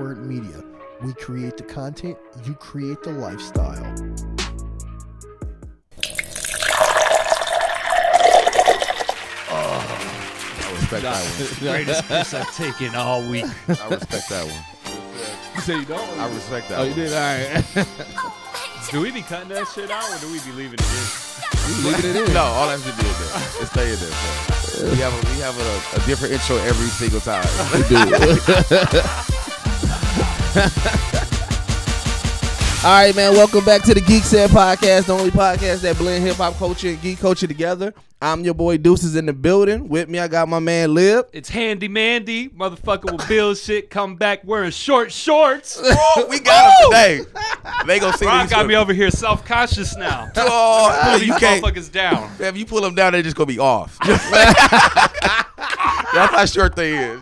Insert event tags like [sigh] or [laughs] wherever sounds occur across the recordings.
Word Media. We create the content, you create the lifestyle. Oh, I respect that one. [laughs] Greatest piss I've taken all week. I respect that one. You say you don't? I respect that Oh, one. you did? All right. [laughs] do we be cutting that shit out or do we be leaving it in? Leaving it in. No, all that shit be in there. It stay in there. So. We have a, we have a, a different intro every single time. [laughs] [laughs] All right, man. Welcome back to the Geek Set Podcast, the only podcast that blend hip hop culture and geek culture together. I'm your boy Deuces in the building. With me, I got my man Lib. It's Handy Mandy, motherfucker with Bill shit, come back wearing short shorts. [laughs] oh, we got him today. They gonna see Ron these got me over here self conscious now. [laughs] Oh, Pull you these can't. motherfuckers down. If you pull them down, they're just gonna be off. That's how short they is.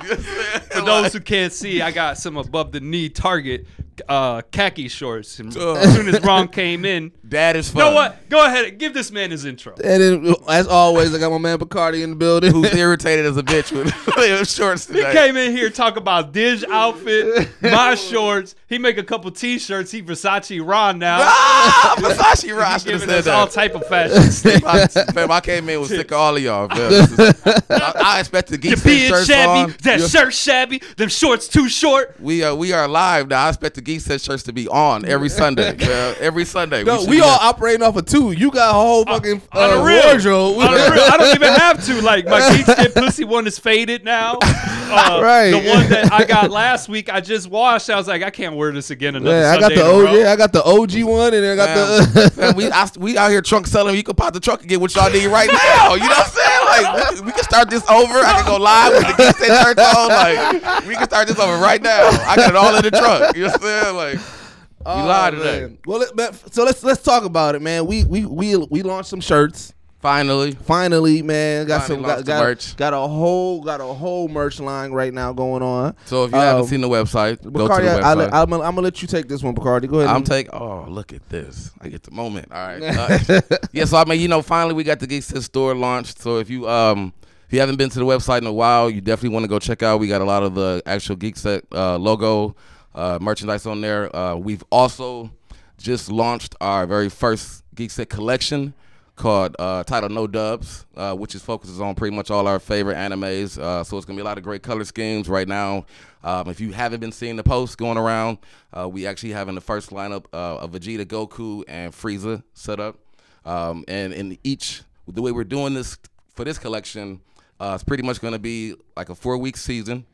For those who can't see, I got some above the knee Target uh, khaki shorts. And Uh. as soon as Ron came in, That is you fun. know what? Go ahead, give this man his intro. And then, as always, I got my man Bacardi in the building. Who's irritated as a bitch with [laughs] with shorts He came in here talk about Dij outfit, my shorts. He make a couple T-shirts. He Versace Ron now. Ah, [laughs] Versace Ross He should giving said us all type of fashion statements. I, fam, I came in was sick of all of y'all. fam. [laughs] This is- I, I expect the Your geeks beard shirts shabby, on. that You- shirt shabby, them shorts too short. We are we are live now. I expect the geek set shirts to be on every Sunday. fam. every Sunday. no, should we be all operating off of two. You got a whole fucking On uh, the real, wardrobe. on the real, I don't even have to. Like my [laughs] geek skin pussy one is faded now. [laughs] Uh, Right. The one that I got last week, I just washed. I was like, I can't wear this again another Yeah, I got the in a O, row. yeah, I got the OG one, and then I got Fam, the. [laughs] fam, we I, we out here trunk selling. You can pop the truck and get what y'all need right now. You know what I'm saying? Like we, we can start this over. I can go live with the geek set shirts on. Like we can start this over right now. I got it all in the truck. You know what I'm saying? Like we lied today. Oh, man. Well, let- so let's let's talk about it, man. We we we we launched some shirts. Finally. Finally, man, got Finally some got, got, merch. got a whole got a whole merch line right now going on. So if you haven't Um, seen the website, go to the Bacardi, website. I, am gonna, I'm gonna let you take this one, Bacardi. Go ahead. I'm take. Oh, look at this! I get the moment. All right. [laughs] Uh, yeah. So I mean, you know, finally we got the Geek Set store launched. So if you um if you haven't been to the website in a while, you definitely want to go check out. We got a lot of the actual Geek Set uh, logo uh, merchandise on there. Uh, we've also just launched our very first Geek Set collection called uh, titled No Dubs, uh, which is focuses on pretty much all our favorite animes. Uh, so it's gonna be a lot of great color schemes right now. Um, if you haven't been seeing the posts going around, uh, we actually having the first lineup uh, of Vegeta, Goku, and Frieza set up. Um, and in each, the way we're doing this for this collection, uh, it's pretty much gonna be like a four week season.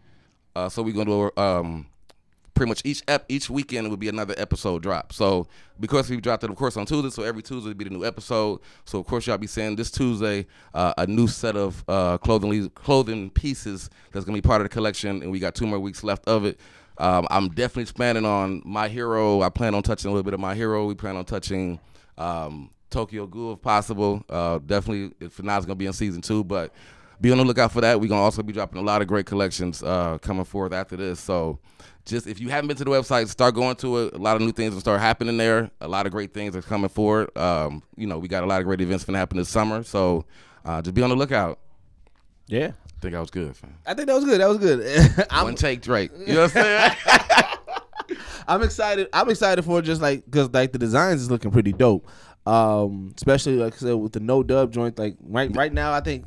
Uh, so we're gonna do um, pretty much each ep- each weekend it would be another episode drop. So because we dropped it, of course, on Tuesday, so every Tuesday would be the new episode. So of course, y'all be seeing this Tuesday uh, a new set of uh, clothing clothing pieces that's gonna be part of the collection, and we got two more weeks left of it. Um, I'm definitely expanding on my hero. I plan on touching a little bit of my hero. We plan on touching um, Tokyo Ghoul if possible. Uh, definitely, if not, it's gonna be in season two, but be on the lookout for that. We're gonna also be dropping a lot of great collections uh, coming forth after this. So, just if you haven't been to the website, start going to it. A lot of new things will start happening there. A lot of great things are coming forward. Um, you know, we got a lot of great events gonna happen this summer. So, uh, just be on the lookout. yeah, I think I was good, fam. I think that was good. That was good. [laughs] I'm, One take, Drake. [laughs] You know what I'm saying? [laughs] I'm excited. I'm excited for just like because like the designs is looking pretty dope. Um, especially like I said with the no dub joint. Like right right now, I think.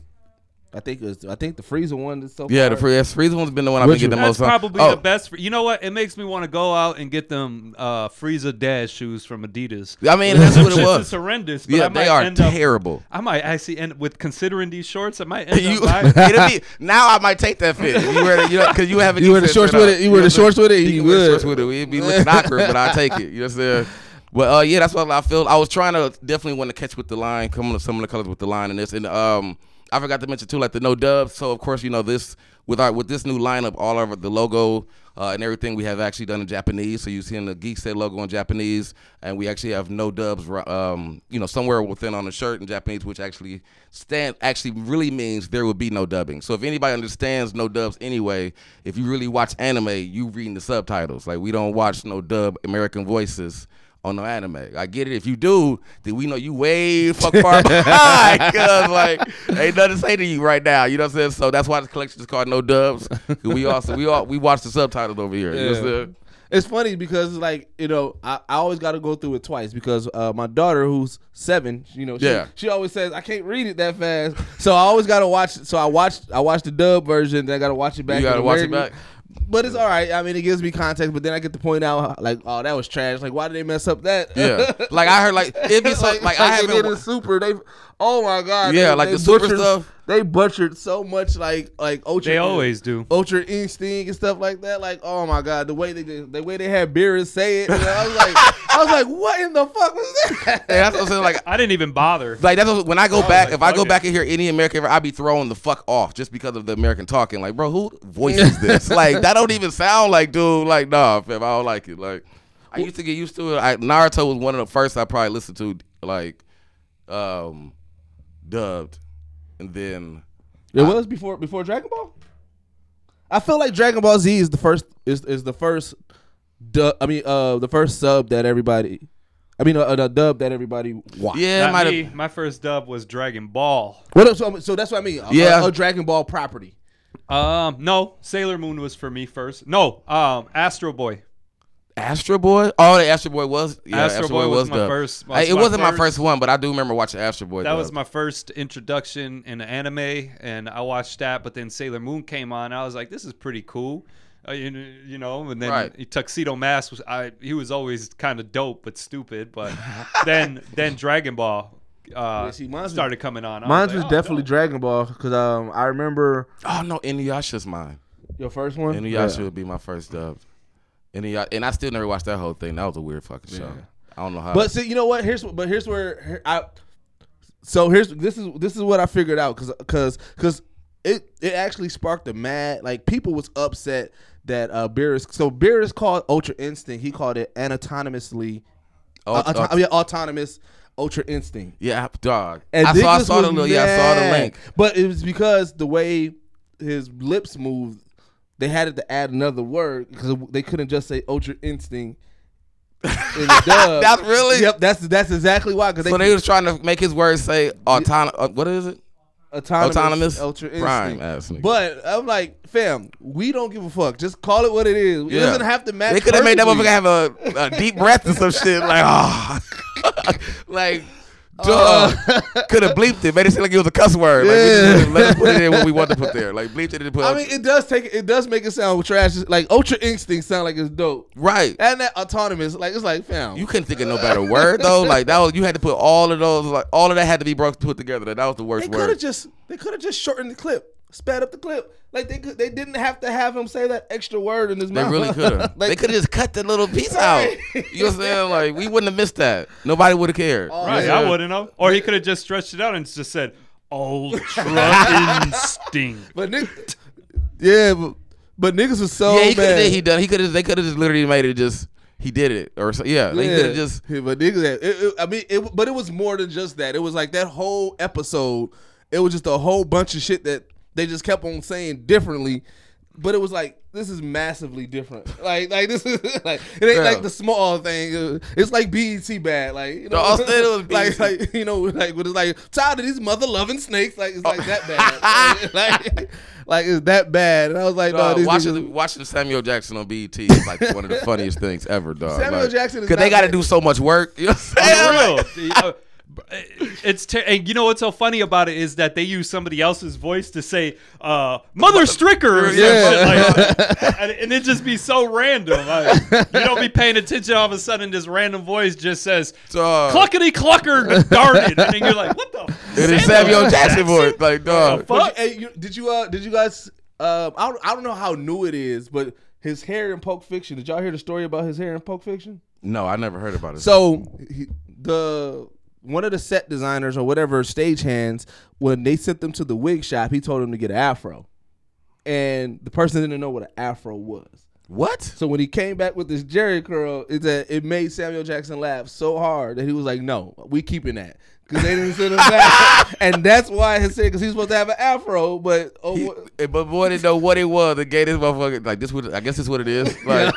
I think it's, I think the Frieza one is so yeah, far. the free yes, Frieza one's been the one I've been getting the That's most. on. probably oh, the best. For, you know what? It makes me want to go out and get them uh, Frieza Dash shoes from Adidas. I mean, that's what it [laughs] was. is horrendous. But Yeah, I might they are end up, terrible. I might actually end with considering these shorts. I might end [laughs] You, up buying. [laughs] it'll be, now I might take that fit. You wear the, you know, because you haven't. You wear the fit shorts with it- you wear the know shorts with it, You you wear the shorts with it. We'd be looking awkward, but I take it. You know what I'm saying? But uh, yeah, that's what I feel. I was trying to definitely want to catch with the line, come with some of the colors with the line and this, and um, I forgot to mention too, like the no dubs. So of course, you know this with our with this new lineup, all over the logo uh, and everything we have actually done in Japanese. So you seeing the Geek Set logo in Japanese, and we actually have no dubs, um, you know, somewhere within on the shirt in Japanese, which actually stand actually really means there will be no dubbing. So if anybody understands no dubs anyway, if you really watch anime, you reading the subtitles. Like we don't watch no dub American voices on no anime. I get it. If you do, then we know you way fuck far behind. [laughs] Cause like ain't nothing to say to you right now. You know what I'm saying? So that's why the collection is called No Dubs. we also we all we watch the subtitles over here. You know what I'm saying? It's funny because like you know I, I always got to go through it twice because uh, my daughter who's seven you know she, Yeah. she always says I can't read it that fast so I always got to watch so I watched I watched the dub version then I got to watch it back You gotta in watch it back. But it's all right I mean it gives me context but then I get to point out like oh that was trash like why did they mess up that Yeah, [laughs] like I heard, like it'd be so, like, I they did haven't. in super they oh my god Yeah, they- like they the super stuff. They butchered so much like like ultra They always do. Ultra Instinct and stuff like that. Like, oh my god, the way they did, the way they had Beerus say it, you know, I was like, [laughs] I was like, what in the fuck was that? Yeah, that's what I'm saying. Like, I didn't even bother. like that's what, when I go was back. like, if I go it. back and hear any American, I'd be throwing the fuck off just because of the American talking. Like, bro, who voices this? [laughs] like, that don't even sound like, dude. Like, nah, fam, I don't like it. Like, I used to get used to it. I, Naruto was one of the first I probably listened to, like, um, dubbed, and then It was before before Dragon Ball. I feel like Dragon Ball Z is the first is is the first. Du- I mean, uh, the first sub that everybody. I mean, uh, the dub that everybody watched. yeah, it Not might me. My first dub was Dragon Ball. What else? So, so that's what I mean. Yeah. a, a Dragon Ball property. Um, no, Sailor Moon was for me first. No, um, Astro Boy. Astro Boy. Oh, the Astro Boy was. Yeah, Astro Boy was my dubbed. first- I- it my wasn't my first- first one, but I do remember watching Astro Boy. That was my first introduction in anime, and I watched that. But then Sailor Moon came on. I was like, "This is pretty cool," uh, you, you know. And then Right. Tuxedo Mask was I. He was always kind of dope but stupid. But [laughs] then then Dragon Ball uh, Yeah, see, mine's was- started coming on. I Mine like, was "Oh, definitely dope." Dragon Ball because um I remember Oh no, Inuyasha's mine. your first one. Inuyasha Yeah. would be my first dub. Inuyasha, and I still never watched that whole thing. That was a weird fucking show. I don't know how. But see, you know what? Here's but here's where here- I. So here's this is this is what I figured out because because because it it actually sparked a mad like people was upset that uh Beerus so Beerus called Ultra Instinct he called it anatonomously Oh, uh, auto- yeah, autonomous Ultra Instinct. yeah, dog. And I saw, I saw the yeah, I saw the link. But it was because the way his lips moved, they had to add another word because they couldn't just say Ultra Instinct. In the [laughs] dub. That's really- Yep, that's that's exactly why. Because So they was trying to make his words say autonomous. Uh, what is it? autonomous, autonomous ultra instinct. But I'm like, fam, we don't give a fuck. Just call it what it is. It Yeah. doesn't have to match. They could have made that motherfucker have a, a deep breath or some shit. Like, oh, [laughs] [laughs] like. Uh. [laughs] could have bleeped it, made it seem like it was a cuss word. Like, Yeah. just let us put it in what we want to put there. Like bleeped it and put. I mean, it does take it does make it sound trash. Like ultra instinct sound like it's dope, right. and that autonomous, like it's like, fam, You couldn't think of no better word though. Like that was you had to put all of those like all of that had to be broke put together. That was the worst they worst could have just they could have just shortened the clip, sped up the clip. Like they could, they didn't have to have him say that extra word in his They mouth. really could have. [laughs] Like, they could have just cut the little piece [laughs] out. You know what I'm saying? Like we wouldn't have missed that. Nobody would have cared. Right, Yeah. I wouldn't know. Or he could have just stretched it out and just said oh, [laughs] Ultra Instinct. But nigg- yeah, but, but niggas was so yeah, he could have. He done. He could have. They could have just literally made it just. He did it, or so, yeah. Like, He could have just. Yeah, but niggas, it, it, I mean, it, but it was more than just that. It was like that whole episode. It was just a whole bunch of shit that they just kept on saying differently. But it was like this is massively different. Like, like this is [laughs] like it ain't Yeah. like the small thing. It's like BET bad. Like, you know, No, I said it [laughs] like, BET. like you know, like when it's like tired of these mother loving snakes. Like it's like that bad. [laughs] like, like, like, it's that bad. And I was like, no, Dog, these watching niggas- watching Samuel Jackson on BET is like one of the funniest things ever, dog. Samuel Like, Jackson is because they got to do so much work. You know what I'm saying? For real. Uh, It's ter- and you know what's so funny about it is that they use somebody else's voice to say uh, "Mother Stricker" or Yeah. shit like and, and it just be so random. Like, you don't be paying attention. All of a sudden, this random voice just says Dog. "cluckety clucker, darn it!" And you're like, "What the?" It is Samuel Jackson voice, like dog. Fuck. But you, hey, you, did you uh did you guys um I don't, I don't know how new it is, but his hair in Pulp Fiction. Did y'all hear the story about his hair in Pulp Fiction? No, I never heard about it. So he, the one of the set designers or whatever stagehands when they sent them to the wig shop, he told them to get an afro, and the person didn't know what an afro was. what? So when he came back with this Jheri curl, it that it made Samuel Jackson laugh so hard that he was like, "No, we keeping that." Because they didn't send him back, [laughs] and that's why he said because he's supposed to have an afro, but oh, He- what- but boy didn't know what it was. They gave this motherfucker like this. What I guess this is what it is. Like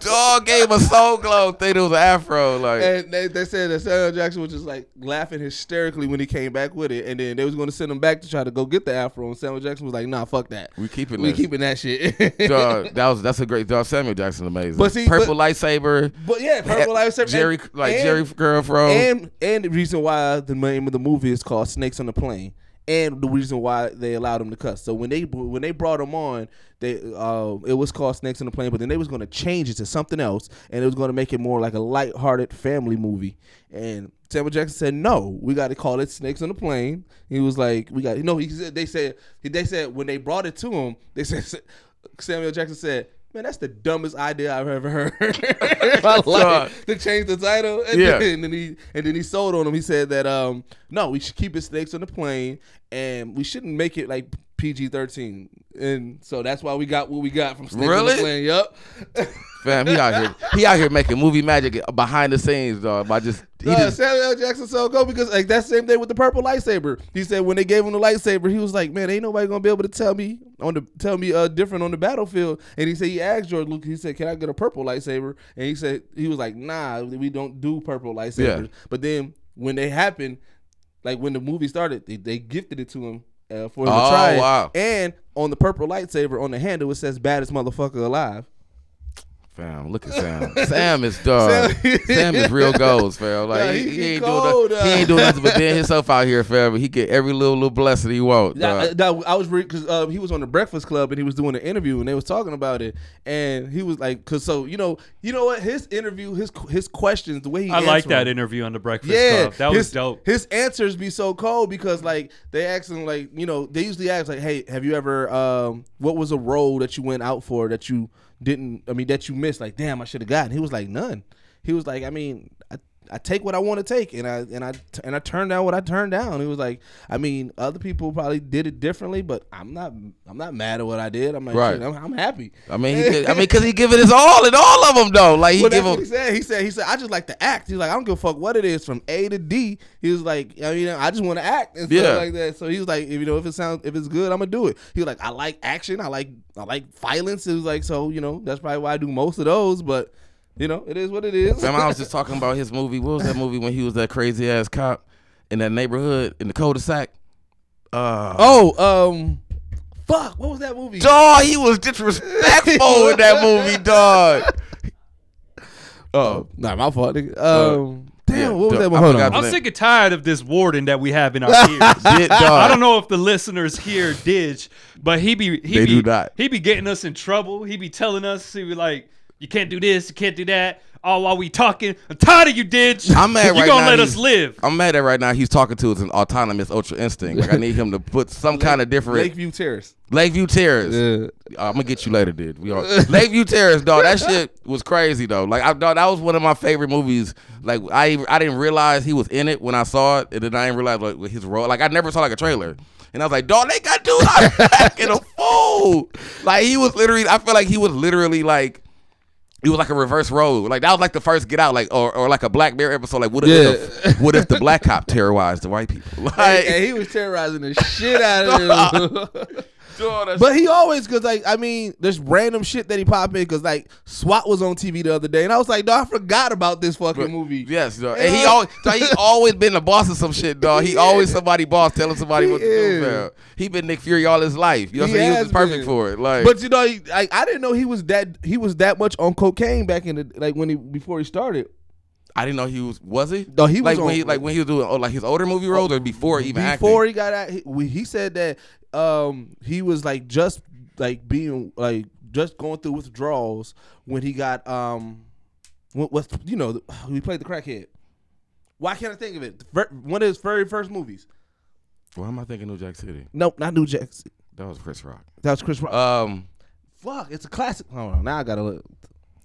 dog gave a Soul Glo. Think it was an afro. Like and they, they said that Samuel Jackson was just like laughing hysterically when he came back with it, and then they was going to send him back to try to go get the afro, and Samuel Jackson was like, "Nah, fuck that, we keeping we this. keeping that shit." dog, [laughs] that was that's a great dog. Samuel Jackson amazing. But see, purple but- lightsaber. but yeah, purple [laughs] lightsaber, Jerry like and- Jerry Girl Fro. and and the reason why the name of the movie is called Snakes on the Plane, and the reason why they allowed him to cuss. So when they when they brought him on, they uh, it was called Snakes on the Plane, but then they was going to change it to something else, and it was going to make it more like a light-hearted family movie. And Samuel Jackson said, "No, we got to call it Snakes on the Plane." He was like, "We got you know." He said they said they said when they brought it to him, they said [laughs] Samuel Jackson said. Man, that's the dumbest idea I've ever heard. [laughs] [laughs] I like it. to change the title. And Yeah. then, and then he and then he sold on him. He said that um no, we should keep his snakes on the plane and we shouldn't make it like PG thirteen. And so that's why we got what we got from Snakes on Really? Plane. Yup. [laughs] Fam, he out here. He out here making movie magic behind the scenes, dog. By just he Nah, just Samuel L. Jackson so go because like that same day with the purple lightsaber. He said when they gave him the lightsaber, he was like, "Man, ain't nobody gonna be able to tell me on the tell me uh different on the battlefield." And he said he asked George Lucas, he said, "Can I get a purple lightsaber?" And he said he was like, "Nah, we don't do purple lightsabers." Yeah. But then when they happened, like when the movie started, they, they gifted it to him. Uh, for him Oh, to try it. wow. And on the purple lightsaber on the handle, it says "baddest motherfucker alive." Fam, look at Sam. Sam is dog. [laughs] Sam- Sam is real goals, fam. Like Yeah, he, he he ain't cold, doing nothing. He uh. ain't doing nothing but being himself out here, fam. He get every little little blessing he want. Yeah, dog. I, that- I was because uh, he was on the Breakfast Club and he was doing an interview and they was talking about it and he was like, cause so you know, you know what his interview, his his questions, the way he I like that them. interview on the Breakfast Yeah, Club. That his, was dope. His answers be so cold because like they ask him like you know they usually ask like, hey, have you ever um what was a role that you went out for that you didn't? I mean that you missed? Like damn, I should have gotten. He was like none. He was like, I mean, I, take what I want to take, and I and I and I turned down what I turned down. It was like, I mean, other people probably did it differently, but I'm not I'm not mad at what I did. I'm like, Right. I'm, I'm happy. I mean, he [laughs] get, I mean, cause he giving his all in all of them though. Like he Well, give that's what him. he said. He said, he said, I just like to act. He's like, I don't give a fuck what it is from A to D. He was like, I mean, I just want to act and stuff Yeah. like that. So he was like, if you know, if it sounds, if it's good, I'm gonna do it. He was like, I like action. I like, I like violence. It was like, so you know, that's probably why I do most of those. But you know, it is what it is. Fam, I was just [laughs] talking about his movie. What was that movie when he was that crazy ass cop in that neighborhood in the cul-de-sac? Uh, oh, um, fuck, what was that movie? dog, he was [laughs] disrespectful in that movie, dog. [laughs] Oh, nah, my fault. nigga. Um, damn, yeah, what was duh, that I movie? Hold forgot on. I'm sick and tired of this warden that we have in our ears. Did, dog. I don't know if the listeners here did, but he be he They be do not. he be getting us in trouble. He be telling us he be like, you can't do this, you can't do that. All while we talking. I'm tired of you, Didge. I'm mad [laughs] You right gonna now let he's- us live? I'm mad that right now he's talking to us an autonomous ultra instinct. Like I need him to put some [laughs] kind of different Lakeview Terrace. Lakeview Terrace. Yeah. Uh, I'm gonna get you later, dude. We all [laughs] Lakeview Terrace, dog. That shit was crazy, though. Like I thought that was one of my favorite movies. Like I, I didn't realize he was in it when I saw it, and then I didn't realize like his role. Like I never saw like a trailer, and I was like, dog, they got dude out here acting a fool. Like he was literally. I feel like he was literally like. He was like a reverse role. Like that was like the first Get Out, like or, or like a Black Mirror episode. Like what if Yeah. what if the black cop [laughs] terrorized the white people? Like, Hey, hey, he was terrorizing the shit out of him. [laughs] [laughs] dog, oh, that's- But he always, cause like I mean, there's random shit that he pop in, cause like SWAT was on TV the other day, and I was like, dog, I forgot about this fucking movie. Yes, dog. You And he always dog, he [laughs] always been the boss of some shit, dog. He He always somebody boss telling somebody what to do. is. Fam. He been Nick Fury all his life. You know what I'm He saying? He was perfect been. for it. Like, But you know, he, I, I didn't know he was that he was that much on cocaine back in the like when he before he started. I didn't know he was. Was he? No, he was like on- when he like when he was doing oh, like his older movie roles or before even before acting. he got out, he, we- he said that um he was like just like being like just going through withdrawals when he got um with, you know he played the crackhead. Why can't I think of it? One of his very first movies. Why am I thinking New Jack City? Nope, not New Jack. City. That was Chris Rock. That was Chris Rock. Um, Fuck, it's a classic. Hold on, now I gotta look.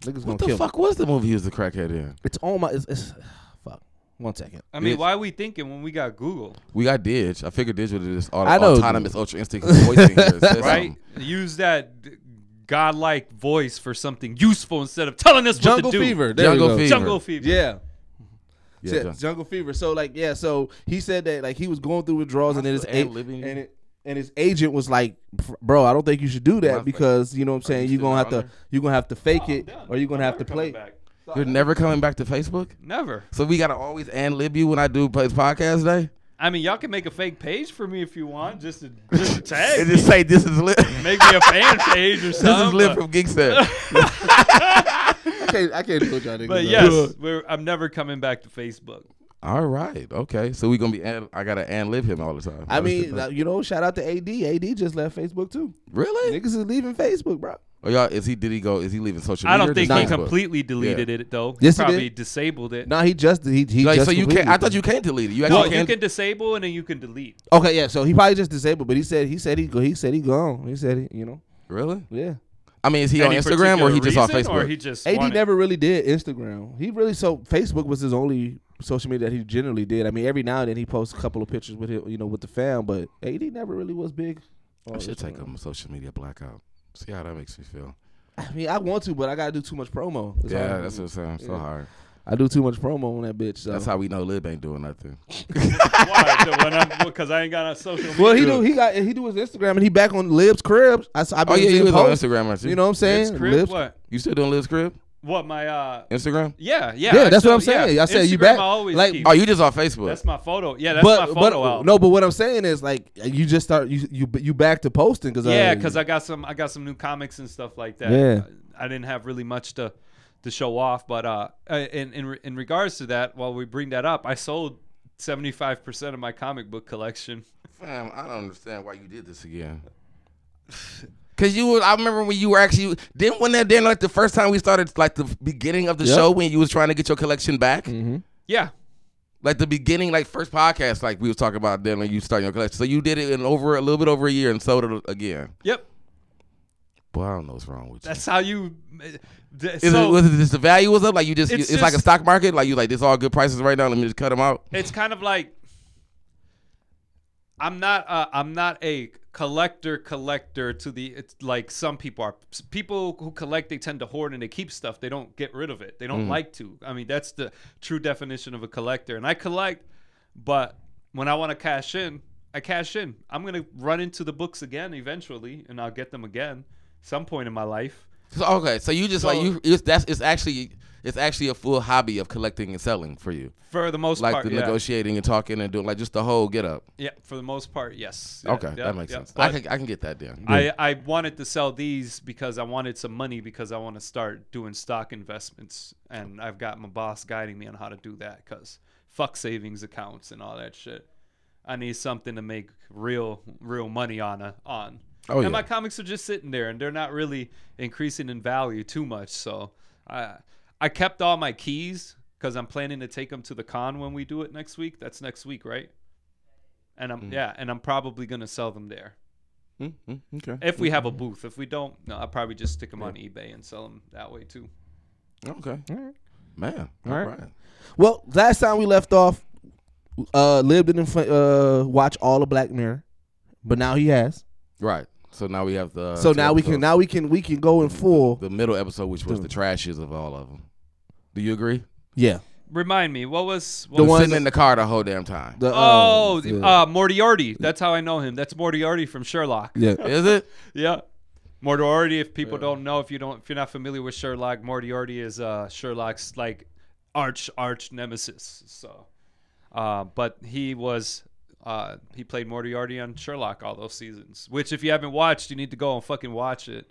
Niggas gonna what the kill me. fuck was the movie he was the crackhead in? It's on my. It's, it's [sighs] fuck. One second. I mean, Yes. why are we thinking when we got Google, We got Didge. I figured Didge would have just auto- I know. autonomous ultra instinct his voice in here. and said right? something. Use that godlike voice for something useful instead of telling us Jungle what to do. Fever. There Jungle. Fever. Jungle Fever. Yeah. Yeah, Said Jungle Fever. So like yeah, so he said that like he was going through withdrawals and then his still a- ad-libbing? and it, and his agent was like, "Bro, I don't think you should do that because you know what I'm saying. you You're gonna have to you're gonna have to fake it or you're gonna have to play." You're never coming back to Facebook. Never. So we gotta always and lib you when I do play podcast day. I mean, y'all can make a fake page for me if you want, just to, [laughs] just to tag. And just say this is lit. Make me a fan page or something. [laughs] this is lit but- from Geek Set. [laughs] I can't I can't do what y'all niggas. But yes, we're, I'm never coming back to Facebook. All right, okay. So we gonna be. An, I gotta and live him all the time. I mean, you know, shout out to AD. AD just left Facebook too. really? Niggas is leaving Facebook, bro. Oh, y'all, is he? Did he go? Is he leaving social I don't think he Facebook? completely deleted it though. Yes, he probably did. disabled it. No, he just he he Like, just so you can't. I thought you can't delete it. You actually Well, you can't. can disable and then you can delete. Okay, yeah. So he probably just disabled, but he said he said he go he said he gone. He said he, you know really? yeah. I mean, is he on Instagram or he just on Facebook? Or he just AD wanted- never really did Instagram. He really so Facebook was his only social media that he generally did. I mean, every now and then he posts a couple of pictures with him, you know, with the fam, but AD never really was big. I should take Instagram. a social media blackout. See how that makes me feel. I mean, I want to, but I gotta do too much promo. That's yeah, that's do. what I'm saying. So hard. I do too much promo on that bitch. So. That's how we know Lib ain't doing nothing. [laughs] [laughs] Why? So when I'm- Because I ain't got on social media. Well, he do. He got. He do his Instagram, and he back on Lib's crib. I, s- I Oh yeah, you seeing was on. Instagram, aren't you? You know what I'm saying? It's crib, Lib's- what? you still doing Lib's crib? What my uh Instagram? yeah yeah Yeah, I that's what I'm saying. yeah. I said you Instagram back- I always like- keep. Oh, you just on Facebook? That's my photo. Yeah, that's but my but photo album. no, but what I'm saying is like you just start you you you back to posting because Yeah, because I got some I got some new comics and stuff like that. Yeah. I, I didn't have really much to to show off, but uh, in in re- in regards to that, while we bring that up, I sold seventy five percent of my comic book collection. Fam, I don't understand why you did this again. [laughs] Cause you, were, I remember when you were actually didn't when that then like the first time we started like the beginning of the Yep. show when you was trying to get your collection back, Mm-hmm. Yeah, like the beginning like first podcast like we was talking about then when you started your collection. So you did it in over a little bit over a year and sold it again. yep. Boy, I don't know what's wrong with you. That's how you. d- Is so it was it just the value was up? Like you just It's it's, like a stock market. Like you like this all good prices right now. Let me just cut them out. it's kind of like I'm not uh, I'm not a collector collector to the it's like some people are people who collect they tend to hoard and they keep stuff. They don't get rid of it. They don't mm. like to. I mean that's the true definition of a collector. And I collect but when I want to cash in I cash in. I'm gonna run into the books again eventually and I'll get them again some point in my life. So, okay, so you just like you it's that's it's actually it's actually a full hobby of collecting and selling for you. for the most part. Like part the yeah. negotiating and talking and doing like just the whole get up. yeah for the most part yes Yeah, Okay, yeah, that makes sense. But- I can I can get that then. I, I wanted to sell these because I wanted some money because I want to start doing stock investments and I've got my boss guiding me on how to do that because fuck savings accounts and all that shit. I need something to make real real money on a, on. Oh, and yeah. my comics are just sitting there and they're not really increasing in value too much. So I I kept all my keys because I'm planning to take them to the con when we do it next week. That's next week, right? And I'm yeah, and I'm probably gonna sell them there. Mm, mm, okay. If we have a booth, if we don't, no, I'll probably just stick them on eBay and sell them that way too. Okay. All right. Man. All All right. right. Well, last time we left off, uh, Lib didn't uh watch all of Black Mirror, but now he has. Right. So now we have the so two now we can now we can we can go in full. the middle episode which was the Dude. trashes of all of them. Do you agree? Yeah. Remind me, what was what The was one- Sitting in the car the whole damn time. The, Oh, uh, the- the- uh, Moriarty. That's how I know him. That's Moriarty from Sherlock. yeah. [laughs] Is it? Yeah. Moriarty, if people don't know, if you don't if you're not familiar with Sherlock, Moriarty is uh Sherlock's like arch arch nemesis. So uh but he was uh he played Moriarty on Sherlock all those seasons. Which if you haven't watched, you need to go and fucking watch it.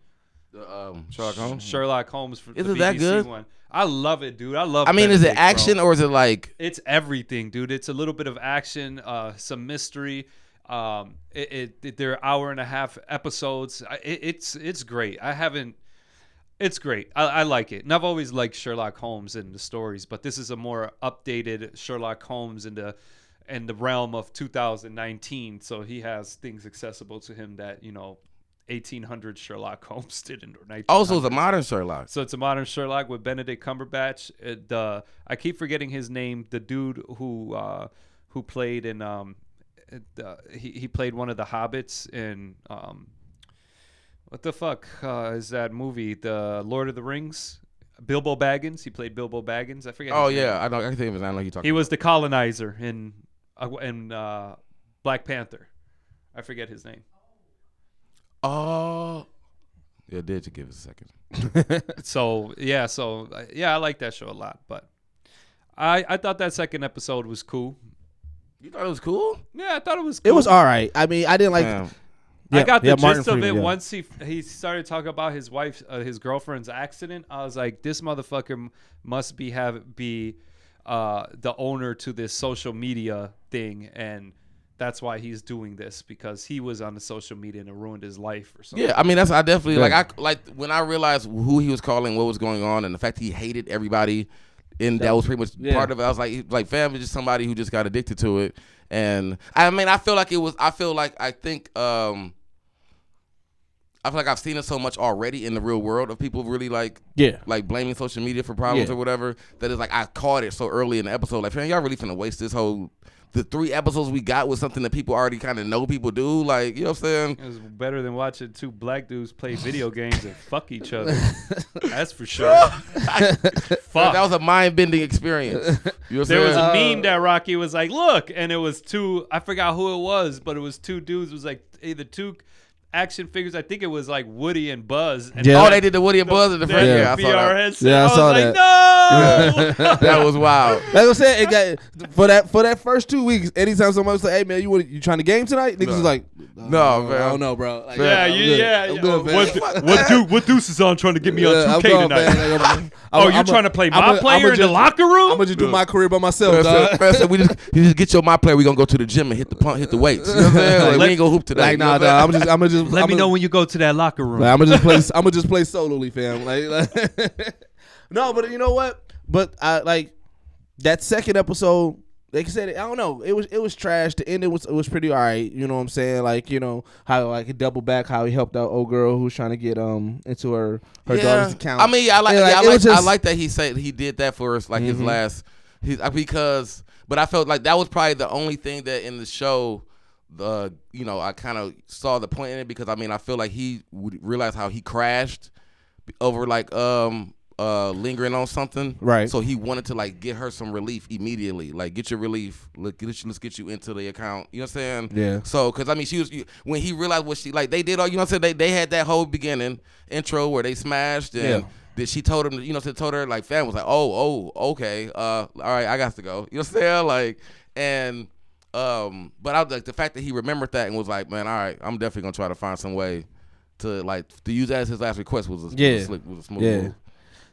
The, um, Sherlock Holmes. Sherlock Holmes for Is the it that BBC good? one. I love it, dude. I love it. I mean, is it Benedict, bro. action or is it like? It's everything, dude. It's a little bit of action, uh, some mystery. Um, it, it, it they're hour and a half episodes. It, it's it's great. I haven't. It's great. I, I like it, and I've always liked Sherlock Holmes and the stories, but this is a more updated Sherlock Holmes and the in the realm of 2019. So he has things accessible to him that you know, 1800 Sherlock Holmes [laughs] didn't. Or Also, the modern Sherlock. So it's a modern Sherlock with Benedict Cumberbatch. It, uh, I keep forgetting his name. The dude who uh, who played in um, uh, he he played one of the hobbits in um, what the fuck uh, is that movie? The Lord of the Rings. Bilbo Baggins. He played Bilbo Baggins. I forget. Oh his name. yeah, I know. I think of his. I know you talking. He was the colonizer in uh, in uh, Black Panther. I forget his name. Oh. Yeah, did you give us a second? [laughs] So yeah, so uh, yeah, I like that show a lot. But I I thought that second episode was cool. You thought it was cool? Yeah, I thought it was. Cool. It was all right. I mean, I didn't like. Damn. I Yeah, got the yeah, Martin gist of it yeah. once he he started talking about his wife, uh, his girlfriend's accident. I was like, this motherfucker must be have be uh, the owner to this social media thing, and that's why he's doing this because he was on the social media and it ruined his life or something. Yeah, I mean that's I definitely Yeah. like I like when I realized who he was calling, what was going on, and the fact he hated everybody, and that, was pretty much yeah. part of it. I was like, like fam is just somebody who just got addicted to it, and I mean I feel like it was. I feel like I think um, I feel like I've seen it so much already in the real world of people really like Yeah. like blaming social media for problems Yeah. or whatever. That is like I caught it so early in the episode. Like, man, y'all really finna waste this whole. The three episodes we got was something that people already kind of know people do. Like, you know what I'm saying? It was better than watching two black dudes play video games and fuck each other. [laughs] That's for sure. [laughs] Fuck. That was a mind bending experience. You know what I'm There was a meme that Rocky was like, "Look," and it was two. I forgot who it was, but it was two dudes. It was like either two action figures. I think it was like Woody and Buzz. And Yeah. Oh, they did the Woody and Buzz in the their first. Yeah. Yeah, I saw VR that. headset. Yeah, I I, was saw like, no. [laughs] that was wild. Like I said, it got for that for that first two weeks. Anytime somebody was like, "Hey man, you want you trying to game tonight?" Niggas No. was like, No, man. I don't know, bro." Like, yeah, I'm you, good. yeah, I'm yeah. good, man. what, what, dude, what deuce is on trying to get me Yeah, on 2K going, tonight? man. Like, I'm- oh, I'm- you're I'm trying to play I'm my player I'm a in the locker room? I'm gonna just do my career by myself, dog. we just you just get your my player. We gonna go to the gym and hit the pump, hit the weights. You know what I'm saying? Like, we ain't gonna hoop today. Like, you know nah. I'm I'm just, I'm gonna just. Let I'm me gonna- know when you go to that locker room. Like, I'm gonna just play. [laughs] I'm gonna just play solely, fam. Like, like [laughs] no, but you know what? But I like that second episode. Like I said, I don't know. It was it was trash. The ending was it was pretty alright. You know what I'm saying? Like you know how like he doubled back how he helped out old girl who's trying to get um into her her daughter's account. I mean, I like, Yeah, yeah, I, like just- I like that he said he did that for us, like his Mhm. last, his because, but I felt like that was probably the only thing that in the show, the you know, I kind of saw the point in it because I mean, I feel like he would realize how he crashed over like um uh lingering on something, Right. So he wanted to like get her some relief immediately, like get your relief, look, get you, let's get you into the account. You know what I'm saying? Yeah. So, cause I mean, she was when he realized what she like, they did all you know. what I'm saying they they had that whole beginning intro where they smashed and. Yeah. That she told him, you know, she told her like fam was like, oh, oh, okay, uh, all right, I got to go. You know what I'm saying? Like, and um, but I was like the fact that he remembered that and was like, man, all right, I'm definitely gonna try to find some way to like to use that as his last request was a, was a Yeah. slick, was a smooth Yeah. move.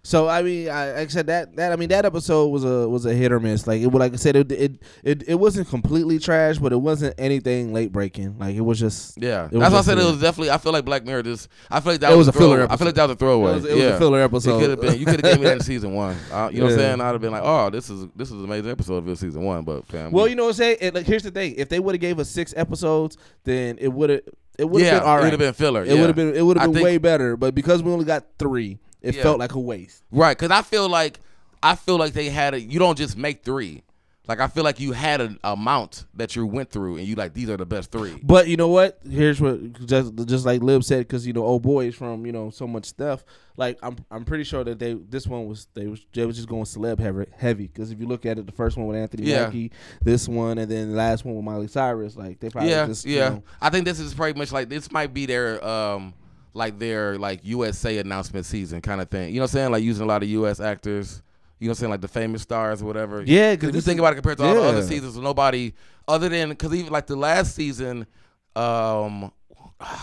So I mean, I, like I said that that I mean that episode was a was a hit or miss. Like it like I said, it it it, it wasn't completely trash, but it wasn't anything late breaking. Like it was just Yeah, was that's why I said it was definitely. I feel like Black Mirror just. I feel like that It was, was a filler throw- I feel like that was a throwaway. It was, it was a filler episode. It could have been. You could have gave me that in [laughs] season one. Uh, you know what I'm saying? I'd have been like, oh, this is this is an amazing episode of season one. But fam, Well, you know what I'm saying. It, like, here's the thing: if they would have gave us six episodes, then it would have it would have yeah, been all it would have been filler. It yeah. would have been it would have been way better. But because we only got three, it Yeah. felt like a waste. right because I feel like I feel like they had a. You don't just make three. Like I feel like you had an amount that you went through, and you like these are the best three. But you know what? Here's what just just like Lib said, because you know, old boys from you know so much stuff. Like I'm I'm pretty sure that they this one was they was they was just going celeb heavy heavy. Because if you look at it, the first one with Anthony Yeah. Mackie, this one, and then the last one with Miley Cyrus, like they probably yeah, just you yeah. know- I think this is pretty much like this might be their um like their like USA announcement season kind of thing. You know what I'm saying? Like using a lot of US actors. You know what I'm saying? Like the famous stars or whatever. Yeah, 'cause Because if you think about it compared to all the other seasons, nobody other than because even like the last season, um,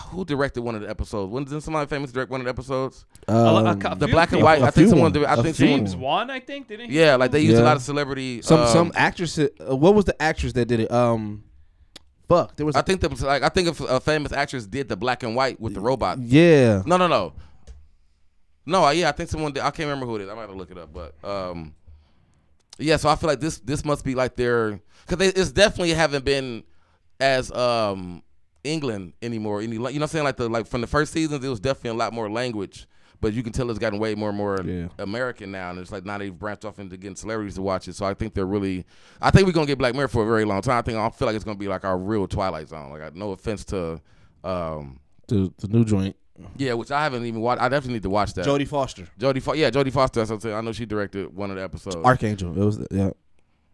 who directed one of the episodes? When did somebody famous direct one of the episodes? A lo- a Um, The black and white. I think someone. ones. did- I A think someone. James Wan, I think, didn't he? Yeah, like they used a lot of celebrity. some um, some actress. Uh, what was the actress that did it? Um, fuck, there was. I think the like I think a, a famous actress did the black and white with the robot. yeah. No, no, no. No, I- yeah, I think someone did. I can't remember who it is. I might have to look it up, but um, yeah. So I feel like this this must be like their because it's definitely haven't been as um England anymore. Any, you know what I'm saying? Like the like from the first seasons, it was definitely a lot more language. But you can tell it's gotten way more and more Yeah. American now, and it's like now they've branched off into getting celebrities to watch it. So I think they're really, I think we're gonna get Black Mirror for a very long time. I think I feel like it's gonna be like our real Twilight Zone. Like, no offense to, um, The the new joint. Yeah, which I haven't even watched. I definitely need to watch that. Jodie Foster, Jodie, Fo- yeah, Jodie Foster. That's what I'm saying. I know she directed one of the episodes. Arkangel. It was the, yeah.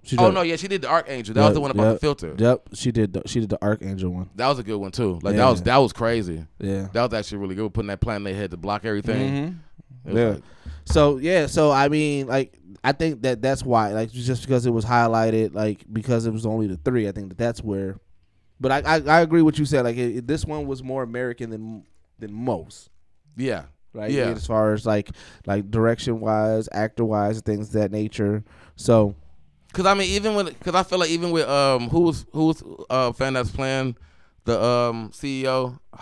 She oh did- no, yeah, she did the Arkangel. That was the one about Yep, the filter. Yep, she did. The, she did the Arkangel one. That was a good one too. Like Yeah. that was that was crazy. Yeah. That was actually really good. Putting that plan in their head to block everything. Mhm. Yeah. like- So yeah, so I mean, like, I think that that's why, like, just because it was highlighted, like, because it was only the three, I think that that's where. But I I, I agree with what you said. Like, it, this one was more American than than most, yeah. right? Yeah. As far as like like direction wise, actor wise, things of that nature. So Cause I mean, even with, cause I feel like even with um, who's who's who uh fan that's playing the um CEO, [sighs]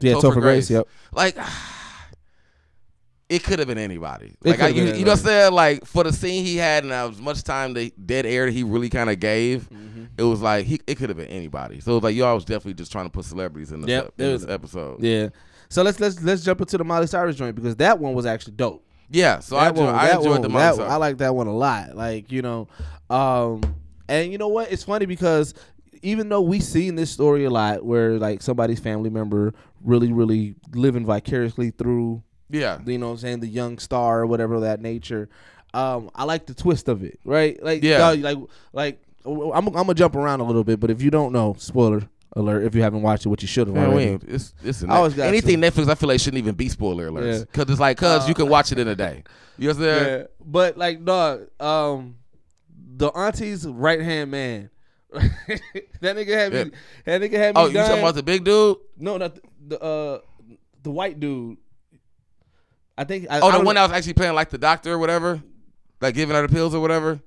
yeah, Topher Topher Grace. Grace. Yep. like [sighs] it could have been anybody. It Like I, you, you know what I'm saying? Like for the scene he had and as much time the dead air that he really kind of gave, Mm-hmm. it was like he it could have been anybody. So it was like y'all was definitely just trying to put celebrities in this, Yep, ep- it in was- this episode. Yeah. So let's let's let's jump into the Miley Cyrus joint because that one was actually dope. Yeah, so I, That enjoyed, one- I enjoyed one- the that- I like that one a lot. Like you know, um, and you know what? It's funny because even though we seen this story a lot, where like somebody's family member really, really living vicariously through, yeah, you know, what I'm saying the young star or whatever of that nature. Um, I like the twist of it, right? Like, Yeah. like, like I'm, I'm gonna jump around a little bit, but if you don't know, spoiler alert, if you haven't watched it, what you should have Man, we it's it's a I always got anything to. Netflix. I feel like shouldn't even be spoiler alerts Yeah. because it's like cause Uh, you can watch it in a day. You know what I'm saying? Yeah, but like dog, um, the auntie's right hand man. [laughs] that nigga had me. Yeah. That nigga had me. Oh, you talking about the big dude? No, not the, the uh the white dude. I think. I, Oh, I the don't one know- that was actually playing like the doctor or whatever, like giving her the pills or whatever.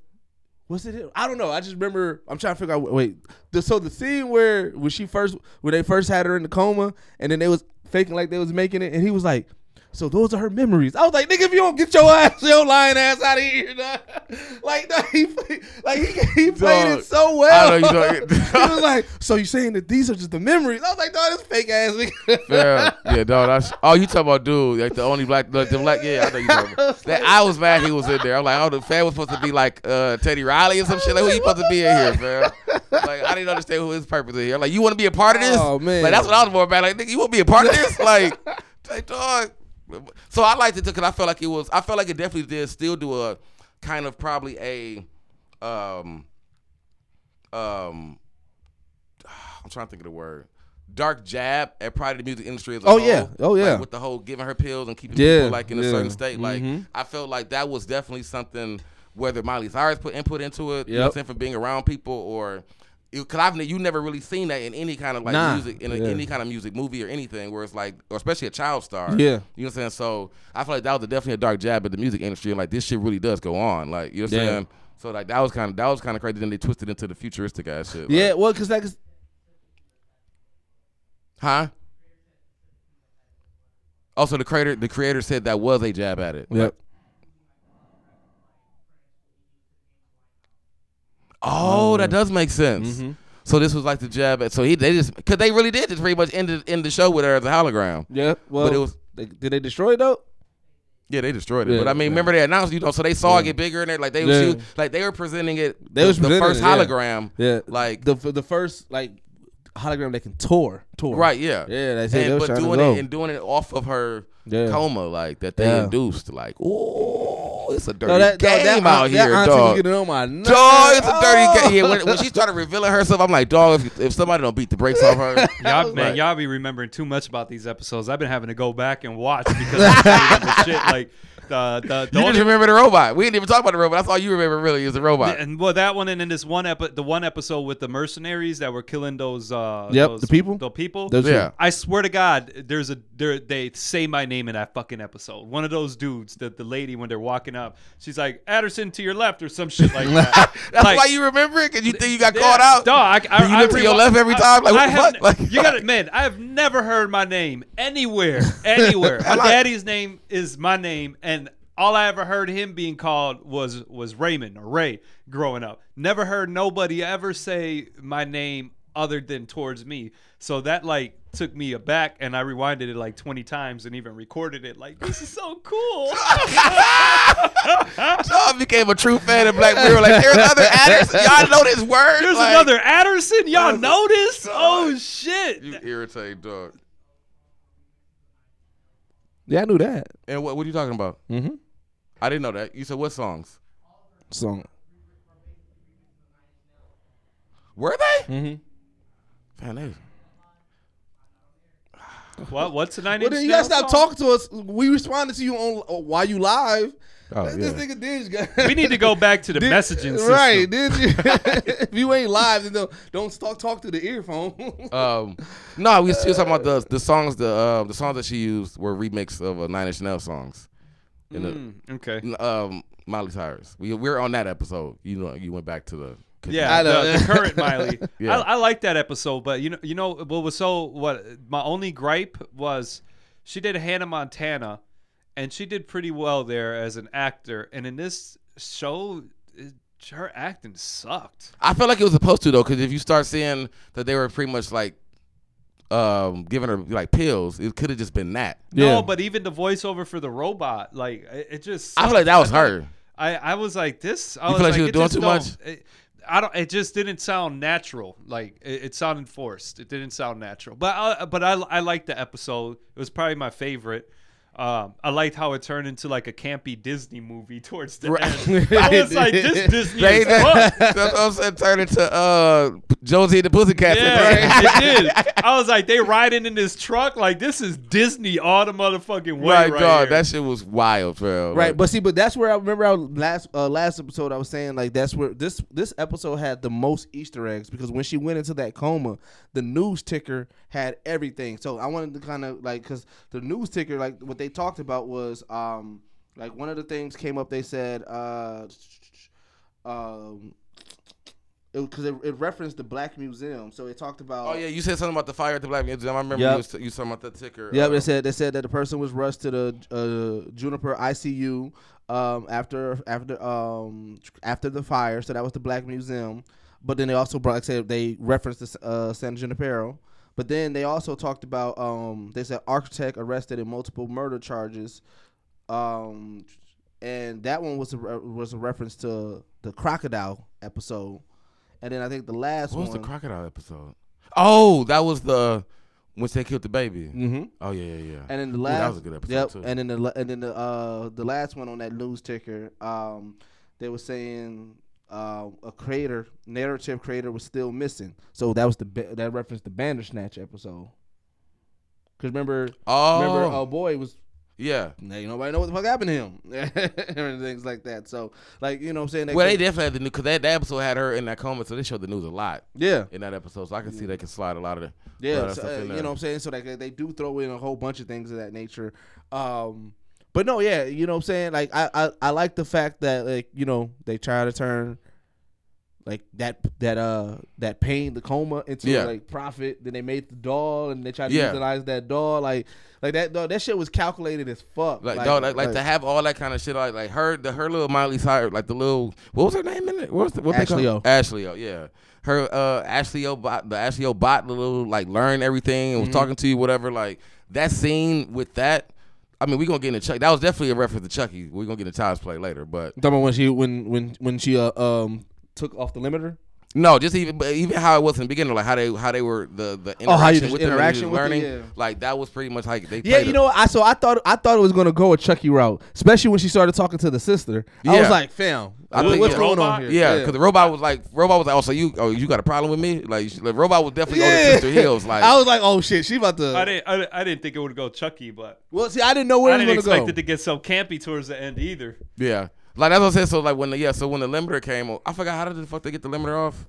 Was it? I don't know. I just remember. I'm trying to figure out. Wait. The, so the scene where when she first, when they first had her in the coma, and then they was faking like they was making it, and he was like. So those are her memories. I was like, nigga, if you don't get your ass, [laughs] your lying ass out of here, dog. [laughs] like, dog, he, play- like he, he played Dog, it so well. I know you don't- [laughs] he was like, so you saying that these are just the memories? I was like, dog, this fake ass nigga. Yeah, yeah, dog. That's, oh, you talking about dude? Like the only black, like the black. Yeah, I know you talking about. That, I was mad he was in there. I'm like, oh, the fan was supposed to be like uh, Teddy Riley or some shit. Like, who you supposed to be in here, fam? Like, I didn't understand who his purpose in here. Like, you want to be a part of this? Oh, man. Like, that's what I was more about. Like, nigga, you want to be a part of this? Like, like dog. So I liked it because I felt like it was. I felt like it definitely did still do a kind of probably a, um, um, [sighs] I'm trying to think of the word. Dark jab at probably the music industry as a Oh, whole. yeah. Oh, yeah. Like, with the whole giving her pills and keeping Yeah, people like in a certain state. Like Mhm. I felt like that was definitely something whether Miley Cyrus put input into it, you know what I'm Yep. saying, for being around people or because I've you never really seen that in any kind of like Nah. music in a, Yeah. any kind of music movie or anything where it's like or especially a child star. Yeah. You know what I'm saying? So I feel like that was a, definitely a dark jab at the music industry and like this shit really does go on. Like you know what I'm Yeah. saying? So like that was kind of that was kind of crazy. Then they twisted into the futuristic ass shit. like- yeah, well, because like, Huh? Also, the creator the creator said that was a jab at it. yep. Oh, that does make sense. Mm-hmm. So this was like the jab at. So he they just because they really did just pretty much end the, end the show with her as a hologram. Yeah, well, But it was- they, did they destroy it though? Yeah, they destroyed it. Yeah, but I mean, yeah. remember they announced, you know, so they saw it get bigger and they like they was Yeah. shoot- like they were presenting it. They the, was the presenting first it, yeah. hologram. Yeah, Like the the first like hologram that can tour, tour. right, yeah, Yeah, they said they And, was but trying to doing go. it and doing it off of her Yeah. coma, like that they Yeah. induced, like, oh, it's a dirty No, that, game that, that, out that here, auntie dog. was getting on my nerves. Dog, it's a dirty Oh. game. Yeah, when, when she started revealing herself, I'm like, dog, if, if somebody don't beat the brakes off her, [laughs] Y'all, man, y'all be remembering too much about these episodes. I've been having to go back and watch because I just remember shit like the the, the you only- just remember the robot. We didn't even talk about the robot. That's all you remember, really, is the robot. and well, that one and then this one epi- the one episode with the mercenaries that were killing those uh Yep, those- the people? the people Those- Yeah. I swear to God, there's a there they say my name in that fucking episode. One of those dudes, the the lady when they're walking up, she's like Addison to your left or some shit like that. [laughs] That's Like, why you remember it, because you think you got yeah, caught out. Dog, I, I, you I look to your rewa- left every I- time. Like, what I the have? Like, you got it, man. I have never heard my name anywhere, [laughs] anywhere. My like- daddy's name is my name, and all I ever heard him being called was was Raymond or Ray growing up. Never heard nobody ever say my name other than towards me. So that like took me aback, and I rewinded it like twenty times and even recorded it. Like this is so cool. [laughs] Dog became a true fan of Black Mirror. Like, there's another [laughs] actors. Y'all know this word. There's Like, another Adderson. Y'all notice? Oh shit! You irritate, dog. Yeah, I knew that. And what what are you talking about? Mm-hmm. I didn't know that. You said what songs? Song. Were they? Mm-hmm. Man, they What? What's the nine Well, inch then you gotta Nails stop song? talking to us. We responded to you on uh, while you live. Oh, this yeah. nigga did. got- We need to go back to the [laughs] Did- messaging system. Right? Did you? if you ain't live, then don't, don't talk talk to the earphone. [laughs] Um, no, we still talking about the the songs. The uh, the songs that she used were remix of uh, Nine Inch Nails songs. In the, Mm, okay. um, Miley Cyrus. We we're on that episode. You know, you went back to the. Yeah, I know. the, the [laughs] current Miley. Yeah. I, I like that episode, but you know, you know what was so what my only gripe was she did Hannah Montana, and she did pretty well there as an actor, and in this show, it, her acting sucked. I felt like it was supposed to though, because if you start seeing that they were pretty much like, um, giving her like pills, it could have just been that. Yeah. No, but even the voiceover for the robot, like it, it just. I feel like that was her. I, I was like this. I You was feel like like, she was doing too much? It, I don't. It just didn't sound natural. Like it, it sounded forced. It didn't sound natural. But I, but I I liked the episode. It was probably my favorite. Um, I liked how it turned into like a campy Disney movie [laughs] towards the Right. end. I was like, this [laughs] Disney They, is fuck. [laughs] that's what I'm saying. Turn into uh Josie and the Pussycats. Yeah, it did. I was like, they riding in this truck like this is Disney all the motherfucking way. Right, Right, dog. here. That shit was wild, bro. Right, Like, but see, but that's where I remember our last uh, last episode. I was saying like that's where this this episode had the most Easter eggs because when she went into that coma, the news ticker had everything. So I wanted to kind of like because the news ticker, like what they talked about was um like one of the things came up. They said uh um because it, it, referenced the Black Museum, so it talked about. Oh yeah, you said something about the fire at the Black Museum. I remember Yep. you, was, you talking about the ticker. Yeah, uh, they said they said that the person was rushed to the uh, Juniper ICU um, after after um, after the fire. So that was the Black Museum. But then they also brought, like I said, they referenced the uh, San Junipero. But then they also talked about um, they said architect arrested in multiple murder charges, um, and that one was a, re- was a reference to the crocodile episode. And then I think the last What was the crocodile episode? Oh, that was the once they killed the baby. mm-hmm. Oh yeah, yeah, yeah. And then the Ooh, last that was a good episode yep, too. And then the and then the uh the last one on that news ticker, um, they were saying uh, a creator, narrative creator, was still missing. So that was the that referenced the Bandersnatch episode. Cause remember, oh, remember, uh, boy was yeah. now you nobody know what the fuck happened to him [laughs] and things like that. So like you know what I'm saying. They Well, they definitely had the news because that, that episode had her in that coma, so they showed the news a lot yeah. in that episode. So I can see they can slide a lot of the Yeah, so, uh, you know what I'm saying. So like they, they do throw in a whole bunch of things of that nature. Um, but no, yeah, you know what I'm saying. Like I, I I like the fact that like you know they try to turn like that that uh that pain the coma into Yeah. like profit. Then they made the doll and they tried to Yeah. utilize that doll like like that dog, that shit was calculated as fuck. Like, dog, like, like to have all that kind of shit, like, like her, the her little Miley Cyrus, like the little, what was her name in it? What was the, what they Ashley call O. Ashley O, yeah. Her, uh, Ashley O bot, the Ashley O bot, the little, like, learn everything and was Mhm. talking to you, whatever. Like, that scene with that, I mean, we're gonna get into Chucky. That was definitely a reference to Chucky. We're gonna get into Child's Play later, but talking about when she when when when she uh, um took off the limiter. No, just even, but even how it was in the beginning, like how they, how they were the, the interaction Oh, how you just with them interaction just with it, learning, yeah. like that was pretty much like they. Yeah, you it. know, I so I thought I thought it was gonna go a Chucky route, especially when she started talking to the sister. I Yeah. was like, "Fam, I what- think what's yeah. going Robot? on here?" Yeah, because the robot was like, robot was like, oh, so you, oh, you got a problem with me? Like, the like robot was definitely on Yeah. his sister heels. [laughs] Like, I was like, "Oh shit, she about to." I didn't, I, didn't- I didn't think it would go Chucky, but well, see, I didn't know where I it didn't was gonna expect go. it to get so campy towards the end either. yeah, like that's what I said. So like when the yeah, so when the limiter came, I forgot how did the fuck they get the limiter off?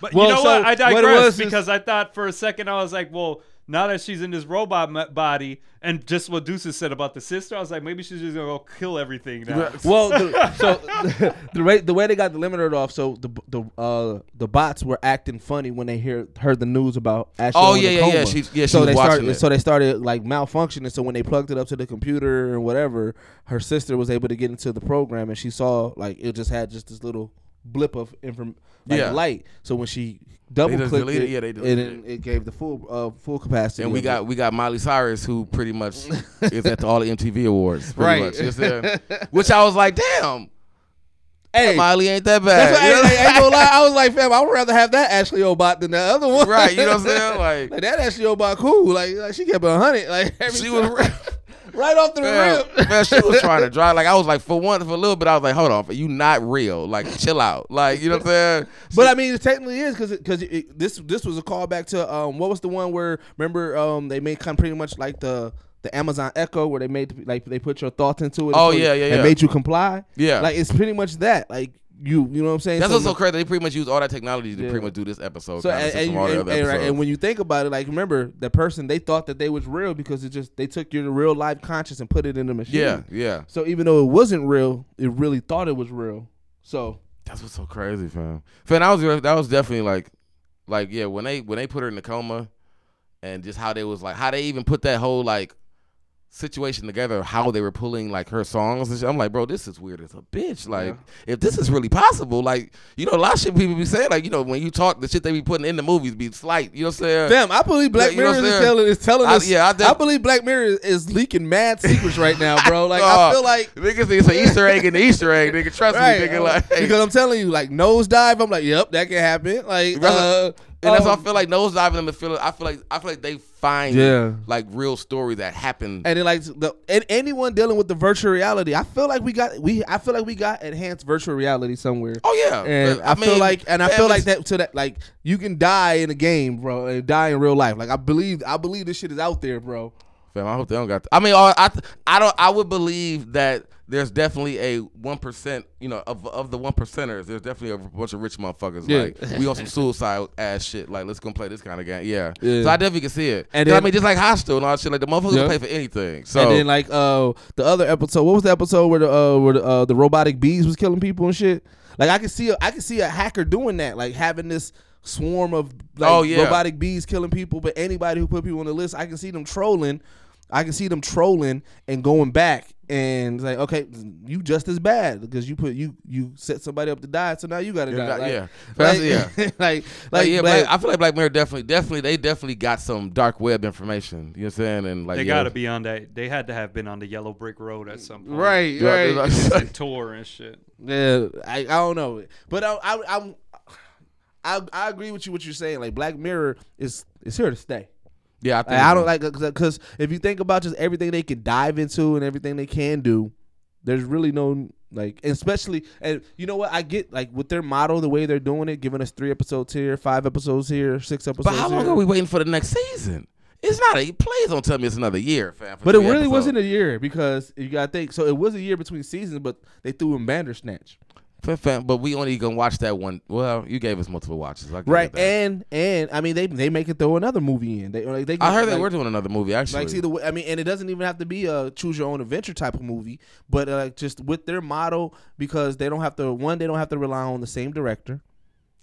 But Well, you know so what? I what it digress is- because I thought for a second I was like, well, now that she's in this robot m- body, and just what Deuces said about the sister, I was like, maybe she's just gonna go kill everything now. [laughs] well, the, so [laughs] the way the way they got the limiter off, so the the uh the bots were acting funny when they hear heard the news about Ashley. Oh, yeah, yeah, coma. yeah, she- yeah, she so was they started it. so they started like malfunctioning. So when they plugged it up to the computer and whatever, her sister was able to get into the program, and she saw like it just had just this little blip of inform like Yeah. light. So when she double clicked it, yeah, they and then it gave the full uh full capacity. And we got it. we got Miley Cyrus who pretty much [laughs] is at the, all the MTV awards, Right. [laughs] Which I was like, damn, hey. Miley ain't that bad. That's why, You know? I, I, ain't gonna lie. I was like, fam, I would rather have that Ashley Obot than the other one. right? You know what I'm saying? [laughs] Like Like that Ashley Obot cool. Like, like she kept it a hundred. Like she time. was. Right off the Man, rip. man, she was trying to [laughs] drive. Like I was like, for one, for a little bit, I was like, hold on, you not real. Like, chill out. Like, you know what I'm saying? But I mean, it technically is because because this this was a callback to um what was the one where remember um they made kind of pretty much like the the Amazon Echo where they made like they put your thoughts into it. Oh, and yeah, yeah, and yeah. made you comply. Yeah. like it's pretty much that. Like you you know what I'm saying. That's So what's so crazy. They pretty much use all that technology to Yeah. pretty much do this episode. So and, and, from all the and- and- right, and when you think about it, like remember the person they thought that they was real because it just they took your real life conscious and put it in the machine. yeah, yeah. So even though it wasn't real, it really thought it was real. So That's what's so crazy, fam. Fam, that was that was definitely like, like yeah, when they when they put her in the coma, and just how they was like how they even put that whole like situation together, how they were pulling like her songs and shit. I'm like, bro, this is weird as a bitch. Like, if this is really possible, like you know, a lot of shit people be saying, like you know, when you talk, the shit they be putting in the movies be slight. You know what I'm saying? Damn, I believe Black Yeah, you know Mirror is telling is telling I- us. yeah, I I, believe Black Mirror is, is leaking mad secrets right now, bro. [laughs] Like I feel like niggas it's an Easter egg in the Easter egg, nigga. Trust right me, nigga. Like, because I'm telling you, like nosedive. I'm like, yep, that can happen. Like, uh, And that's why I um, feel like nosediving them to feel. I feel like I feel like they find Yeah. like real stories that happen. and then like the and anyone dealing with the virtual reality, I feel like we got we I feel like we got enhanced virtual reality somewhere. oh yeah, And I, feel mean, like, and I feel like that to that, like you can die in a game, bro, and die in real life. Like I believe, I believe this shit is out there, bro. Fam, I hope they don't got. I mean, I, I, I don't. I would believe that there's definitely a one percent. You know, of of the one percenters, there's definitely a bunch of rich motherfuckers. Yeah. Like we on some suicide ass shit. Like let's go play this kind of game. Yeah. Yeah. So I definitely can see it. And And I then- mean, just like Hostel and all that shit. Like the motherfuckers Yeah. will pay for anything. So and then like uh the other episode, what was the episode where the uh where the, uh, the robotic bees was killing people and shit? Like I can see a, I can see a hacker doing that, like having this swarm of like Oh, yeah. robotic bees killing people. But anybody who put people on the list, I can see them trolling. I can see them trolling and going back and like, okay, you just as bad because you put you you set somebody up to die, so now you got to Yeah, die. Like, yeah. [laughs] like, Yeah. [laughs] like like, Like, yeah, like- Black, I feel like Black Mirror definitely, definitely, they definitely got some dark web information. You know what I'm saying? And like, They yeah. got to be on that. They had to have been on the yellow brick road at some point. right, Yeah, right. like- And [laughs] Tor and shit. Yeah, I, I don't know, but I, I I'm I I agree with you what you're saying. Like Black Mirror is is here to stay. Yeah, I, Like, I don't like because if you think about just everything they can dive into and everything they can do, there's really no like, especially and you know what I get like with their model, the way they're doing it, giving us three episodes here, five episodes here, six episodes. But how long here. are we waiting for the next season? It's not a. Please don't tell me it's another year, fam. But it really episodes. wasn't a year because you gotta think. So it was a year between seasons, but they threw in Bandersnatch. But we only gonna watch that one. Well, you gave us multiple watches, Right, and and I mean they they make it throw another movie in. They like they. I heard they were doing another movie actually. Like, see the I mean, and it doesn't even have to be a choose your own adventure type of movie, but uh, just with their model because they don't have to one, they don't have to rely on the same director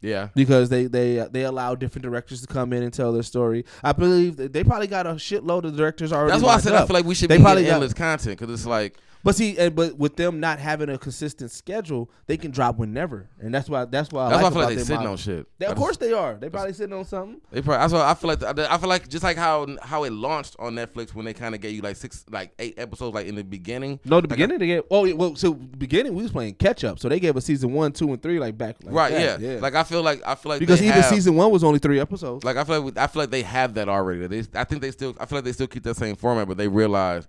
yeah, because they they they allow different directors to come in and tell their story. I believe they probably got a shitload of directors already. that's why I said up. I feel like we should They be probably got- endless content because it's like But see, and, but with them not having a consistent schedule, they can drop whenever, and that's why that's why I that's like why I feel like they sitting model. on shit. They, of just- course they are. They probably sitting on something. They probably, that's why I feel like I feel like just like how how it launched on Netflix when they kind of gave you like six like eight episodes like in the beginning. No, the Like, beginning they gave. Oh, yeah, well, so beginning we was playing catch up, so they gave us season one, two, and three like back. Like right? that, yeah. Like I feel like I feel like because even have- season one was only three episodes. Like I feel like I feel like they have that already. They, I think they still. I feel like they still keep that same format, but they realize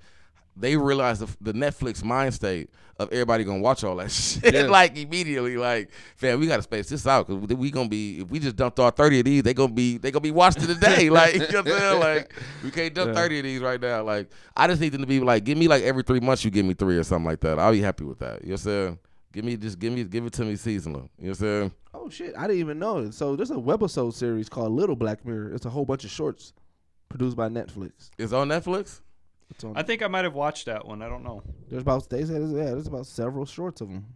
they realize the, the Netflix mind state of everybody gonna watch all that [laughs] shit Yeah. like immediately. Like, fam, we gotta space this out because we gonna be if we just dumped all thirty of these, they gonna be they gonna be watched in a day. [laughs] Like, [laughs] you know what I'm saying? Like, we can't dump Yeah. thirty of these right now. Like, I just need them to be like, give me like every three months, you give me three or something like that. I'll be happy with that. You know what I'm saying? Give me just give me give it to me seasonal. You know what I'm saying? oh shit, I didn't even know it. So there's a webisode series called Little Black Mirror. It's a whole bunch of shorts produced by Netflix. It's on Netflix. It's on. I think I might have watched that one. I don't know. there's about they said yeah, there's about several shorts of them.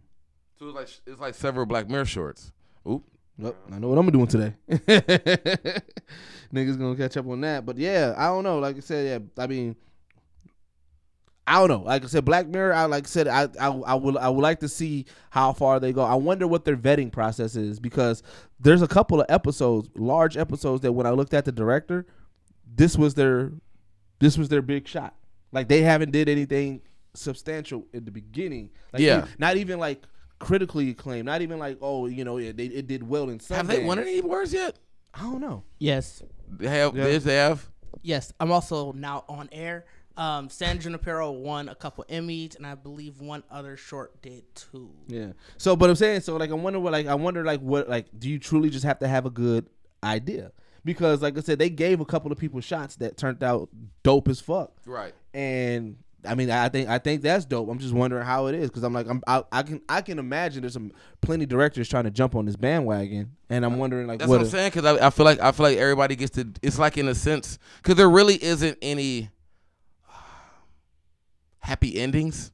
So it's like it's like several Black Mirror shorts. Oop. Yep, I know what I'm doing today. [laughs] Niggas gonna catch up on that, but yeah, I don't know. Like I said, yeah, I mean, I don't know. Like I said, Black Mirror. I like I said, I I, I would I would like to see how far they go. I wonder what their vetting process is because there's a couple of episodes, large episodes that when I looked at the director, this was their this was their big shot. Like they haven't did anything substantial in the beginning. Like Yeah. not even like critically acclaimed. Not even like oh you know it, they, it did well in some. Have they won any awards yet? I don't know. Yes. They have. Yeah. Yes, they have. Yes. I'm also now on air Um, San Junipero won a couple Emmys, and I believe one other short did too. Yeah. So, but I'm saying, so like, I wonder what, like, I wonder, like, what, like, do you truly just have to have a good idea? Because, like I said, they gave a couple of people shots that turned out dope as fuck. Right. And I mean, I think I think that's dope. I'm just wondering how it is because I'm like, I'm I, I can I can imagine there's some plenty directors trying to jump on this bandwagon, and I'm wondering like That's what, what, I'm saying because I, I feel like I feel like everybody gets to. It's like in a sense because there really isn't any uh, happy endings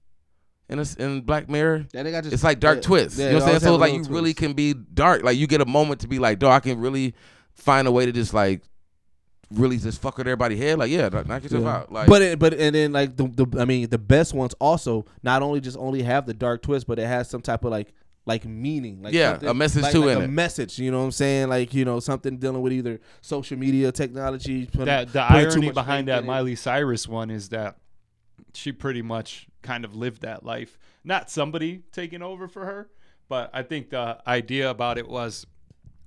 in a, in Black Mirror. Yeah, they got just- it's like dark yeah, twists. yeah, you know what I'm saying? So like you really can be dark. Like you get a moment to be like, dog, I can really find a way to just like really just fuck with everybody head. Like yeah, knock yourself Yeah. out. Like but it, but and then like the, the I mean the best ones also not only just only have the dark twist, but it has some type of like like meaning, like Yeah, a message like, too like in a it. message. You know what I'm saying? Like you know something dealing with either social media technology. putting- that the irony behind that. Miley Cyrus one is that she pretty much kind of lived that life. Not somebody taking over for her, but I think the idea about it was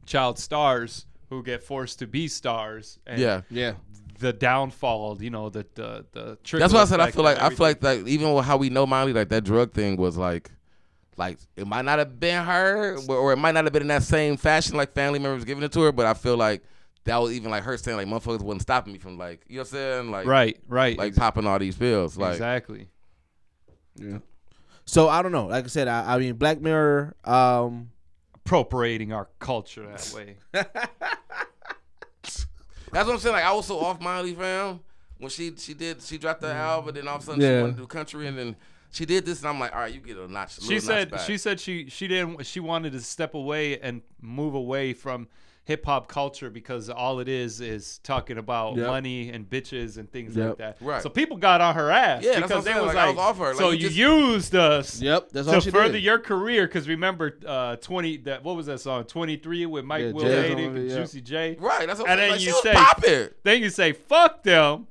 child stars who get forced to be stars. And yeah. Yeah, The downfall, you know, the the the. That's why I said I feel like effect I feel like that even with how we know Miley, like that drug thing was like, like it might not have been her, or or it might not have been in that same fashion like family members giving it to her. But I feel like that was even like her saying like motherfuckers wasn't stopping me from like you know what I'm saying like right, right, like ex- popping all these pills like exactly. yeah. So I don't know. Like I said, I, I mean Black Mirror. Um, Appropriating our culture that way. [laughs] that's what I'm saying. Like I was so off Miley fam when she she did she dropped the mm. album, and then all of a sudden she Yeah. wanted to do country, and then she did this, and I'm like, all right, you get a notch. a she said notch back. she said she she didn't she wanted to step away and move away from hip hop culture because all it is is talking about Yep. money and bitches and things Yep. like that. Right. So people got on her ass Yeah, because they was like, I like, was off her, like, so you you just- used us yep, that's all to she further did. your career because remember uh 20 that what was that song 23 with Mike Yeah, Will Jay's Hayden it, and yeah. Juicy J. right. That's what And I'm saying. then Like, you she was say- popping. Then you say fuck them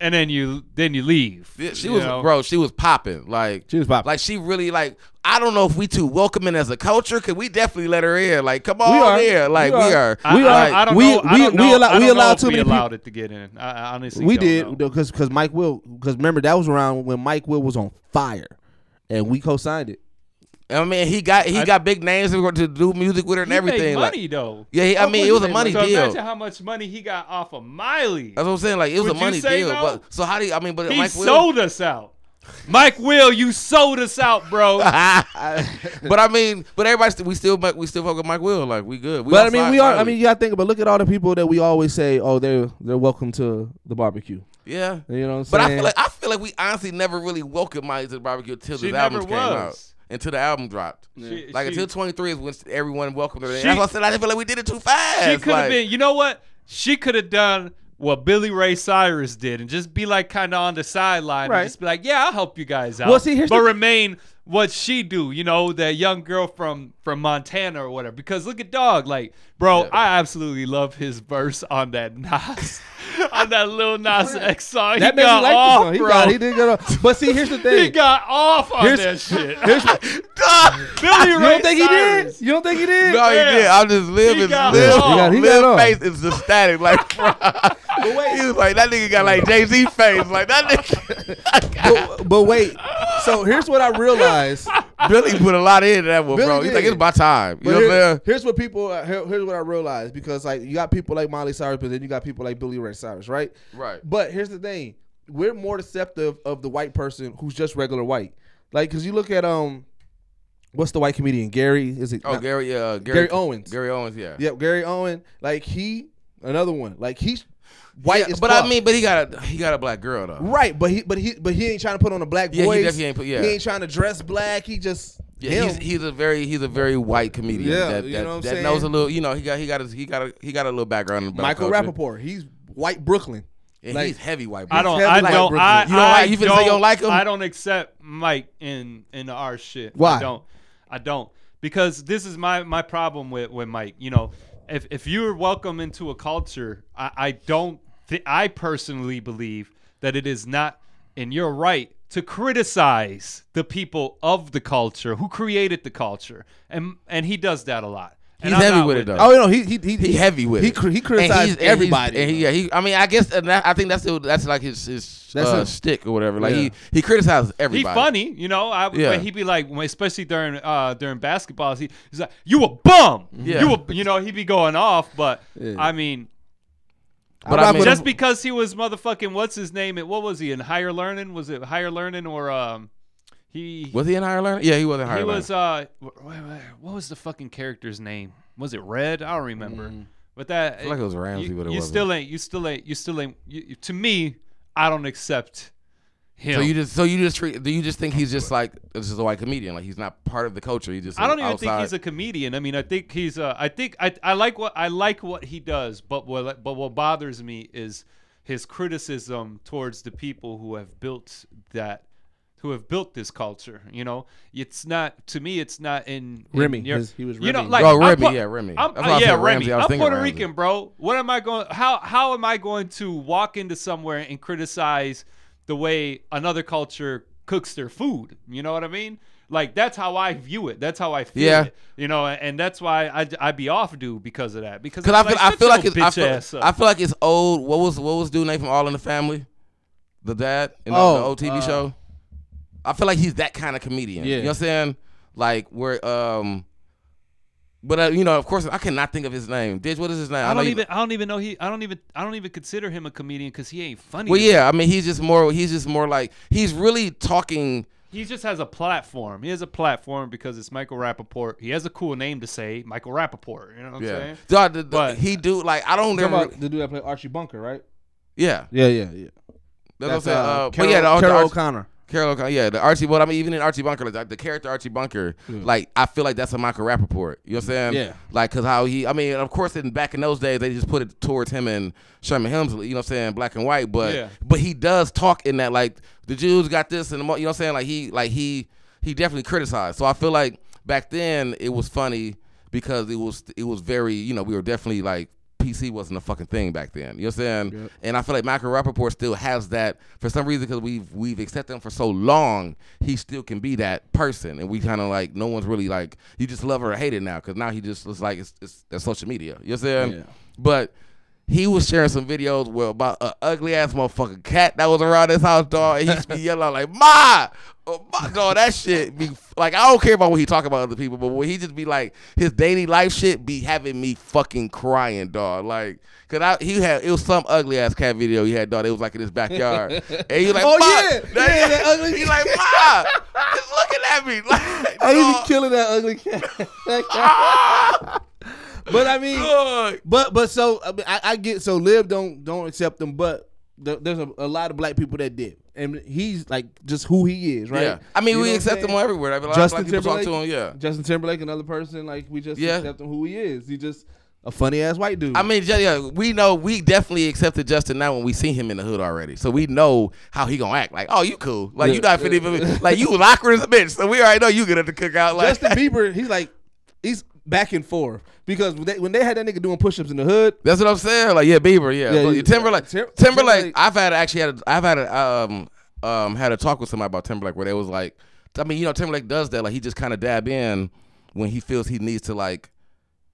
and then you then you leave. Yeah, she you was know? bro. She was popping. Like She was popping. Like she really like. I don't know if we too welcoming as a culture. Cause we definitely let her in. Like come on We are. in. Like we We are. are. I, We I, are- I don't we- know. I we- don't we know. allow- I don't we know allow if too we many allowed it to get in. I, I honestly we don't did because because Mike Will because remember that was around when Mike Will was on fire, and we co-signed it. I mean, he got he I- got big names to to do music with her and He everything. Made like, money though. yeah, he, I mean, it was a money So deal. imagine how much money he got off of Miley. That's what I'm saying. Like it was Would a money deal. no? But so how do you? I mean, but He Mike Will. sold us out. Mike Will, you sold us out, bro. [laughs] [laughs] but I mean, but everybody st- we still we still fuck with Mike Will. Like we good. We But I mean, we are. I mean, you gotta think about. Look at all the people that we always say, "Oh, they're they're welcome to the barbecue." Yeah. You know what I'm But saying? I feel like I feel like we honestly never really welcomed Miley to the barbecue until She the album came out. Until the album dropped. She- Like she- until 23 is when everyone welcomed her. She- That's why I said I feel like we did it too fast. She could have Like, been. You know what? She could have done what Billy Ray Cyrus did and just be like kind of on the sideline Right. and just be like, "Yeah, I'll help you guys out." Well, see, here's but the- remain what she do. You know, that young girl from from Montana or whatever. Because look at Dog, like, bro, Yeah. I absolutely love his verse on that [laughs] Nas, on that Lil Nas X song. that he got like off. He bro. got. He did get off. But see, here's the [laughs] thing. He got off on Here's- that shit. [laughs] Here's Billy you don't think he did? You don't think he did? No, he did. I'm just living. He got Live. He got- he live got face is just static. Like, he was like that nigga got like Jay Z face. Like that nigga. But, but wait. So here's what I realized. Billy put a lot into that one, Billy bro. He's like, did. It's my time. You But know what I'm saying? here's what people. uh, Here, here's what I realized because like you got people like Miley Cyrus, but then you got people like Billy Ray Cyrus, right? Right. But here's the thing: we're more receptive of the white person who's just regular white. Like, cause you look at um, what's the white comedian Gary? Is it? Oh, not- Gary, uh, Gary, Gary Owens. Gary Owens, yeah. Yep, Gary Owen. Like he, another one. Like he's white Yeah, but fuck. I mean, but he got a he got a black girl though. right? But he, but he, but he ain't trying to put on a black Yeah, he voice. definitely ain't put- yeah. He ain't trying to dress black. He just Yeah, him. he's he's a very he's a very white comedian. Yeah, that, you know what I'm that saying? knows a little. You know, he got he got his, he got a he got a little background in Michael culture. Rappaport. He's white Brooklyn. And like- he's heavy white. I don't. I don't. Brooklyn. I, You don't I like- you finna say you don't like him? I don't accept Mike in in our shit. Why? I don't. I don't because this is my my problem with with Mike. You know, if if you're welcome into a culture, I, I don't. Th- I personally believe that it is not in your right to criticize the people of the culture who created the culture, and and he does that a lot. And He's I'm heavy with it, though. Oh no, he he he, He heavy with he, it. cr- he And criticized and he's- everybody. And he, yeah, he. I mean, I guess and that, I think that's the, that's like his his That's uh, a- stick or whatever. Like Yeah. he he criticizes He everybody. funny, you know. I Yeah. but he'd be like, especially during uh during basketball, he, he's like, "You a bum, Yeah. you a," you know. He'd be going off, but Yeah. I mean, But rock I mean, just because he was motherfucking what's his name? It what was he in higher learning? Was it higher learning or um he was he in higher learning? Yeah, he was in higher he learning. was uh wh- wh- wh- what was the fucking character's name? Was it Red? I don't remember. But that Mm. feel like it was Ramsey, You, but it you wasn't. still ain't. You still ain't. You still ain't. You, you- to me, I don't accept him. So you just so you just treat do you just think he's just like this is a white comedian like he's not part of the culture he just I don't even outside. think he's a comedian. I mean, I think he's. Uh, I think I, I like what I like what he does, but what but what bothers me is his criticism towards the people who have built that, who have built this culture. You know, it's not to me. It's not in, in Remy, your- his- he was You know, like Oh, I'm Remy, Pu- yeah, Remy. I'm, That's why I uh, yeah, Remy. Ramsey. I was I'm thinking Puerto Ramsey. Rican, bro. What am I going? How how am I going to walk into somewhere and criticize the way another culture cooks their food? You know what I mean? Like that's how I view it. That's how I feel Yeah. it. You know, and that's why I I be off dude because of that. Because Because I it's feel, I feel like it's, I feel. I feel like it's old. What was what was dude name from All in the Family? The dad in the, Oh, the old TV uh, show. I feel like he's that kind of comedian. Yeah. You know what I'm saying? Like where um, but uh, you know, of course, I cannot think of his name. Ditch, what is his name? I know don't you- even I don't even know he I don't even I don't even consider him a comedian because he ain't funny. Well, to me. yeah. I mean, he's just more. He's just more like he's really talking. He just has a platform. He has a platform because it's Michael Rappaport. He has a cool name to say, Michael Rappaport. You know what I'm Yeah. saying? Dog, the- the- But- he do like I don't Talking ever. about the dude that played Archie Bunker, right? yeah. Yeah, yeah, yeah. That's, what I'm saying. uh, Uh, Carroll, but yeah, the, the Carroll Archie- O'Connor. Carroll O'Connor, yeah, the Archie, but I mean, even in Archie Bunker, like, the character Archie Bunker, like I feel like that's a Michael Rappaport. You know what I'm saying? Yeah. Like, cause how he, I mean, of course, in back in those days, they just put it towards him and Sherman Hemsley. You know what I'm saying? Black and white, but Yeah. but he does talk in that like the Jews got this and the, you know what I'm saying? Like he like he he definitely criticized. So I feel like back then it was funny because it was it was very you know we were definitely like. PC wasn't a fucking thing back then. You know what I'm saying? And I feel like Michael Rappaport still has that for some reason because we've we've accepted him for so long. He still can be that person, and we kind of like no one's really like you just love her or hate it now because now he just looks like it's, it's, it's social media. You know what I'm saying? Yeah. But he was sharing some videos where about an ugly ass motherfucking cat that was around his house, dog. And he used to be [laughs] yelling like "Ma, oh, ma, dog." That shit be like I don't care about what he talk about other people, but when he just be like his daily life shit be having me fucking crying, dog. Like, cause I he had it was some ugly ass cat video he had, dog. It was like in his backyard, [laughs] and he was like, Oh, "Ma," yeah. that- Yeah, that ugly- He like, "Ma, just looking at me." [laughs] Like, oh, I dog, even killing that ugly cat. But I mean, but but so I, mean, I, I get so Liv don't don't accept him, but th- there's a, a lot of black people that did, and he's like just who he is, right? Yeah, I mean You we accept him everywhere. I mean, Justin of black people talk Timberlake, to him. Yeah. Justin Timberlake, another person like we just Yeah. accept him who he is. He just a funny ass white dude. I mean, yeah, yeah, we know we definitely accepted Justin now when we see him in the hood already. So we know how he gonna act. Like, oh, you cool. Like you not finna even like you awkward as a bitch. So we already know you good at the cookout. Like Justin [laughs] Bieber, he's like he's back and forth because when they, when they had that nigga doing push-ups in the hood, that's what I'm saying. Like, yeah, Bieber, yeah. Yeah, you- Timberlake, Tim- Timberlake, Timberlake- I've had actually had a, I've had a um um had a talk with somebody about Timberlake where they was like, I mean, you know, Timberlake does that. Like he just kind of dab in when he feels he needs to like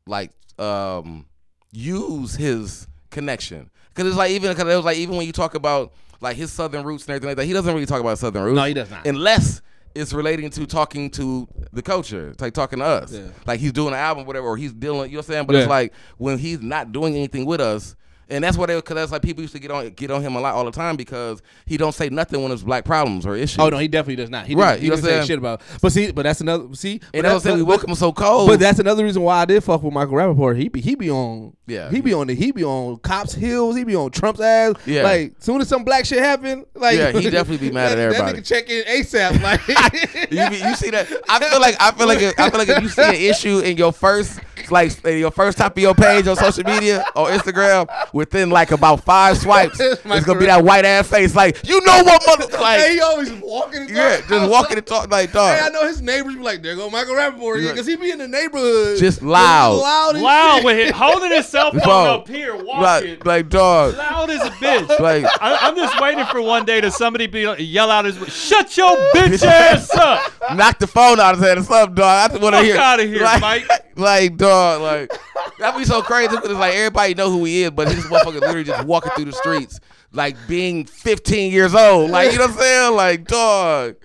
like um use his connection because it's like even because it was like even when you talk about like his southern roots and everything like that he doesn't really talk about southern roots No, he does not. unless it's relating to talking to the culture it's like talking to us. Yeah. like he's doing an album whatever or he's dealing you know what I'm saying? But it's like when he's not doing anything with us and that's what they because that's like people used to get on get on him a lot all the time because he don't say nothing when it's black problems or issues oh no, he definitely does not. He Right, he you know I'm say shit about. But see, but that's another see. and that's saying we welcome him so cold But that's another reason why I did fuck with Michael Rappaport. He be he be on Yeah. he be on the he be on cops heels. He be on Trump's ass. Yeah. Like soon as some black shit happen, like Yeah, he definitely be [laughs] mad at everybody. That nigga check in ASAP. Like [laughs] you, be, you see that? I feel like I feel like if, I feel like if you see an issue in your first like in your first top of your page on social media or Instagram, within like about five swipes, [laughs] It's it's, gonna be that white ass face. Like you know what, mother? [laughs] hey, Like he always walking. And yeah, talking. just walking and talk like dog. Hey, I know his neighbors be like, there go Michael Rappaport Yeah. because he be in the neighborhood, Just loud. loud, Loud shit. with it, holding his cell [laughs] phone Bro, up here, walking. like like dog. loud as a bitch. Like I, I'm just waiting for one day to somebody be like, yell out his shut your bitch ass up. knock the phone out of his head or something, dog. I just want to Fuck hear. outta here, like, Mike. like, like, dog, like that'd be so crazy because it's like everybody know who he is, but this motherfucker literally just walking through the streets, like being 15 years old, like you know what I'm saying, like, dog.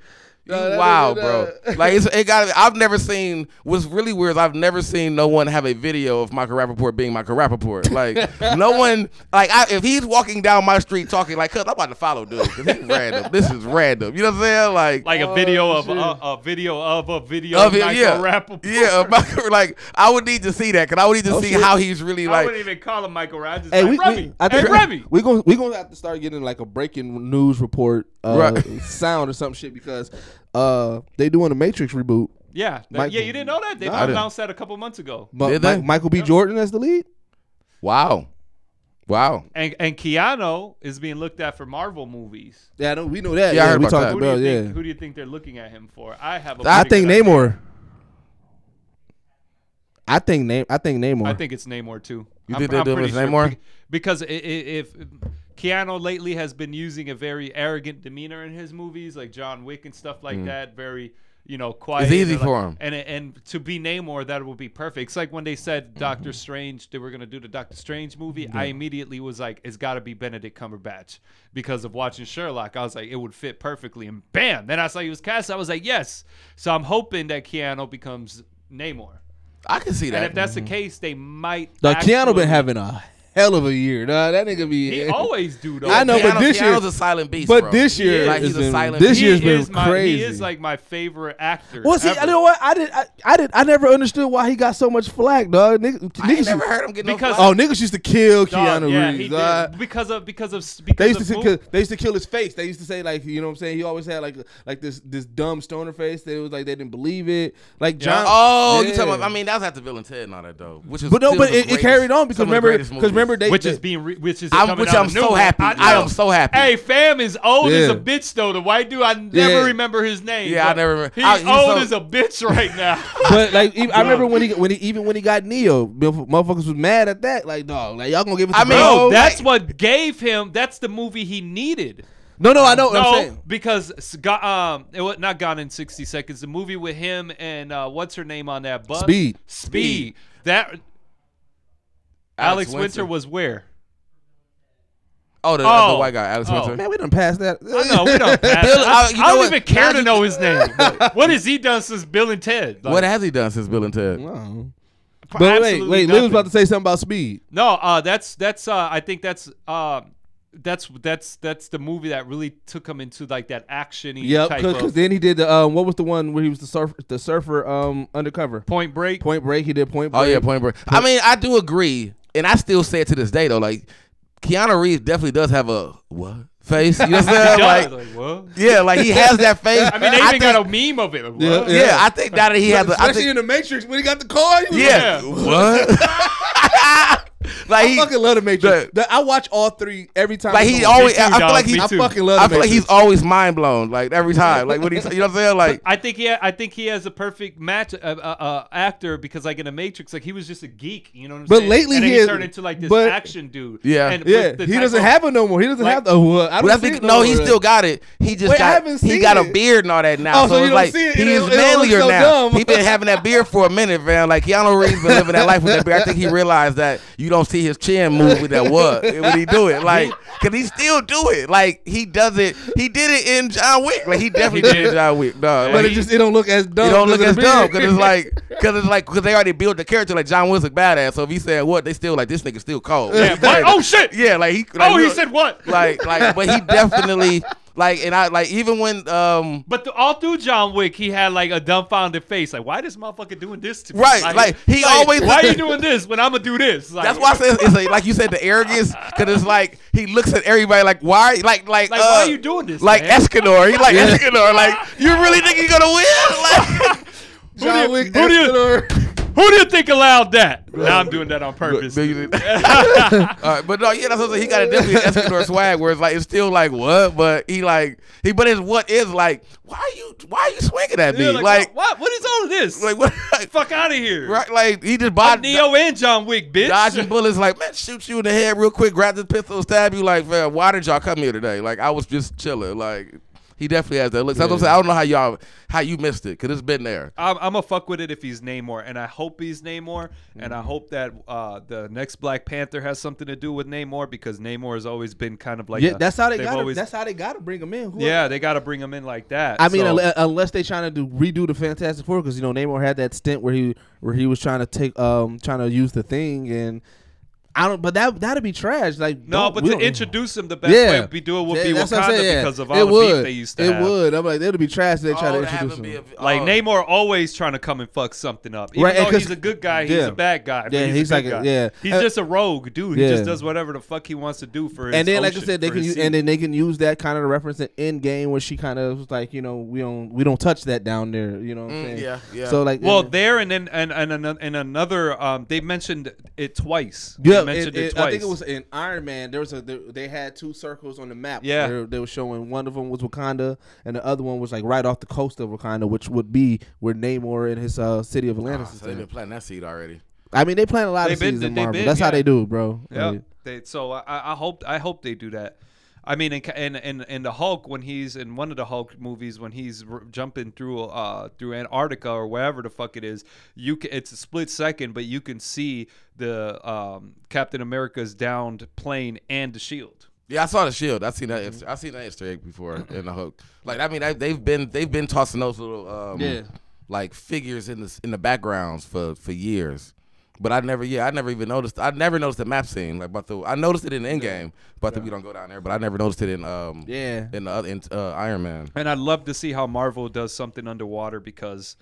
You No, wow, bro! Like it's, it got. I've never seen. What's really weird is I've never seen no one have a video of Michael Rappaport being Michael Rappaport. Like [laughs] no one. Like I, if he's walking down my street talking like, "Cuz I'm about to follow dude," because he's random. This is random. You know what I'm saying? Like, Like a Oh, video of a, a video of a video of of him, Michael yeah, Rappaport. yeah. Michael, like I would need to see that because I would need to Oh, see shit. how he's really like. I wouldn't even call him Michael Rappaport. I just Hey, like, we, Remy. we, I think hey, Remy. we gonna we gonna have to start getting like a breaking news report uh, Right. sound or some shit because uh they doing a Matrix reboot. Yeah, that- Mike- yeah, you didn't know that? They Nah, I didn't. announced that a couple months ago. But Did they? Mi- Michael B. Jordan as the lead. wow, wow. And and Keanu is being looked at for Marvel movies. Yeah, I know, we know that. Yeah, I heard we about talked that. Who do about you yeah. think? Who do you think they're looking at him for? I have a. I pretty think good idea. Namor. I think name. I think Namor. I think it's Namor too. You I'm- think they're I'm doing pretty it's sure Namor? be- Because i- i- if Keanu lately has been using a very arrogant demeanor in his movies, like John Wick and stuff like that, very you know quiet. Mm. It's easy and, for like- him. And and to be Namor, that would be perfect. It's like when they said Doctor Strange, they were gonna do the Doctor Strange movie. I immediately was like, it's got to be Benedict Cumberbatch because of watching Sherlock. I was like, it would fit perfectly, and bam! Then I saw he was cast. I was like, yes. So I'm hoping that Keanu becomes Namor. I can see that. And if that's the case, they might. Dog, Keanu been having a hell of a year. Nah, that nigga be. He [laughs] always do though. I know, but Keanu- this year- Keanu's a silent beast. but bro. this year, like has he's a been- silent. this beast. he year's been is my, crazy. He is like my favorite actor. Well, see, ever. I know what I did. I, I did. I never understood why he got so much flack, dog. Niggas, I ain't niggas never used- heard him get no Because- flack. oh, niggas used to kill Dog, Keanu yeah, he Reeves. did. because of because of because They used of to mov- kill, they used to kill his face. They used to say like you know what I'm saying. He always had like like this this dumb stoner face. That it was like they didn't believe it. Like John. Oh, you Yeah. talking about? I mean, that was after Bill and Ted and all that though. Which is But no, but it, it carried on because some of the remember because movies. Remember they which they- is being re- which is I'm- coming which I'm so happy. I, I am so happy. Hey, fam is old as a bitch though. The white dude, I never Yeah. remember his name. Yeah, I never remember. He's I- he's old so- as a bitch right now. [laughs] but like [laughs] even, I remember when he when he even when he got Neo, motherfuckers was mad at that. Like dog, like y'all gonna give it to I mean, bro? That's like- what gave him. That's the movie he needed. no, no, I know. what I'm No, because um, it was not Gone in sixty seconds. The movie with him and uh, what's her name on that bus? Speed. Speed. That Alex, Winter. was where? Oh, the, Oh. the white guy, Alex Oh. Winter. Man, we done passed that. I know we [laughs] don't. Pass Bill- I, uh, you I know don't what? even care to know his name. [laughs] But what has he done since Bill and Ted? Like, What has he done since Bill and Ted? No. But wait, absolutely wait, Lee was nothing. about to say something about Speed. No, uh, that's that's. Uh, I think that's. Uh, that's that's that's the movie that really took him into like that actiony Yep, type because of then he did the um, what was the one where he was the surfer, the surfer um undercover. Point Break. Point Break. He did Point Break. Oh yeah, Point Break. I mean, I do agree, and I still say it to this day though. Like Keanu Reeves definitely does have a what face. You know what I'm [laughs] He saying? does. Like, Like, what? yeah, like he has that face. [laughs] I mean, they even think- got a meme of it. Like, Yeah, what? Yeah, I think now that he has. A, I Especially think, in the Matrix when he got the car. he was yeah. Yeah. What? [laughs] [laughs] like I he, fucking love the Matrix. the- The- I watch all three every time. like he always. too, I feel dog, like me he. I fucking love. I feel like he's always mind blown. Like every time. Like what he. [laughs] You know what I'm saying? Like. I think he, I think he has a perfect match, uh, uh, uh, actor because like in the Matrix, like he was just a geek, you know what I'm But saying? lately and then he he is- turned into like this but- action dude. Yeah. and Yeah, he doesn't of- have it no more. He doesn't like- have the. Well, I don't Well, that's see no, he still got it. He just Wait, I got haven't he seen got a beard and all that now. Oh, so so you it's like see it? It he's don't- don't look manlier now. dumb. He been having that beard for a minute, man. Like Keanu Reeves been living that life with that beard. I think he [laughs] realized that you don't see his chin move with that what [laughs] when he do it. Like, cause he still do it. Like he does it. He did it in John Wick. Like he definitely did it in John Wick. Dog. But Like, it just it don't look as dumb. it don't look as dumb because it's like [laughs] because it's like because they already built the character like John Wick's a badass. So if he said what, they still like this nigga still cold. Yeah, [laughs] what? Oh shit! yeah, like he. Like, oh, he said what? like like but he definitely like and I like even when um But the, all through John Wick, he had like a dumbfounded face. Like, why this motherfucker doing this to me? Right, like, he always- Why are you [laughs] doing this when I'm gonna do this? Like, that's why I said it's like, like you said the arrogance because it's like he looks at everybody like why like like Like, uh, why are you doing this? like man? Escanor he like [laughs] Escanor like you really think you're gonna win [laughs] like John Wick, who do you- Escanor. Who do you think allowed that? Now I'm doing that on purpose. [laughs] [laughs] All right, but no, yeah, that's what I'm saying. He got a definitely an swag where it's like it's still like what, but he like he, but his what is like why are you why are you swinging at me Yeah, like like, what? What is all of this? like what [laughs] like, fuck out of here! right like he just bought Neo and John Wick, bitch. dodging bullets like man shoot you in the head real quick grab this pistol stab you like man why did y'all come here today like I was just chilling like He definitely has that look. So that's I'm saying. I don't know how y'all how you missed it because it's been there. I'm, I'm gonna fuck with it if he's Namor, and I hope he's Namor, and Mm-hmm. I hope that uh, the next Black Panther has something to do with Namor because Namor has always been kind of like yeah, a- that's how they got. always- to That's how they got to bring him in. Who yeah, they got to bring him in like that. I mean, So- unle- unless they're trying to do redo the Fantastic Four, because you know Namor had that stint where he where he was trying to take um trying to use the thing, and I don't. But that that'd be trash. Like no, but to introduce him, the best Yeah. way to do it would Yeah, be that's what I'm Wakanda saying, yeah. because of it all the would. beef they used to it have. would. I'm like, it'd be trash if they try Oh, to to introduce him him. be a- Like oh, Namor always trying to come and fuck something up. Even Right, and though 'cause- he's a good guy, he's yeah. a bad guy. Yeah, he's, he's a like good a- guy. yeah. He's Uh, just a rogue dude. He just does whatever the fuck he wants to do for his and then, like I said, they can use, and then they can use that kind of reference in end game where she kind of was like, you know, we don't we don't touch that down there. You know what I'm Mm, saying? yeah, yeah. So like, Well, there and then and and, and, and another, um, they mentioned it twice. Yeah, they mentioned it- it, it- twice. I think it was in Iron Man. There was a there, they had two circles on the map. Yeah. where they were showing one of them was Wakanda, and the other one was like right off the coast of Wakanda, which would be where Namor and his uh, city of Atlantis Oh, is. so they've been planting that seed already. I mean, they plant a lot They've of been- seeds in they've Marvel. been, That's how they do, it, bro. Yeah. Like, They, so I, I hope I hope they do that. I mean, in, in in in the Hulk when he's in one of the Hulk movies when he's r- jumping through uh through Antarctica or wherever the fuck it is, you can, it's a split second, but you can see the um, Captain America's downed plane and the shield. Yeah, I saw the shield. I seen that. Mm-hmm. I seen that Easter egg before in the Hulk. Like I mean, I, they've been they've been tossing those little um, Yeah. like figures in the in the backgrounds for for years. But I never, yeah, I never even noticed. I never noticed the map scene. Like, but the I noticed it in the end game, but the, we don't go down there. But I never noticed it in um yeah. in the other in uh, Iron Man. And I'd love to see how Marvel does something underwater because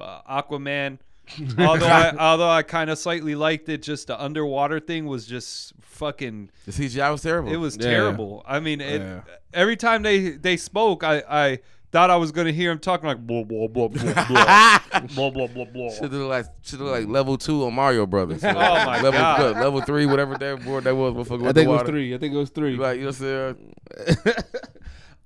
uh, Aquaman, [laughs] although I, although I kind of slightly liked it, just the underwater thing was just fucking. The CGI was terrible. It was Yeah. terrible. I mean, it, Yeah. every time they they spoke, I I thought I was gonna hear him talking like blah blah blah blah blah [laughs] blah blah blah blah. Should look like should look like level two on Mario Brothers. [laughs] oh my level, God. good, level three, whatever that board that was. motherfucker, with I the think it was three. I think it was three. Like you know, what I'm saying? [laughs]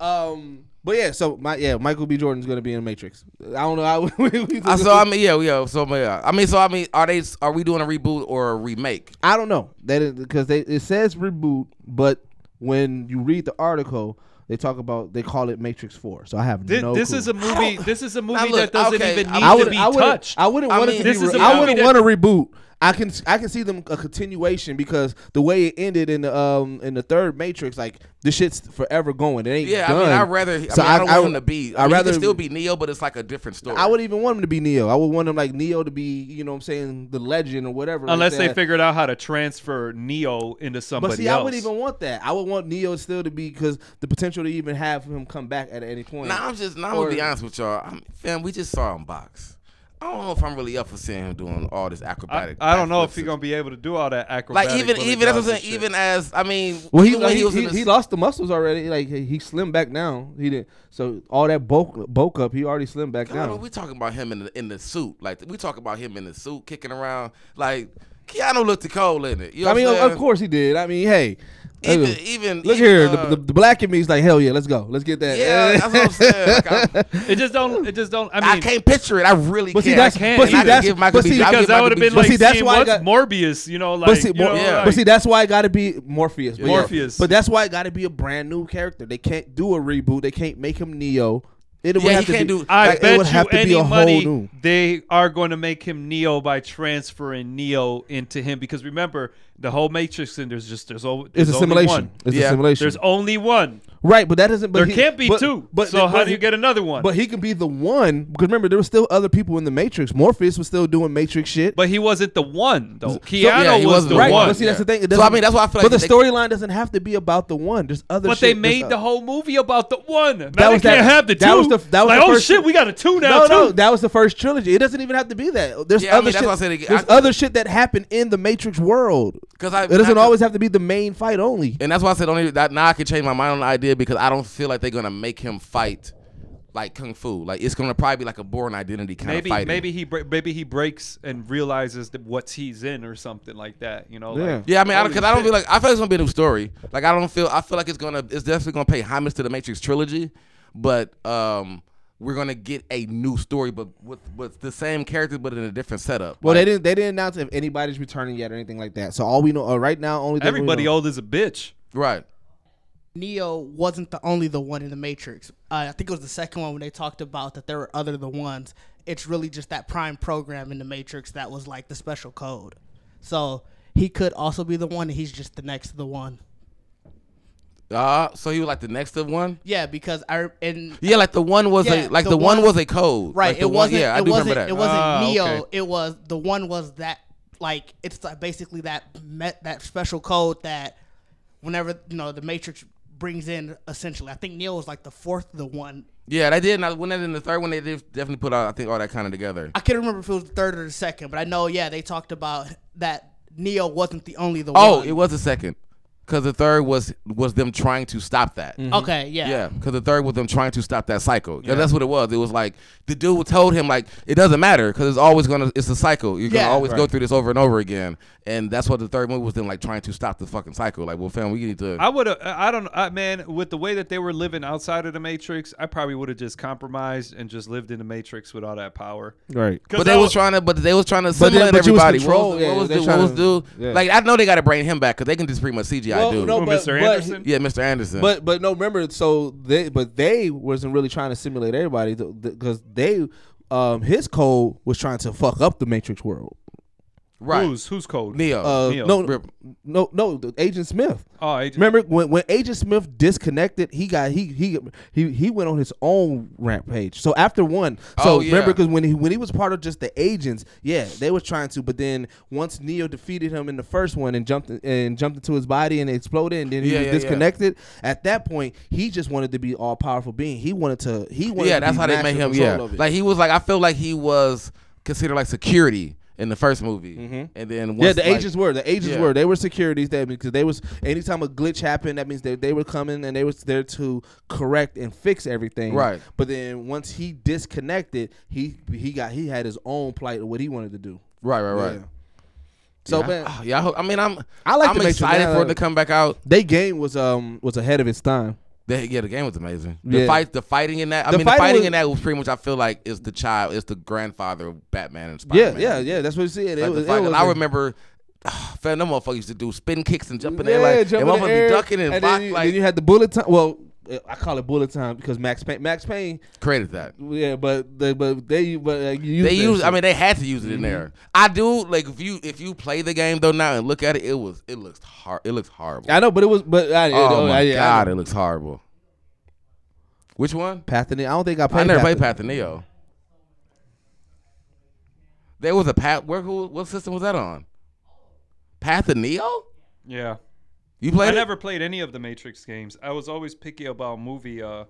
Um, but yeah, so my yeah, Michael B. Jordan's gonna be in Matrix. I don't know. how we, we, I so I mean, yeah, yeah. So yeah, I mean, so I mean, are they? Are we doing a reboot or a remake? I don't know that because they it says reboot, but when you read the article, they talk about they call it Matrix Four. So I have This, no. this clue. is a movie. This is a movie look, that doesn't okay, even I- need I to would be I would touched. I wouldn't I want mean, it to this be. re- a I movie wouldn't want a reboot. I can I can see them a continuation because the way it ended in the um in the third Matrix, like this shit's forever going. It ain't Yeah, done. I mean, I'd rather. I, mean, I, I- don't I want would- him to be. I'd I mean, he rather- still be Neo, but it's like a different story. I wouldn't even want him to be Neo. I would want him like Neo to be, you know what I'm saying, the legend or whatever. like Unless they that. figured out how to transfer Neo into somebody But see, else. I wouldn't even want that. I would want Neo still to be because the potential to even have him come back at any point. Nah, I'm just. Nah, I'm gonna be honest with y'all. I'm, fam, we just saw him box. I don't know if I'm really up for seeing him doing all this I, acrobatic. I don't know if he's gonna be able to do all that acrobatic. Like even even that's what I'm dodge and saying. Even as I mean, well, he even when he, was he, he lost the muscles already. Like he, he slimmed back down. He didn't. so all that bulk bulk up. He already slimmed back Come on, down. we talking about him in the in the suit. Like we talking about him in the suit, kicking around. Like Keanu looked cold in it. You know I mean, what I'm of, of saying? course he did. I mean, hey, Even look, even look even, here, uh, the, the, the black in me is like, hell yeah, let's go, let's get that. yeah, that's what I'm saying. Like, I, [laughs] it just don't. It just don't. I mean, I can't picture it. I really But see, can't. that's- I can't. but see, And I could that's- give Michael but see, I because that would have been like see, that's why got- Morpheus. You know, like but see, you know, yeah. like- but see, that's why it got to be Morpheus. But yeah. But that's why it got to be a brand new character. They can't do a reboot. They can't make him Neo. It would Yeah, have he to can't be, do- I like, it bet would you have to any a whole money new. they are going to make him Neo by transferring Neo into him because remember the whole Matrix and there's just there's, o- It's a only simulation. one. It's Yeah. a simulation. There's only one. right, but that doesn't. But There he- can't be but- two. But so how but do you get another one? But he can be the one because remember there were still other people in the Matrix. Morpheus was still doing Matrix shit. But he wasn't the one though. Keanu yeah, he was wasn't the the right, one. but see that's the thing. It So, I doesn't- mean, that's why I feel But the they- storyline doesn't have to be about the one. There's other. But shit they made uh, the whole movie about the one. Now That they was can't that- have the two. that was the- that was like, the oh first- shit, we got a two now No, too. no, that was the first trilogy. It doesn't even have to be that. There's Yeah, I other mean, that's shit. why I said it- there's I- other shit that happened in the Matrix world. Because I It doesn't I- always have to be the main fight only. And that's why I said only that now I can change my mind on the idea because I don't feel like they're gonna make him fight like kung fu. Like it's gonna probably be like a Bourne Identity kind maybe of fighting. maybe he maybe he breaks and realizes that what he's in or something like that. You know, Yeah. like, Yeah, I mean, because I, don't feel like I feel like it's gonna be a new story. Like I don't feel I feel like it's gonna it's definitely gonna pay homage to the Matrix trilogy, but um we're gonna get a new story, but with with the same characters, but in a different setup. Well, Like, they didn't. They didn't announce if anybody's returning yet or anything like that. So all we know uh, right now, only thing we everybody know- old is a bitch. right. Neo wasn't the only the one in the Matrix. Uh, I think it was the second one when they talked about that there were other the ones. It's really just that prime program in the Matrix that was like the special code. So he could also be the one, and he's just the next to the one. Uh, so he was like the next of one. Yeah, because I and Yeah, like the one was Yeah, a like the the, one, one- was a code. right, Like it wasn't. Yeah, I it do wasn't. remember that. It wasn't Ah, Neo. okay. It was the one was that like it's like basically that met that special code that whenever you know the Matrix brings in essentially. I think Neo was like the fourth the one. Yeah, they did. And I, when they did in the third one, they did definitely put out. I think all that kind of together. I can't remember if it was the third or the second, but I know yeah they talked about that Neo wasn't the only the Oh, one. it was the second, because the third was was them trying to stop that. Mm-hmm. okay. Yeah. Yeah, because the third was them trying to stop that cycle. Yeah, that's what it was. It was like the dude told him like it doesn't matter because it's always gonna it's a cycle. You're gonna Yeah. always go through this over and over again, and that's what the third movie was them like trying to stop the fucking cycle. Like, well, fam, we need to. I would have. Uh, I don't. I, man, with the way that they were living outside of the Matrix, I probably would have just compromised and just lived in the Matrix with all that power. Right. but they was trying to, but they was trying to But then- simulate but was everybody. control- what was, yeah, what was, they the, what was to- dude? yeah. Like, I know they got to bring him back because they can just pretty much CGI Well, dude. no, but- Mr. but- Anderson? yeah, Mr. Anderson. But but no, remember. So they but they wasn't really trying to simulate everybody because they um his code was trying to fuck up the Matrix world. Right, Who's who's code? Neo. Uh, Neo. no, Rip. no, no, the Agent Smith. Oh, Agent- Remember when, when Agent Smith disconnected, he got he he he he went on his own rampage. So after one, so Oh, yeah. remember because when he when he was part of just the agents, yeah, they were trying to. But then once Neo defeated him in the first one and jumped and jumped into his body and exploded, and then he Yeah, was yeah, yeah. disconnected. At that point, he just wanted to be all powerful being. He wanted to. He wanted. yeah, to that's be how they made him. Yeah, like he was like I feel like he was considered like security in the first movie, and then Mm-hmm. yeah, the like- agents were the agents yeah. were they were securities that because they was anytime a glitch happened that means they, they were coming and they was there to correct and fix everything Right. but then once he disconnected he he got he had his own plight of what he wanted to do right, right, right. Yeah. so yeah, man I, yeah, I, hope, I mean, I'm I like I'm excited for it to come back out. they game was um was ahead of its time The, yeah, the game was amazing. The Yeah. fight, the fighting in that. I The mean, the fighting fighting was- in that was pretty much. I feel like is the child, is the grandfather of Batman and yeah Spider-Man. yeah yeah that's what said Like it the was, it was I remember, [sighs] fam, them motherfuckers used to do spin kicks and jump in yeah, there like, and motherfuckers be ducking and, and block, then, you, like then you had the bullet time well I call it bullet time because Max Payne Max Payne created that. yeah but they but they but uh, you They that use. I mean, they had to use it in there. I do like if you if you play the game though now and look at it, it was it looks hard. It looks horrible. I know but it was but I, oh I, my I, I, god, it looks horrible. Which one? Path of Neo. I don't think I played. I never Path played of- Path of Neo. There was a path. Where? Who, what system was that on? Path of Neo. yeah. You played I it? never played any of the Matrix games. I was always picky about movie. Uh,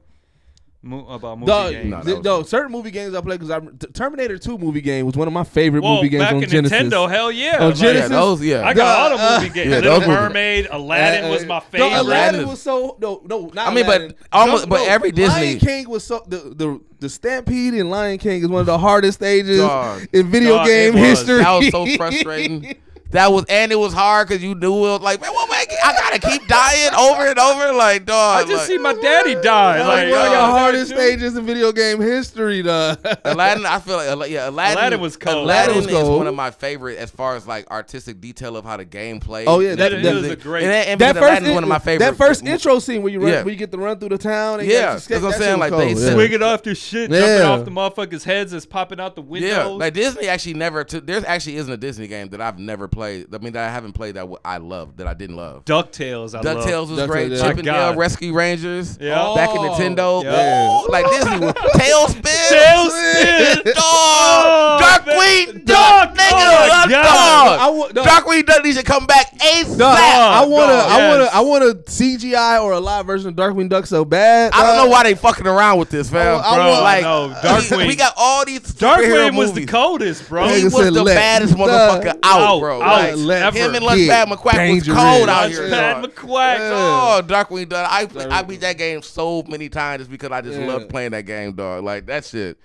mo- about movie No, games. No, that th- no, certain movie games I played because I T- Terminator Two movie game was one of my favorite Whoa, movie games back on in Genesis. Nintendo, hell yeah! On Like, Yeah, Genesis? those. Yeah. I got all the [laughs] Uh, movie games. yeah, Little those movies. Mermaid, Aladdin Uh, was my favorite. Aladdin Aladdin. was so no, no, not I mean, but Aladdin. almost- but every Lion Disney- King was so the the the Stampede in Lion King is one of the hardest stages Dog. in video Dog, game history. that was so frustrating. [laughs] That was and it was hard because you knew it was like man, what man, I gotta keep dying over and over. Like dog, I just like, see my daddy die. That Like, was one of the hardest stages in video game history, though. [laughs] Aladdin, I feel like yeah, Aladdin, Aladdin was cold. Aladdin Aladdin was is one of my favorite as far as like artistic detail of how the game plays. Oh, yeah, that- It, that- was a great. and, that, and that because Aladdin's first one of my favorite. That first intro scene where you run, Yeah. where you get to run through the town. And Yeah, you have to that's what I'm saying, like, they cold, said- yeah. Swinging off your shit, Yeah. jumping off the motherfuckers' heads that's popping out the windows. Yeah, like Disney actually never. Took, there's actually isn't a Disney game that I've never played. I mean, that I haven't played that I love that I didn't love. Ducktales, I love. Ducktales was Ducktales, great. yeah. Chip My and Dale Rescue Rangers. Yeah. Back in Oh, Nintendo. yeah. Ooh, like Disney was [laughs] TaleSpin. TaleSpin. [laughs] Dog. Oh, Darkwing man. Duck. Duck. Nigga. Oh, Dog. God. I. Darkwing Duck needs to come back ASAP. No, I want to, dog, I want to, yes. I want a CGI or a live version of Darkwing Duck so bad. I don't know why they fucking around with this, fam. I Bro, want- like, no, we- Darkwing. We, got all these superhero Darkwing was the coldest, bro. He was the baddest motherfucker out, Out, bro. Out, Like, let him ever. and Launchpad get McQuack was cold out here. Pat dog. McQuack. Oh, Darkwing Duck. I play, I beat that game so many times just because I just Yeah. loved playing that game, dog. Like that shit.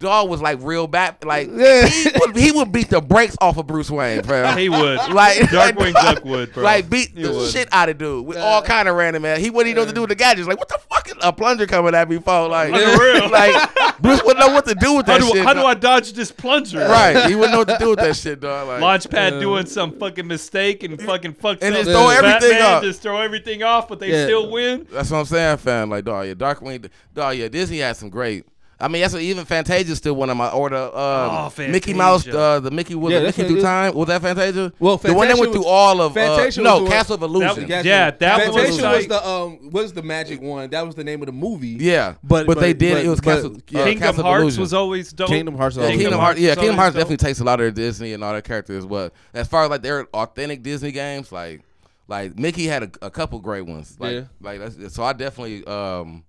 Dog was like real bad. Like [laughs] Yeah. he would he would beat the brakes off of Bruce Wayne, fam. He would. [laughs] Like Darkwing like, [laughs] Duck would, bro. Like beat He the would. shit out of dude with all kind of random man. He wouldn't even know what to do with the gadgets. Like what the fuck is a plunger coming at me for? Like, On like Bruce wouldn't know what to do with How that do, shit. how do. I dodge this plunger? Right, he wouldn't know what to do with that shit, dog. Like, Launchpad doing some fucking mistake and fucking fucks And up. just throw everything Batman off. Just throw everything off, but they Yeah. still win. That's what I'm saying, fam. Like, dog, yeah, Darkwing, dog, yeah, Disney had some great. I mean, that's what, even Fantasia still one of my order. Uh, Oh, Mickey Mouse, uh, the Mickey was Yeah, Mickey through time. Was that Fantasia? Well, the one that Fantasia went through was- all of uh, Fantasia was no the Castle of Illusion. That- Yeah, that one was Fantasia like- was the um was the magic one. That was the name of the movie. yeah, But- but, they did but- it was but- Castle. uh, Kingdom Castle of Hearts Illusion. was always dope. Kingdom Hearts Yeah, always Kingdom dope. Hearts. Yeah, Kingdom Hearts dope. definitely takes a lot of Disney and all their characters. But as far as like their authentic Disney games, like like Mickey had a, a couple great ones. Like Yeah. like that's, so I definitely um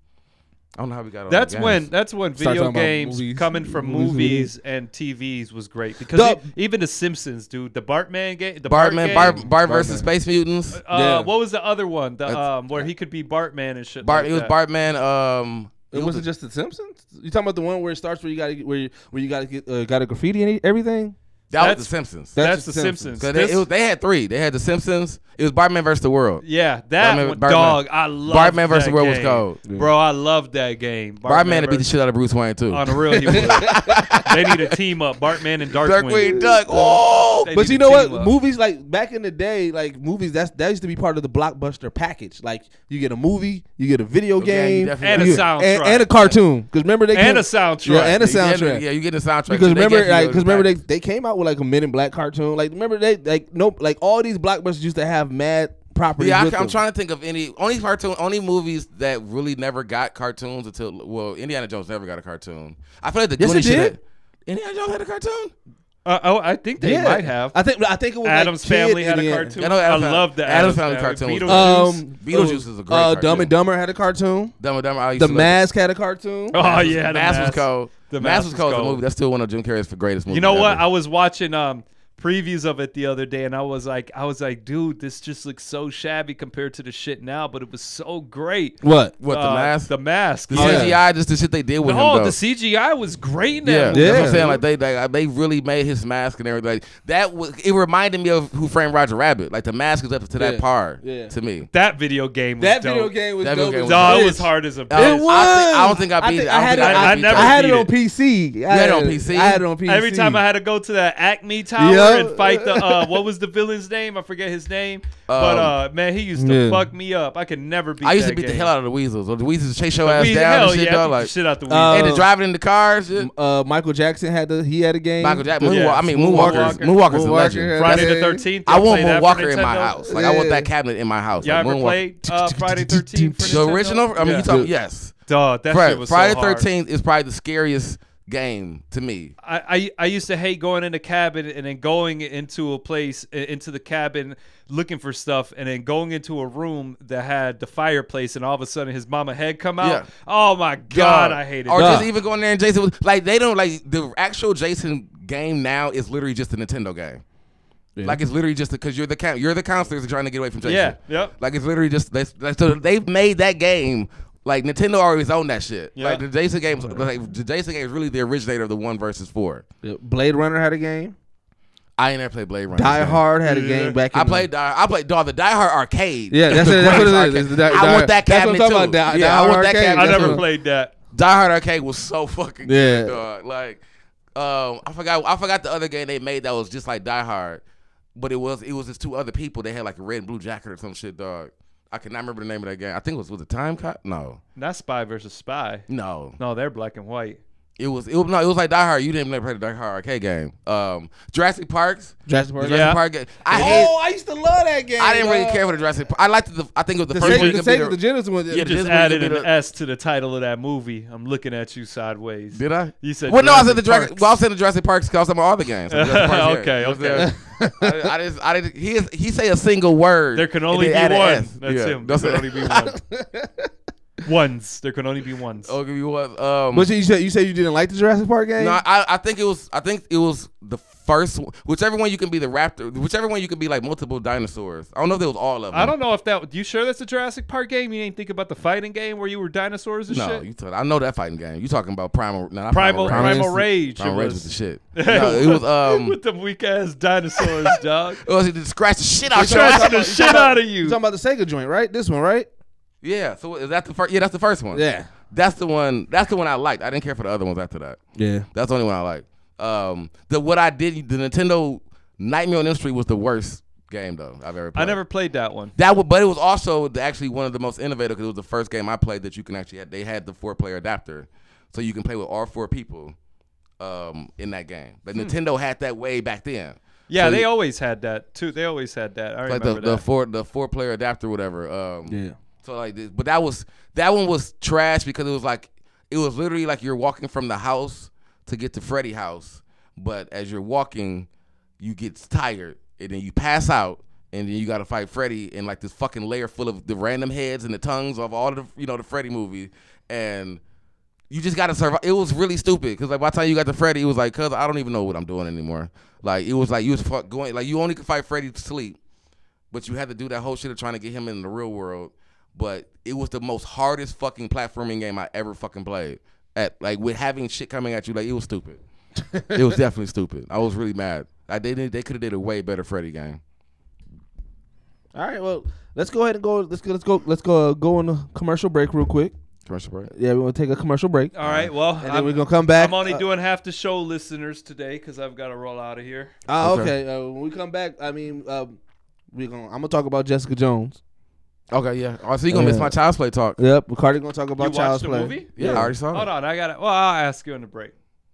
I don't know how we got. on That's the when games. that's when Start video talking about games movies. coming from Movies, movies and TVs was great because The- e- even the Simpsons, dude, the Bartman game, the Bartman, Bart Bart, game, Bart versus Bartman. Space Mutants. uh, Yeah. what was the other one? The That's- um where he could be Bartman and shit. Bart, like it was that. Bartman. Um, It wasn't just the Simpsons. You talking about the one where it starts where you got to where you, where you got to get uh, got a graffiti and everything? That was that's- the Simpsons. That's That's the the Simpsons. Simpsons. 'Cause they, This- it was, they had three. They had the Simpsons. It was Bartman versus the World. yeah, that Bartman- one, Bartman- dog. I love Bartman versus the World was game. cold. bro. I love that game. Bartman to beat the versus- shit out of Bruce Wayne too. On the real, he would. [laughs] they need a team up. Bartman and Darkwing. Darkwing Duck. Oh, They But need you a know what? team up. Movies like back in the day, like movies that's that used to be part of the blockbuster package. Like you get a movie, you get a video Okay, game, definitely And a you- soundtrack. and, and a cartoon. Because remember they and came- a soundtrack. Yeah, and a You get- soundtrack. Yeah, you get the soundtrack. Because they remember, get you like, a because remember they, they came out with like a Men in Black cartoon. Like, remember they like nope, like all these blockbusters used to have mad properties. Yeah, I, I'm them. trying to think of any only cartoon, only movies that really never got cartoons until well, Indiana Jones never got a cartoon. I feel like the Yes, it Goonies did. have- Indiana Jones had a cartoon. Uh, oh, I think they Yeah. might have. I think I think it was Addams like, Kid Family had a Indiana. cartoon. I know I Family- love the Adams Addams Family Family. cartoon. Beetlejuice. Um, Beetlejuice is a great Uh, cartoon. Dumb and Dumber had a cartoon. Dumb and Dumber. I used The to love- Mask had a cartoon. oh yeah, the Mask was Mask. cold. The Mask Mask was was cold. as a movie. That's still one of Jim Carrey's greatest movies. You know what? ever. I was watching um previews of it the other day, and I was like, I was like, dude, this just looks so shabby compared to the shit now, but it was so great. What? What the Uh, mask? The mask. The Oh, yeah. CGI, just the shit they did with him. No, though. the CGI was great in that Yeah, that's what Yeah. I'm saying. Like they, they, they really made his mask and everything. Like, that was. It reminded me of Who Framed Roger Rabbit. Like the mask is up to that Yeah. par. Yeah. To me, That video game was That dope. video game was That dope. video game as was No, it was hard as a bitch. It was. I think- I don't think I beat think it. I don't had it. I I beat never I had it beat on it. PC. I had it on PC? I had it on PC. Every time I had to go to the Acme Tower Yeah. And fight the uh, what was the villain's name? I forget his name. but uh, man, he used to yeah. fuck me up. I could never beat. I used to that beat the hell out of the weasels. Or the weasels chase your The ass Weasel- down hell and shit, yeah, dog. Like, shit out the Uh, weasel. and then driving in the cars. Uh, Michael Jackson had the he had a game. Michael Jackson. Yeah. Moonwalk, I mean, Moonwalker. Moonwalker's, Moonwalker's a Moonwalker legend. Friday the Thirteenth. I want Moonwalker in my house. Like I want that cabinet in my house. Y'all like, ever Moonwalker. played uh, Friday Thirteenth? the original? I mean, you talking? Yes. Dog, that Fri- shit was Friday so hard. Thirteenth is probably the scariest game to me. I, I I used to hate going in the cabin and then going into a place into the cabin looking for stuff and then going into a room that had the fireplace and all of a sudden his mama head come out. Yeah. Oh my god, I hated Or that. just even going there and Jason was like they don't like the actual Jason game now is literally just a Nintendo game. Like it's literally just because you're the you're the counselors trying to get away from Jason. Yeah, yep. Like it's literally just they, they- so they've made that game. Like Nintendo always owned that shit. Yeah. Like the Jason games, like the Jason game is really the originator of the one versus four. Blade Runner had a game. I ain't never played Blade Runner. Die Hard had a game back. In I played Die. I played dog the Die Hard arcade. Yeah, that's The it, that's what it greatest is. arcade. It's the Die- I Die- want that that's what I'm cabinet talking too. about, Die- yeah, Die I Hard want that arcade. cabinet. I never what- played that. Die Hard arcade was so fucking Yeah. good, dog. Like, um, I forgot. I forgot the other game they made that was just like Die Hard, but it was it was just two other people. They had like a red and blue jacket or some shit, dog. I cannot remember the name of that game. I think it was was it Time Cop? No, Not Spy versus Spy. no. No, they're black and white. It was it was no. It was like Die Hard. You didn't never play the Die Hard arcade game. Um, Jurassic Parks. Jurassic Park. Jurassic Yeah. Park. game. I hate. Oh, I used to love that game. I didn't really care for the Jurassic. Park. I liked the. I think it was the, The first one. Sega, you the, could beat Sega, a- the Genesis one. Yeah, You just Disney added an the- S to the title of that movie. I'm looking at you sideways. Did I? You said Well, no, I said the Jurassic Jurassic. Parks. Well, I said the Jurassic Parks because some of all the games. So Jurassic Parks, [laughs] yeah. Okay, You know what I'm okay. I, I just, I didn't. He is, he say a single word. There can only be one. S. That's Yeah, him. that's There can only be one. [laughs] Ones. There can only be ones. I'll you one. Um, But you said you said you didn't like the Jurassic Park game. no, I, I think it was. I think it was the first. one- Whichever one you can be the raptor. Whichever one you can be like multiple dinosaurs. I don't know if it was all of them. I don't know if that. You sure that's a Jurassic Park game? You ain't think about the fighting game where you were dinosaurs and No, shit. you talk, I know that fighting game. You talking about primal? No, not Primal primal, Primal Rage. Rage. Primal it Rage was. was the shit. [laughs] no, it was um. with the [laughs] weak ass dinosaurs, [laughs] dog. It was to scratch the shit out your Scratching the shit out of you you. talking about the Sega joint, right? This one, right? Yeah. So is that the first? Yeah, that's the first one. Yeah. That's the one. That's the one I liked. I didn't care for the other ones after that. Yeah. That's the only one I liked. Um, the what I did, the Nintendo Nightmare on Elm Street was the worst game though I've ever played. I never played that one. That would, but it was also actually one of the most innovative because it was the first game I played that you can actually. They had the four player adapter, so you can play with all four people, um, in that game. But Nintendo had that way back then. Yeah, So they you- always had that too. They always had that. I like remember the, the four the four player adapter, whatever. Um, Yeah. So like, this, but that was that one was trash because it was like it was literally like you're walking from the house to get to Freddy house, but as you're walking, you get tired and then you pass out. And then you gotta fight Freddy in like this fucking layer full of the random heads and the tongues of all the you know the Freddy movie, and you just gotta survive. It was really stupid because like by the time you got to Freddy, it was like, cause I don't even know what I'm doing anymore. Like it was like you was fuck going like you only could fight Freddy to sleep, but you had to do that whole shit of trying to get him in the real world. But it was the most hardest fucking platforming game I ever fucking played. At like with having shit coming at you, like it was stupid. [laughs] it was definitely stupid. I was really mad. Like they did, they could have did a way better Freddy game. All right. Well, let's go ahead and go. Let's go. Let's go. Let's go. Go on a commercial break real quick. Commercial break. Yeah, we want to take a commercial break, All right. Well, and then I'm, we're gonna come back. I'm only Uh, doing half the show, listeners, today because I've got to roll out of here. Oh, Okay. okay. Uh, when we come back, I mean, um, we gonna. I'm gonna talk about Jessica Jones. Okay, yeah. Oh, so you gonna miss Uh, my child's play talk? Yep. Cardi gonna talk about you Child's watched the Play. movie? Yeah, I already saw Hold it. on, I got it. Well, I'll ask you in the break.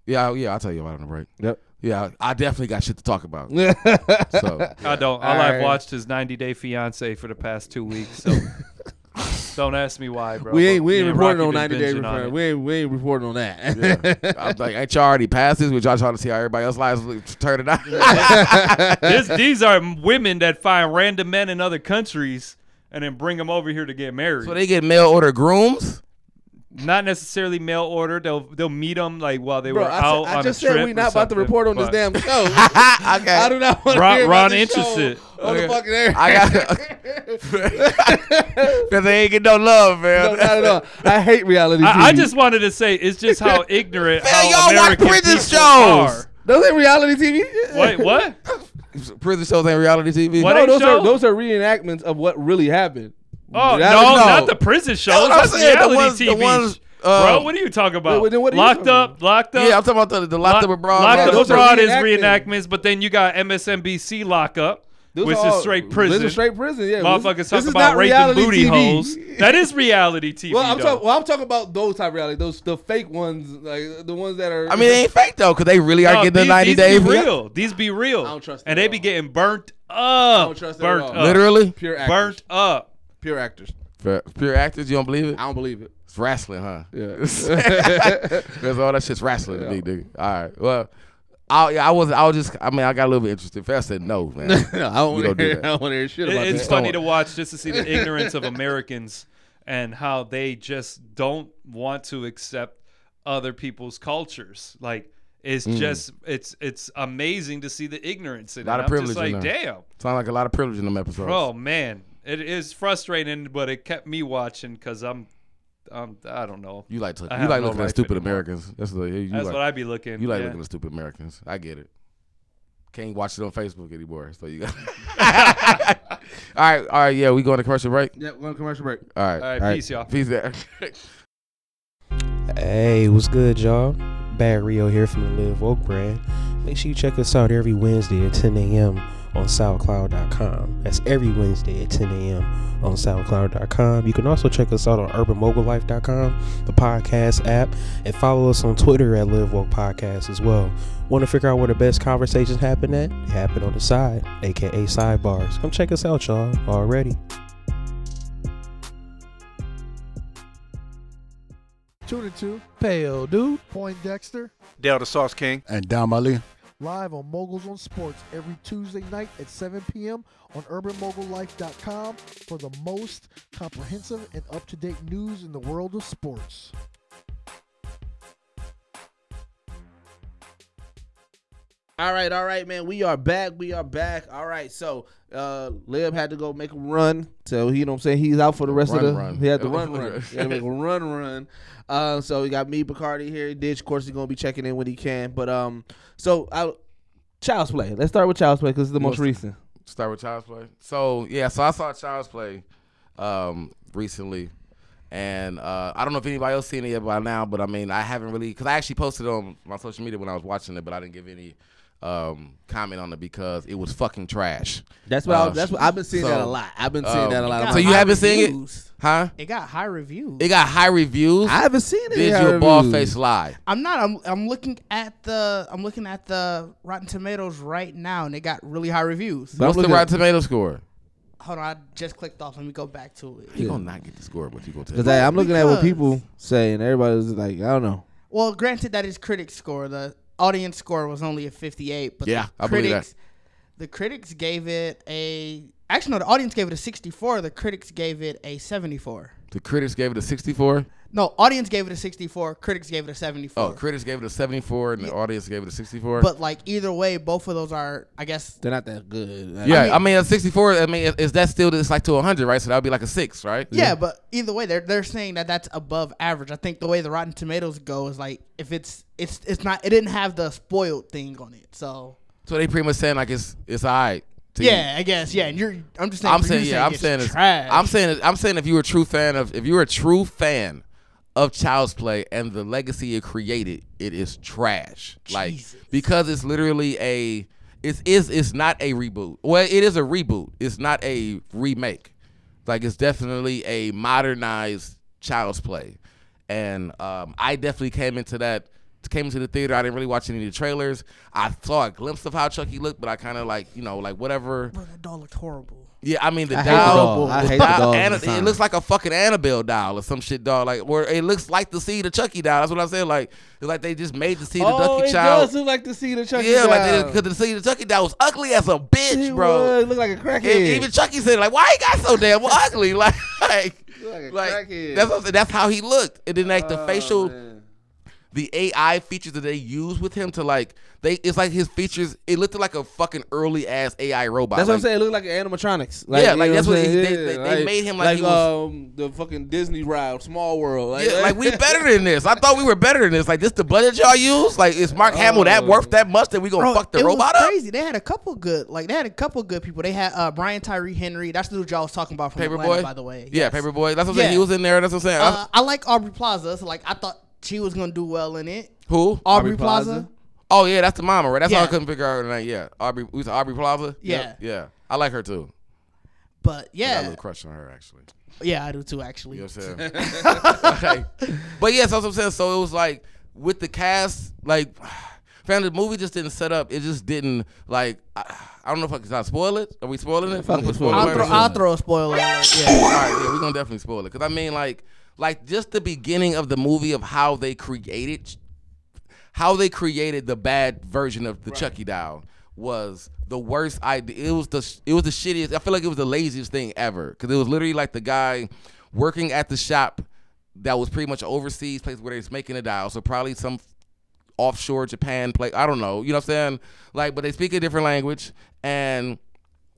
Yeah, yeah. I'll tell you about it on the break. Yep. Yeah, I definitely got shit to talk about. Yeah. [laughs] So I don't. All, All I've right. watched is 90 Day Fiance for the past two weeks. So [laughs] don't ask me why, bro. we ain't but we me ain't and reporting Rocky on been 90 Day binging on Return. it. We ain't we ain't reporting on that. yeah. I'm like, ain't y'all already passed this? We y'all trying to see how everybody else lives turn it out. [laughs] This, these are women that find random men in other countries and then bring them over here to get married. so they get mail order grooms. Not necessarily mail order. They'll they'll meet them like while they Bro, were I, out said, I on just a said trip we or not about to something, report on this but- damn show. [laughs] okay. I do not want to Ron- hear Ron about this interested. show on Okay. the fucking air. I got because [laughs] they ain't get no love, man. no, not at all. I hate reality TV. I, I just wanted to say it's just how [laughs] ignorant Man, how y'all watch American prison people shows. are. those ain't reality TV. Wait, what? Prison shows ain't reality TV. What No, those show? are those are reenactments of what really happened. Oh Reality- no, no. not the prison shows. what I'm That's saying, the reality ones- the TV. ones, Bro, uh, what are you talking about? wait, then what you locked talking up, about? locked up. Yeah, I'm talking about the, the locked up abroad. Locked Yeah, up those are abroad is reenactments. reenactments, but then you got MSNBC lockup, Those which are is all- straight prison. This is straight prison. Yeah, Motherfuckers this, talk this about not raping reality booty TV. holes. [laughs] That is reality TV. Well, I'm though. talking. Well, I'm talking about those type of reality. Those the fake ones, like the ones that are. I mean, they ain't fake though, because they really are No, getting the 90 these days. be real. These be real. I don't trust and they be getting burnt up. I don't trust it at burnt all. up. Literally, pure actors. burnt up. Pure actors. For pure actors. You don't believe it? I don't believe it. It's wrestling, huh? Yeah. [laughs] Because all that shit's wrestling to me, nigga. All right. Well, I, yeah, I was. I was just. I mean, I got a little bit interested. First, I said no, [laughs] man. no, I don't want to do hear. that. I don't want to hear shit It- about it's that. funny to watch just to see the [laughs] ignorance of Americans and how they just don't want to accept other people's cultures. Like it's Mm. just it's it's amazing to see the ignorance in Lot it. of I'm just privilege in like, damn, Sound like a lot of privilege in them episodes. bro, man, it is frustrating, but it kept me watching because I'm, I'm, I don't know. You like to, you have like no looking at stupid anymore. Americans. That's the you That's like, what I'd be looking. you like yeah. looking at stupid Americans. I get it. Can't watch it on Facebook anymore. So you got. [laughs] all right, all right, yeah. We going to commercial break. Yeah, we're going to commercial break. All right, All right, peace, y'all. peace there. [laughs] Hey, what's good, y'all? Bad Rio here from the Live Woke brand. Make sure you check us out every Wednesday at 10 a.m. on SoundCloud.com. That's every Wednesday at 10 a.m. on SoundCloud.com. You can also check us out on UrbanMogulLife.com, the podcast app, and follow us on Twitter at Live Woke Podcast as well. Want to figure out where the best conversations happen at? They happen on the side, aka sidebars. Come check us out, y'all. Already. Two to two. Pale dude. Point Dexter. Dale the Sauce King. and Dom Ali. Live on Moguls on Sports every Tuesday night at 7 p.m. on UrbanMogulLife.com for the most comprehensive and up to date news in the world of sports. All right, all right, man. We are back. We are back. All right. So, uh, Lib had to go make a run. So, you know what I'm saying? He's out for the rest Run, of the. run. He had to [laughs] run, run. He had to make a run, run. Uh, so, we got me, Bacardi here. Ditch, of course, he's going to be checking in when he can. But, um, so, I, Child's Play. Let's start with Child's Play because it's the most Most- recent. Start with Child's Play. So yeah, so I saw Child's Play um, recently, and uh, I don't know if anybody else seen it yet by now, but I mean I haven't really because I actually posted it on my social media when I was watching it, but I didn't give any um, comment on it because it was fucking trash. That's what, I, Uh, that's what I've been seeing so, that a lot. I've been seeing um, that a lot. So you haven't seen it? Huh? It got high reviews. It got high reviews. I haven't seen it. Did in you a bald face lie? I'm not. I'm. I'm looking at the. I'm looking at the Rotten Tomatoes right now, and it got really high reviews. But What's the looking Rotten Tomato score? Hold on, I just clicked off. Let me go back to it. You're gonna not get the score, but you gonna take. Because I'm looking at what people say, and everybody's like, I don't know. Well, granted, that is critics score. The audience score was only a 58, but Yeah, the I believe that. critics, the critics gave it a. Actually, no, the audience gave it a 64. The critics gave it a 74. The critics gave it a 64. No, audience gave it a 64. Critics gave it a 74. Oh, critics gave it a 74, and the audience gave it a 64. but like either way, both of those are, I guess. They're not that good. yeah, I mean, a 64. I mean, is that still it's like to 100, right? So that would be like a six, right? Yeah, but either way, they're they're saying that that's above average. I think the way the Rotten Tomatoes go is like if it's it's it's not it didn't have the spoiled thing on it. So So they pretty much saying like it's it's alright. to you. yeah, I guess yeah. And you're I'm just saying. I'm for you saying yeah. I'm it's saying it's trash. I'm saying it- I'm saying if you're a true fan of if you're a true fan of Child's Play and the legacy it created, it is trash. Like because it's literally a it's is it's not a reboot. Well, it is a reboot. It's not a remake. Like it's definitely a modernized Child's Play, and um, I definitely came into that. Came into the theater. I didn't really watch any of the trailers. I saw a glimpse of how Chucky looked, but I kind of like you know like whatever. Bro, that doll looked horrible. Yeah, I mean the I hate the doll. doll. I hate the doll- doll Anna- it looks like a fucking Annabelle doll or some shit doll. Like, where it looks like the seed of Chucky doll. That's what I'm saying. Like, it's like they just made the seed of oh, Ducky it child. does look like the Seed of Chucky. yeah, like doll. because the seed of Chucky doll was ugly as a bitch, He bro. would look like a crackhead. E- Even Chucky said, like, why he got so damn ugly? [laughs] Like, like, like like that's what I'm. That's how he looked. And then like the Oh, facial man. The AI features that they use with him to like they it's like his features it looked like a fucking early ass AI robot. That's what I'm saying. It looked like animatronics. Yeah, like, that's I'm what he- saying? they- they- they made him like he was- um the fucking Disney ride, Small World. Yeah, [laughs] like we better than this. I thought we were better than this. Like this, the budget y'all use. Like is Mark Hamill that Oh. worth that much that we gonna Bro, fuck the it robot was up? crazy. They had a couple good, like they had a couple good people. They had uh, Brian Tyree Henry. That's the dude y'all was talking about from Atlanta, Paperboy, by the way. Yeah, Yes. Paperboy. That's what I'm saying. He was in there. That's what I'm saying. I- Uh, I like Aubrey Plaza. So like I thought she was gonna do well in it. Who? Aubrey, Aubrey Plaza. Plaza? Oh yeah, that's the mama, right? That's how I couldn't figure out her name. Yeah, Aubrey. We was Aubrey Plaza. Yeah. Yep, yeah. I like her too. But yeah, I got a little crush on her actually. yeah, I do too. Actually, You know what I'm saying? [laughs] Like, but yeah, so that's what I'm saying. So it was like with the cast, like, [sighs] fam, the movie just didn't set up. It just didn't like. I, I don't know if I can spoil it. Are we spoiling it? Fuck We gonna spoil. I'll alert throw, I'll throw a spoiler. alert, Yeah. right, yeah, we're gonna definitely spoil it because I mean, like, like just the beginning of the movie of how they created, how they created the bad version of the Chucky doll was the worst idea. It was the it was the shittiest. I feel like it was the laziest thing ever because it was literally like the guy working at the shop that was pretty much overseas place where they was making a doll. So probably some offshore Japan place. I don't know. You know what I'm saying? Like, but they speak a different language and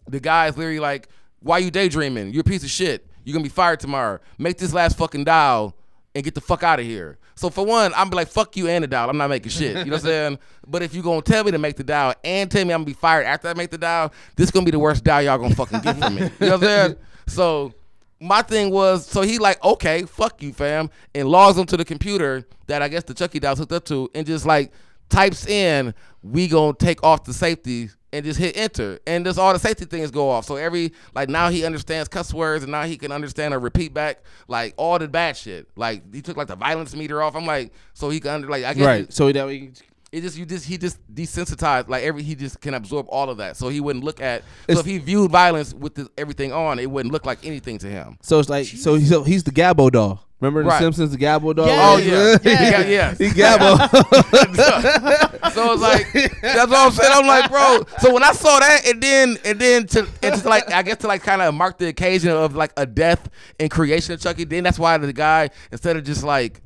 the guy is literally like, "Why you daydreaming? You're a piece of shit. You're gonna be fired tomorrow. Make this last fucking dial and get the fuck out of here." So for one, I'm be like, "Fuck you and the dial. I'm not making shit." You know what I'm saying? [laughs] But if you gonna tell me to make the dial and tell me I'm gonna be fired after I make the dial, this gonna be the worst dial y'all gonna fucking get from me. You know what I'm saying? [laughs] So my thing was, so he like, okay, fuck you, fam, and logs onto the computer that I guess the Chucky doll's hooked up to, and just like types in, we gonna take off the safety and just hit enter, and just all the safety things go off. So every like now he understands cuss words, and now he can understand or repeat back like all the bad shit. Like he took like the violence meter off. I'm like, so he can under like I guess right. it- So that way, it just you just he just desensitized like every he just can absorb all of that so he wouldn't look at so if he viewed violence with the, everything on it wouldn't look like anything to him so it's like so he's so he's the Gabbo doll. Remember the Simpsons, the Gabbo dog? Yeah. Oh yeah, Yeah. yeah, yeah. he Gabbo. [laughs] so it's like that's what I'm saying. I'm like, bro. So when I saw that, and then and then to it's like I guess to like kind of mark the occasion of like a death and creation of Chucky. Then that's why the guy instead of just like.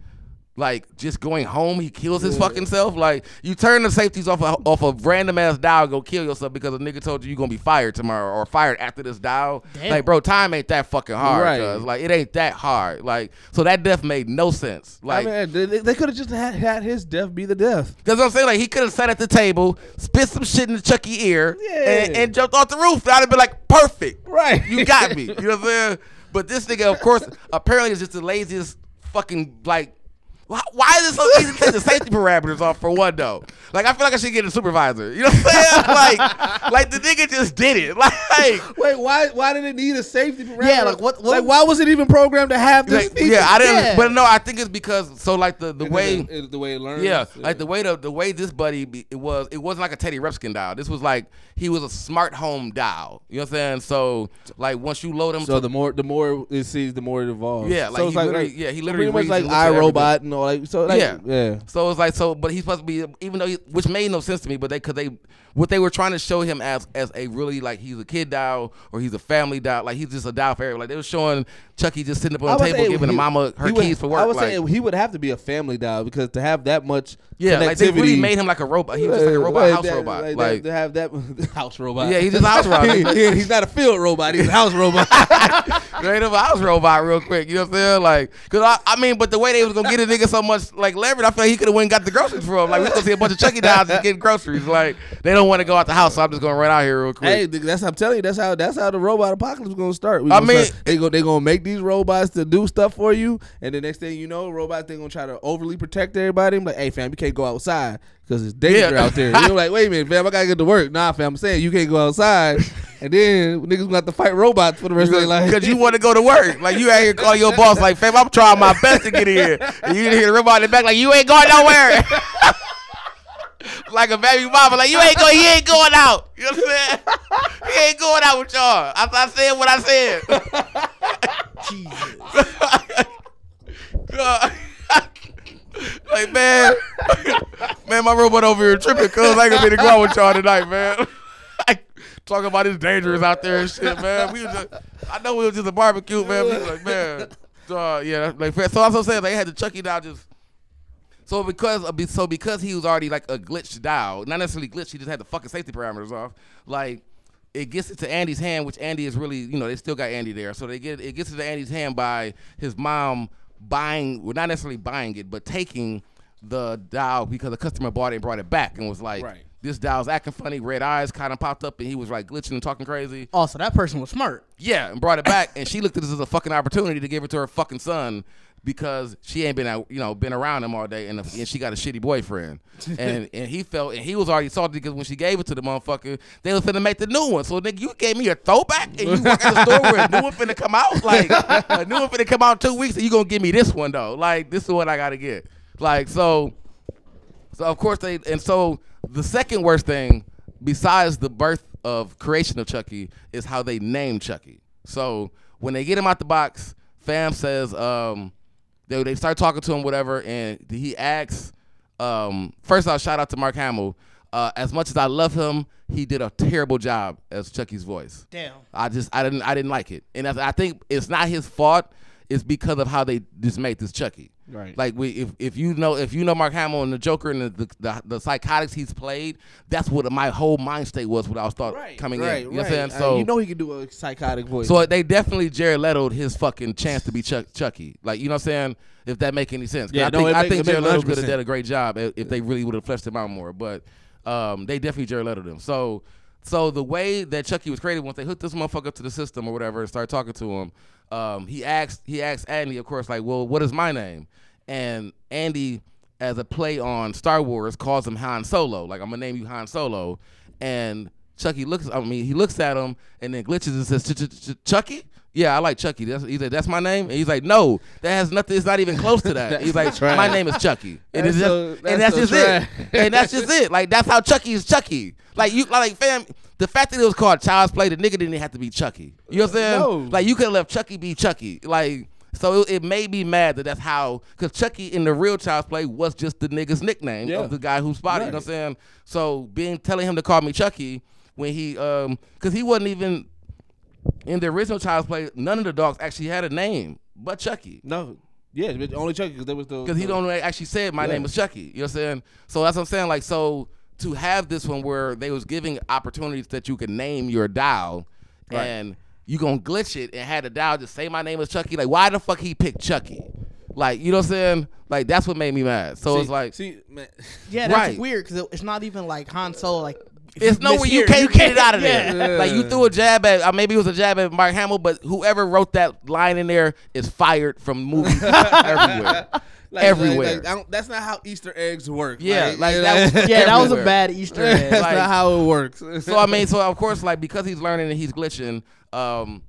Like just going home, he kills his fucking self. Like you turn the safeties off a, off a random ass dial, go kill yourself because a nigga told you you gonna be fired tomorrow or fired after this dial. Damn. Like, bro, time ain't that fucking hard. Right. cuz. Like it ain't that hard. Like so that death made no sense. Like I mean, they, they could have just had, had his death be the death. that's what I'm saying. Like he could have sat at the table, spit some shit in the Chucky ear, Yeah. and, and jumped off the roof. I'd have been like, perfect. Right. You got me. [laughs] You know what I'm saying? But this nigga, of course, apparently is just the laziest fucking like. Why, why is it so easy to take the safety parameters off for one though? Like I feel like I should get a supervisor. You know what I'm saying? [laughs] like, like the nigga just did it. [laughs] Like, Wait, why? Why did it need a safety parameter? Yeah, like, what- what- Like, why was it even programmed to have this? like, yeah, I didn't. Yeah. But no, I think it's because so like the the And way. then it- the way it learns. Yeah, like the way the the way this buddy be, it was it wasn't like a Teddy Ruxpin dial. This was like he was a smart home dial. You know what I'm saying? So like once you load him, So to, the more the more it sees, the more it evolves. Yeah, so like it's he literally- yeah, he literally pretty much like and looks at iRobot and all like so. Like, Yeah. yeah. so it's like so, but he's supposed to be even though he, which made no sense to me, but they because they what they were trying to show him as as a really like he's a kid doll or he's a family doll, like he's just a doll for everyone. Like they were showing Chucky just sitting up on the table giving the mama her he would- keys for work. I would like, say he would have to be a family doll because to have that much yeah, like they really made him like a robot. He was just like a robot Like house that- robot. Like, Like, to have that [laughs] house robot. Yeah, he's just a house [laughs] robot. He- he- he's not a field robot. He's a house robot. [laughs] Straight up a house robot real quick. You know what I'm saying? Like, cause I, I mean, but the way they was gonna get a nigga so much like leverage, I feel like he could have went and got the groceries for him. Like we gonna see a bunch of Chucky dolls and getting groceries. Like they don't want to go out the house, so I'm just gonna run out here real quick. hey, that's how I'm telling you. That's how that's how the robot apocalypse is gonna start. We I gonna mean- start- they go they gonna make these robots to do stuff for you, and the next thing you know, robots they gonna try to overly protect everybody. I'm like, hey fam, you can't go outside because it's danger Yeah. out there. You're like, [laughs] wait a minute, fam, I gotta get to work. Nah, fam, I'm saying you can't go outside, and then niggas gonna have to fight robots for the rest of their life. Because you want to go to work. Like you out here calling your boss like, fam, I'm trying my best to get here. And you hear the robot in the back like, you ain't going nowhere. [laughs] [laughs] like a baby mama, like you ain't going, he ain't going out. You know what I'm saying? [laughs] he ain't going out with y'all. I, I said what I said. [laughs] Jesus. like man, man, my robot over here tripping cause I ain't gonna be to go out with y'all tonight, man. Like, talking about it's dangerous out there and shit, man. We was just, I know we was just a barbecue, man. We was like, man, uh, yeah, like so. I was saying they had the Chucky doll just. So because uh, of so because he was already like a glitched dial, not necessarily glitched, he just had the fucking safety parameters off. Like it gets into Andy's hand, which Andy is really, you know, they still got Andy there. So they get it gets into Andy's hand by his mom buying, well, not necessarily buying it, but taking the dial because the customer bought it and brought it back and was like, Right. this dial's acting funny. Red eyes kind of popped up and he was like glitching and talking crazy. Oh, also, that person was smart. Yeah, and brought it back, and she looked at this as a fucking opportunity to give it to her fucking son because she ain't been out, you know, been around him all day, and, and she got a shitty boyfriend, and [laughs] and he felt, and he was already salty because when she gave it to the motherfucker, they was finna make the new one. So nigga, you gave me a throwback, and you walk at the store where a new one finna come out, like a new one finna come out in two weeks, and you gonna give me this one though, like this is what I gotta get, like so. So of course they and so the second worst thing besides the birth of creation of Chucky is how they name Chucky. So when they get him out the box, fam says um they they start talking to him whatever and he asks um first off shout out to Mark Hamill. Uh, as much as I love him, he did a terrible job as Chucky's voice. Damn. I just I didn't I didn't like it, and I I think it's not his fault. It's because of how they just made this Chucky. Right. Like we, if if you know if you know Mark Hamill and the Joker and the the, the, the psychotics he's played, that's what my whole mind state was when I was thought coming right, in. You know what I'm saying? So you know he can do a psychotic voice. so they definitely Jared Leto'd his fucking chance to be Chuck, Chucky. Like you know what I'm saying? If that make any sense. Yeah, I no, think I make- think Jared Leto could have 100%. done a great job if, if they really would have fleshed him out more. But um, they definitely Jared Leto'd him. So so the way that Chucky was created, once they hooked this motherfucker up to the system or whatever and started talking to him, um, he asked he asked Andy, of course, like, well, what is my name? And Andy, as a play on Star Wars, calls him Han Solo. Like I'm gonna name you Han Solo. And Chucky looks. I mean, he looks at him and then glitches and says, "Ch- ch- ch- "Chucky." Yeah, I like Chucky. That's he's like, that's my name. And he's like, no, that has nothing. It's not even close to that. He's like, [laughs] my name is Chucky. And, That's it's so- just, and that's that's so just trash. it. And that's just it. Like that's how Chucky is Chucky. Like you, like fam. The fact that it was called Child's Play, the nigga didn't have to be Chucky. You know what I'm saying? No. Like you could have left Chucky be Chucky. Like So it, it made me mad that that's how, because Chucky in the real Child's Play was just the nigga's nickname Yeah. of the guy who spotted. You know what I'm saying? So being telling him to call me Chucky when he, um, because he wasn't even in the original Child's Play. None of the dogs actually had a name but Chucky. No, yeah, but only Chucky because there was the Because he the- don't actually say my Yeah. name is Chucky. You know what I'm saying? So that's what I'm saying. Like, so to have this one where they was giving opportunities that you can name your dial Right. and you gonna glitch it and had a dial just say my name is Chucky. Like, why the fuck he picked Chucky? Like, you know what I'm saying? Like, that's what made me mad. So see, it's like, see, man, Yeah, that's Right. weird because it's not even like Han Solo. Like it's no way you can't get it out of Yeah. there. Like you threw a jab at, uh, maybe it was a jab at Mark Hamill, but whoever wrote that line in there is fired from movies [laughs] everywhere. like, Everywhere. like, like, I don't- that's not how Easter eggs work. Yeah, like, that was [laughs] Yeah, that was a bad Easter egg. [laughs] that's like- not how it works. so I mean, so of course, like because he's learning and he's glitching, um,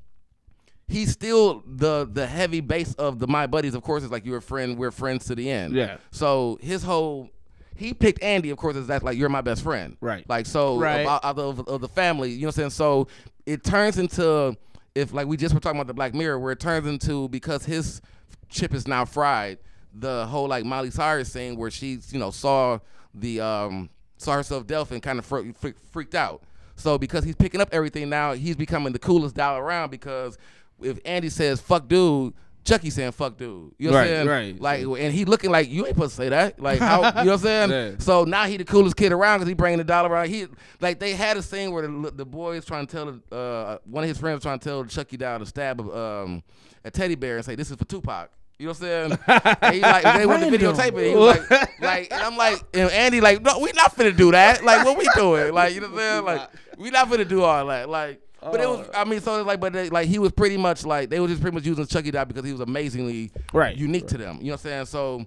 he's still the the heavy base of the my buddies. Of course, it's like you're a friend, we're friends to the end. Yeah. So his whole he picked Andy, of course, is that like you're my best friend. Right. Like so Right. of, out of, of the family, you know what I'm saying. So it turns into if like we just were talking about the Black Mirror, where it turns into because his chip is now fried. The whole like Miley Cyrus thing where she you know saw the um saw herself and kind of fre- fre- freaked out. So because he's picking up everything now, he's becoming the coolest dial around because if Andy says fuck dude, Chucky saying fuck dude. You know what I'm Right, saying? right. Like and he looking like you ain't supposed to say that. Like how you know what I'm [laughs] saying? Yeah. So now he the coolest kid around because he bringing the dollar around. He like they had a scene where the, the boy is trying to tell uh one of his friends trying to tell Chucky down to stab a, um a teddy bear and say this is for Tupac. You know what I'm saying? and he like they want to videotape it. He was like, like, and I'm like, and Andy like, no, we not finna do that. Like, what we doing? Like, you know what I'm saying? Like, we not finna do all that. Like, but it was, I mean, so it's like, but they, like he was pretty much like they were just pretty much using Chucky Doll because he was amazingly Right. unique to them. You know what I'm saying? So,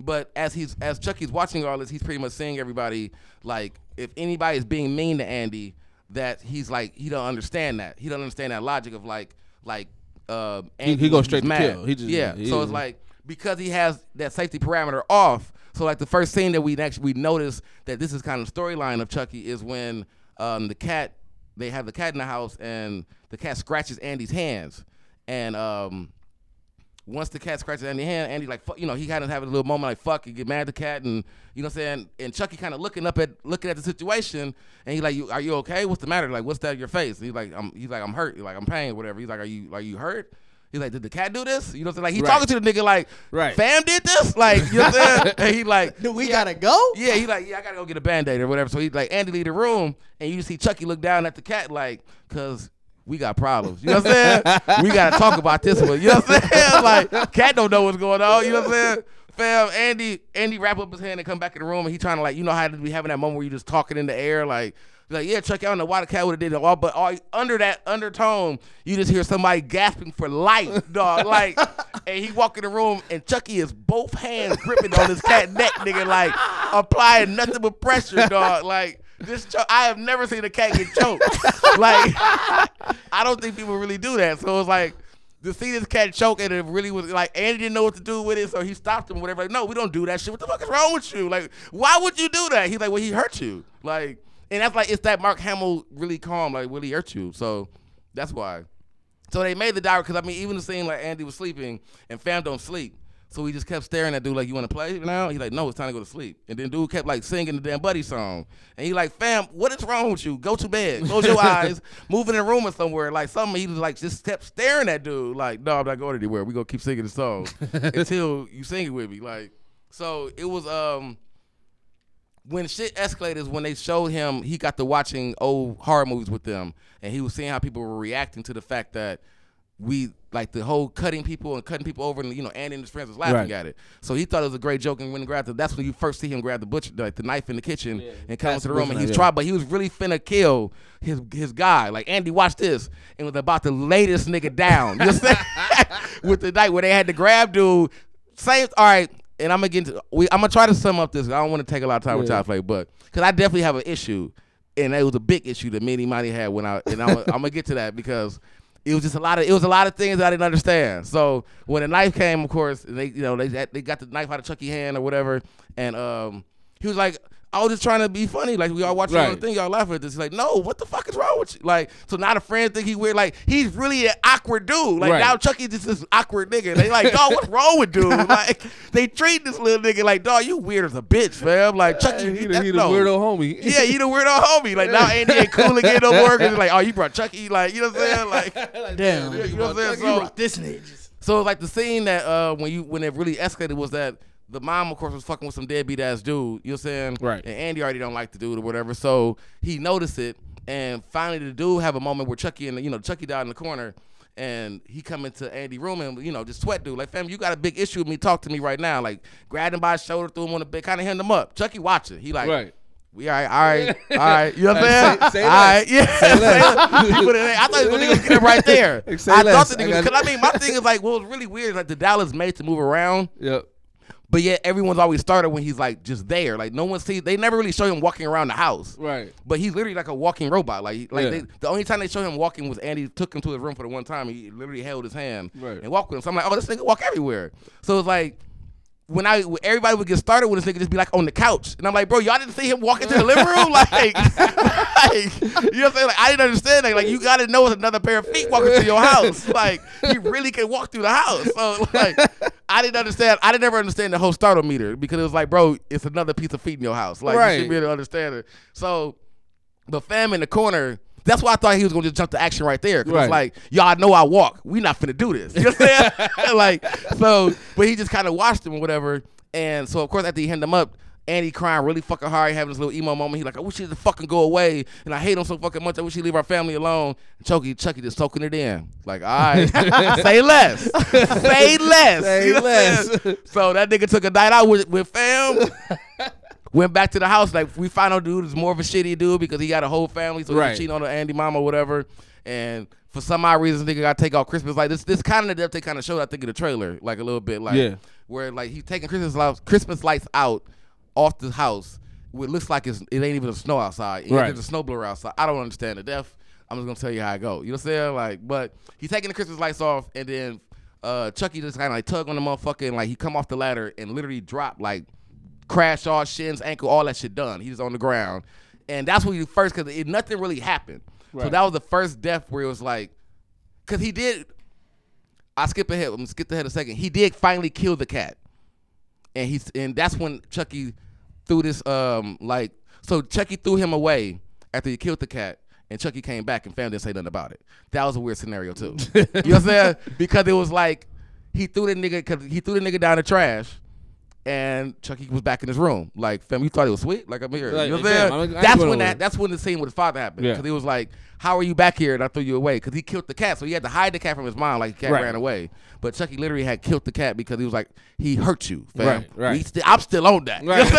but as he's as Chucky's watching all this, he's pretty much seeing everybody like if anybody is being mean to Andy, that he's like he don't understand that. He don't understand that logic of like like uh Andy he goes straight to mad. kill. He just- yeah. he- so it's like because he has that safety parameter off. So like the first scene that we actually we notice that this is kind of storyline of Chucky is when um the cat they have the cat in the house and the cat scratches Andy's hands and um once the cat scratches Andy's hand, Andy like fuck, you know he kind of have a little moment like fuck, and get mad at the cat, and you know what I'm saying. And Chucky kind of looking up at looking at the situation, and he like, you, "Are you okay? What's the matter? Like, what's that in your face?" And he's like, "I'm." He's like, "I'm hurt. He's like, I'm pain, whatever." He's like, "Are you? Are you hurt?" He's like, "Did the cat do this?" You know what I'm saying? Like he Right. talking to the nigga like, Right. "Fam did this?" Like you know what I'm saying? [laughs] and he like, Do we gotta go? yeah, he like, yeah, I gotta go get a band-aid or whatever. So he's like, Andy leave the room, and you see Chucky look down at the cat like, cause we got problems. You know what I'm saying? [laughs] we gotta talk about this one. You know what I'm saying? [laughs] like, cat don't know what's going on. You know what I'm saying? Fam, Andy, Andy wrap up his hand and come back in the room, and he trying to like, you know how to be having that moment where you just talking in the air, like. Like yeah, Chucky. I don't know why the cat would have did it all, but all, under that undertone, you just hear somebody gasping for life, [laughs] dog. Like, and he walk in the room, and Chucky is both hands gripping on his cat neck, nigga, like applying nothing but pressure, dog. Like this, cho- I have never seen a cat get choked. [laughs] like, I don't think people really do that. So it's like to see this cat choke, and it really was like Andy didn't know what to do with it, so he stopped him. Whatever. Like, no, we don't do that shit. What the fuck is wrong with you? Like, why would you do that? He's like, well, he hurt you. Like, and that's like it's that Mark Hamill really calm. Like, will he hurt you? So that's why. So they made the diary because I mean, even the scene like Andy was sleeping and Fam don't sleep. So he just kept staring at dude like, "You want to play now?" He's like, "No, it's time to go to sleep." And then dude kept like singing the damn Buddy song, and he like, "Fam, what is wrong with you? Go to bed, close your [laughs] eyes, move in a room or somewhere." Like something, he was like just kept staring at dude like, "No, I'm not going anywhere. We gonna keep singing the song [laughs] until you sing it with me." Like, so it was um when shit escalated is when they showed him he got to watching old horror movies with them and he was seeing how people were reacting to the fact that we like the whole cutting people and cutting people over and you know Andy and his friends was laughing Right. at it. So he thought it was a great joke and went and grabbed it. That's when you first see him grab the butcher like the knife in the kitchen and come That's into the the room and he's knife, trying but he was really finna kill his his guy. Like Andy watch this and was about to lay this nigga down. You know what I'm saying? [laughs] with the knife where they had to grab dude. Same all right. And I'm gonna get into we I'm gonna try to sum up this. I don't want to take a lot of time with Yeah. y'all play, but because I definitely have an issue, and it was a big issue that many Imani had when I and I'm, [laughs] I'm gonna get to that because it was just a lot of it was a lot of things I didn't understand. So when the knife came, of course, and they you know they they got the knife out of Chucky hand or whatever, and um he was like. I was just trying to be funny. Like we all watching Right. the thing, y'all laughing at this. He's like, no, what the fuck is wrong with you? Like, so now the friends think he weird. Like he's really an awkward dude. Like Right. now Chucky just this awkward nigga. They like, dog, what's wrong with dude? [laughs] Like they treat this little nigga like, dog, you weird as a bitch, fam. Like Chucky, he, the, he the no. weirdo homie. [laughs] Yeah, you the weirdo homie. Like now Andy ain't cool again no more. Cause he's like, oh, you brought Chucky. Like you know what I'm saying? Like [laughs] Damn. you know what I'm saying? You So brought this nigga. so like the scene that uh when you when it really escalated was that the mom of course was fucking with some deadbeat ass dude. You know what I'm saying? Right. And Andy already don't like the dude or whatever. So he noticed it and finally the dude have a moment where Chucky and you know Chucky died in the corner. And he come into Andy room and you know just sweat dude like fam you got a big issue with me talk to me right now like grabbed him by his shoulder threw him on the bed kind of hand him up Chucky watching he like Right. we all right, all right, all [laughs] right. You know what I'm saying? say- say all right, yeah. Say [laughs] less. He put it in. I thought he was gonna get him right there. [laughs] Say I less. thought the I nigga got- because I mean my thing is like, what was really weird. is Like the Dallas made to move around, Yep. But yet everyone's always started when he's like just there. Like no one sees. They never really show him walking around the house. Right. But he's literally like a walking robot. Like, like Yeah. they, the only time they show him walking was Andy took him to his room for the one time. He literally held his hand Right. and walked with him. So I'm like, oh, this nigga walk everywhere. So it's like when I everybody would get started with this nigga, just be like on the couch, and I'm like, bro, y'all didn't see him walk into the living room, [laughs] like, [laughs] like, you know what I'm saying? Like, I didn't understand that. Like, you got to know it's another pair of feet walking to your house. [laughs] Like, he really can walk through the house. So like, I didn't understand. I didn't ever understand the whole startle meter because it was like, bro, it's another piece of feet in your house. Like, you Right. should be able to understand it. So the fam in the corner. That's why I thought he was gonna just jump to action right there. Cause Right. it's like, y'all know I walk. We not finna do this. [laughs] You know what I'm saying? [laughs] [laughs] like, so, but he just kind of watched him or whatever. And so, of course, after he him up, Andy crying really fucking hard, having this little emo moment. He like, I wish he'd fucking go away, and I hate him so fucking much. I wish he'd leave our family alone. And Chucky, Chucky just soaking it in. Like, all right, say less, say less, Say You know less. So that nigga took a night out with, with fam. Went back to the house. Like we found out, dude is more of a shitty dude because he got a whole family, so Right. he's cheating on the Andy mama or whatever. And for some odd reason, nigga got to take off Christmas. Like this, this kind of the depth they kind of showed. I think in the trailer, like a little bit, like Yeah. where like he's taking Christmas lights, Christmas lights out off the house. It looks like it's, it ain't even a snow outside. Right. There's a snowblower outside. I don't understand the depth. I'm just gonna tell you how I go. You know what I'm saying? Like, but he's taking the Christmas lights off, and then uh, Chucky just kind of like tug on the motherfucker, and like he come off the ladder and literally drop like crash all shins, ankle, all that shit done. He's on the ground, and that's when he first because it, nothing really happened. So that was the first death where it was like, because he did. I skip ahead. I'm gonna skip ahead a second. He did finally kill the cat, and he's and that's when Chucky threw this um like so Chucky threw him away after he killed the cat. And Chucky came back and fam didn't say nothing about it. That was a weird scenario too. [laughs] you know what I'm saying? Because it was like he threw the nigga because he threw the nigga down the trash, and Chucky was back in his room. Like, fam, you thought it was sweet? Like I'm here. Like, you know what I'm saying? That's when that that's when the scene with his father happened. Yeah. Because he was like, "How are you back here?" And I threw you away because he killed the cat. So he had to hide the cat from his mom. Like the cat Right. ran away. But Chucky literally had killed the cat because he was like, he hurt you, fam. Right, right. We sti- I'm still on that. You know what I'm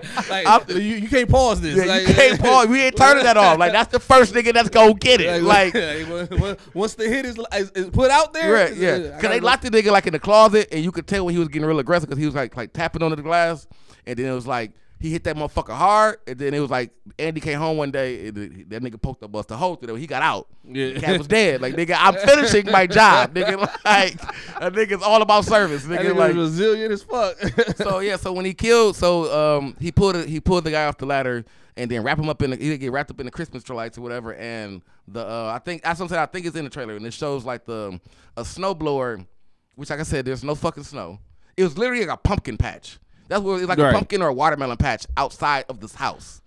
saying? [laughs] like, I'm- you, you can't pause this. yeah, like, you can't pause. We ain't turning that off. Like that's the first nigga that's gonna get it. Like, when- [laughs] once the hit is, is, is put out there, right, it's- yeah. Uh, I Cause gotta they go- locked the nigga like in the closet, and you could tell when he was getting real aggressive because he was like like tapping on the glass, and then it was like he hit that motherfucker hard, and then it was like Andy came home one day, and that nigga poked the bus a hole through. He got out. Yeah. The cat was dead. Like nigga, I'm finishing my job, nigga. [laughs] Like a nigga's all about service, nigga. nigga Like was resilient as fuck. [laughs] so yeah, so when he killed, so um, he pulled he pulled the guy off the ladder and then wrap him up in the, he get wrapped up in the Christmas tree lights or whatever. And the uh, I think that's something I think it's in the trailer, and it shows like the a snowblower, which like I said, there's no fucking snow. It was literally like a pumpkin patch. That's what it's like Right. a pumpkin or a watermelon patch outside of this house,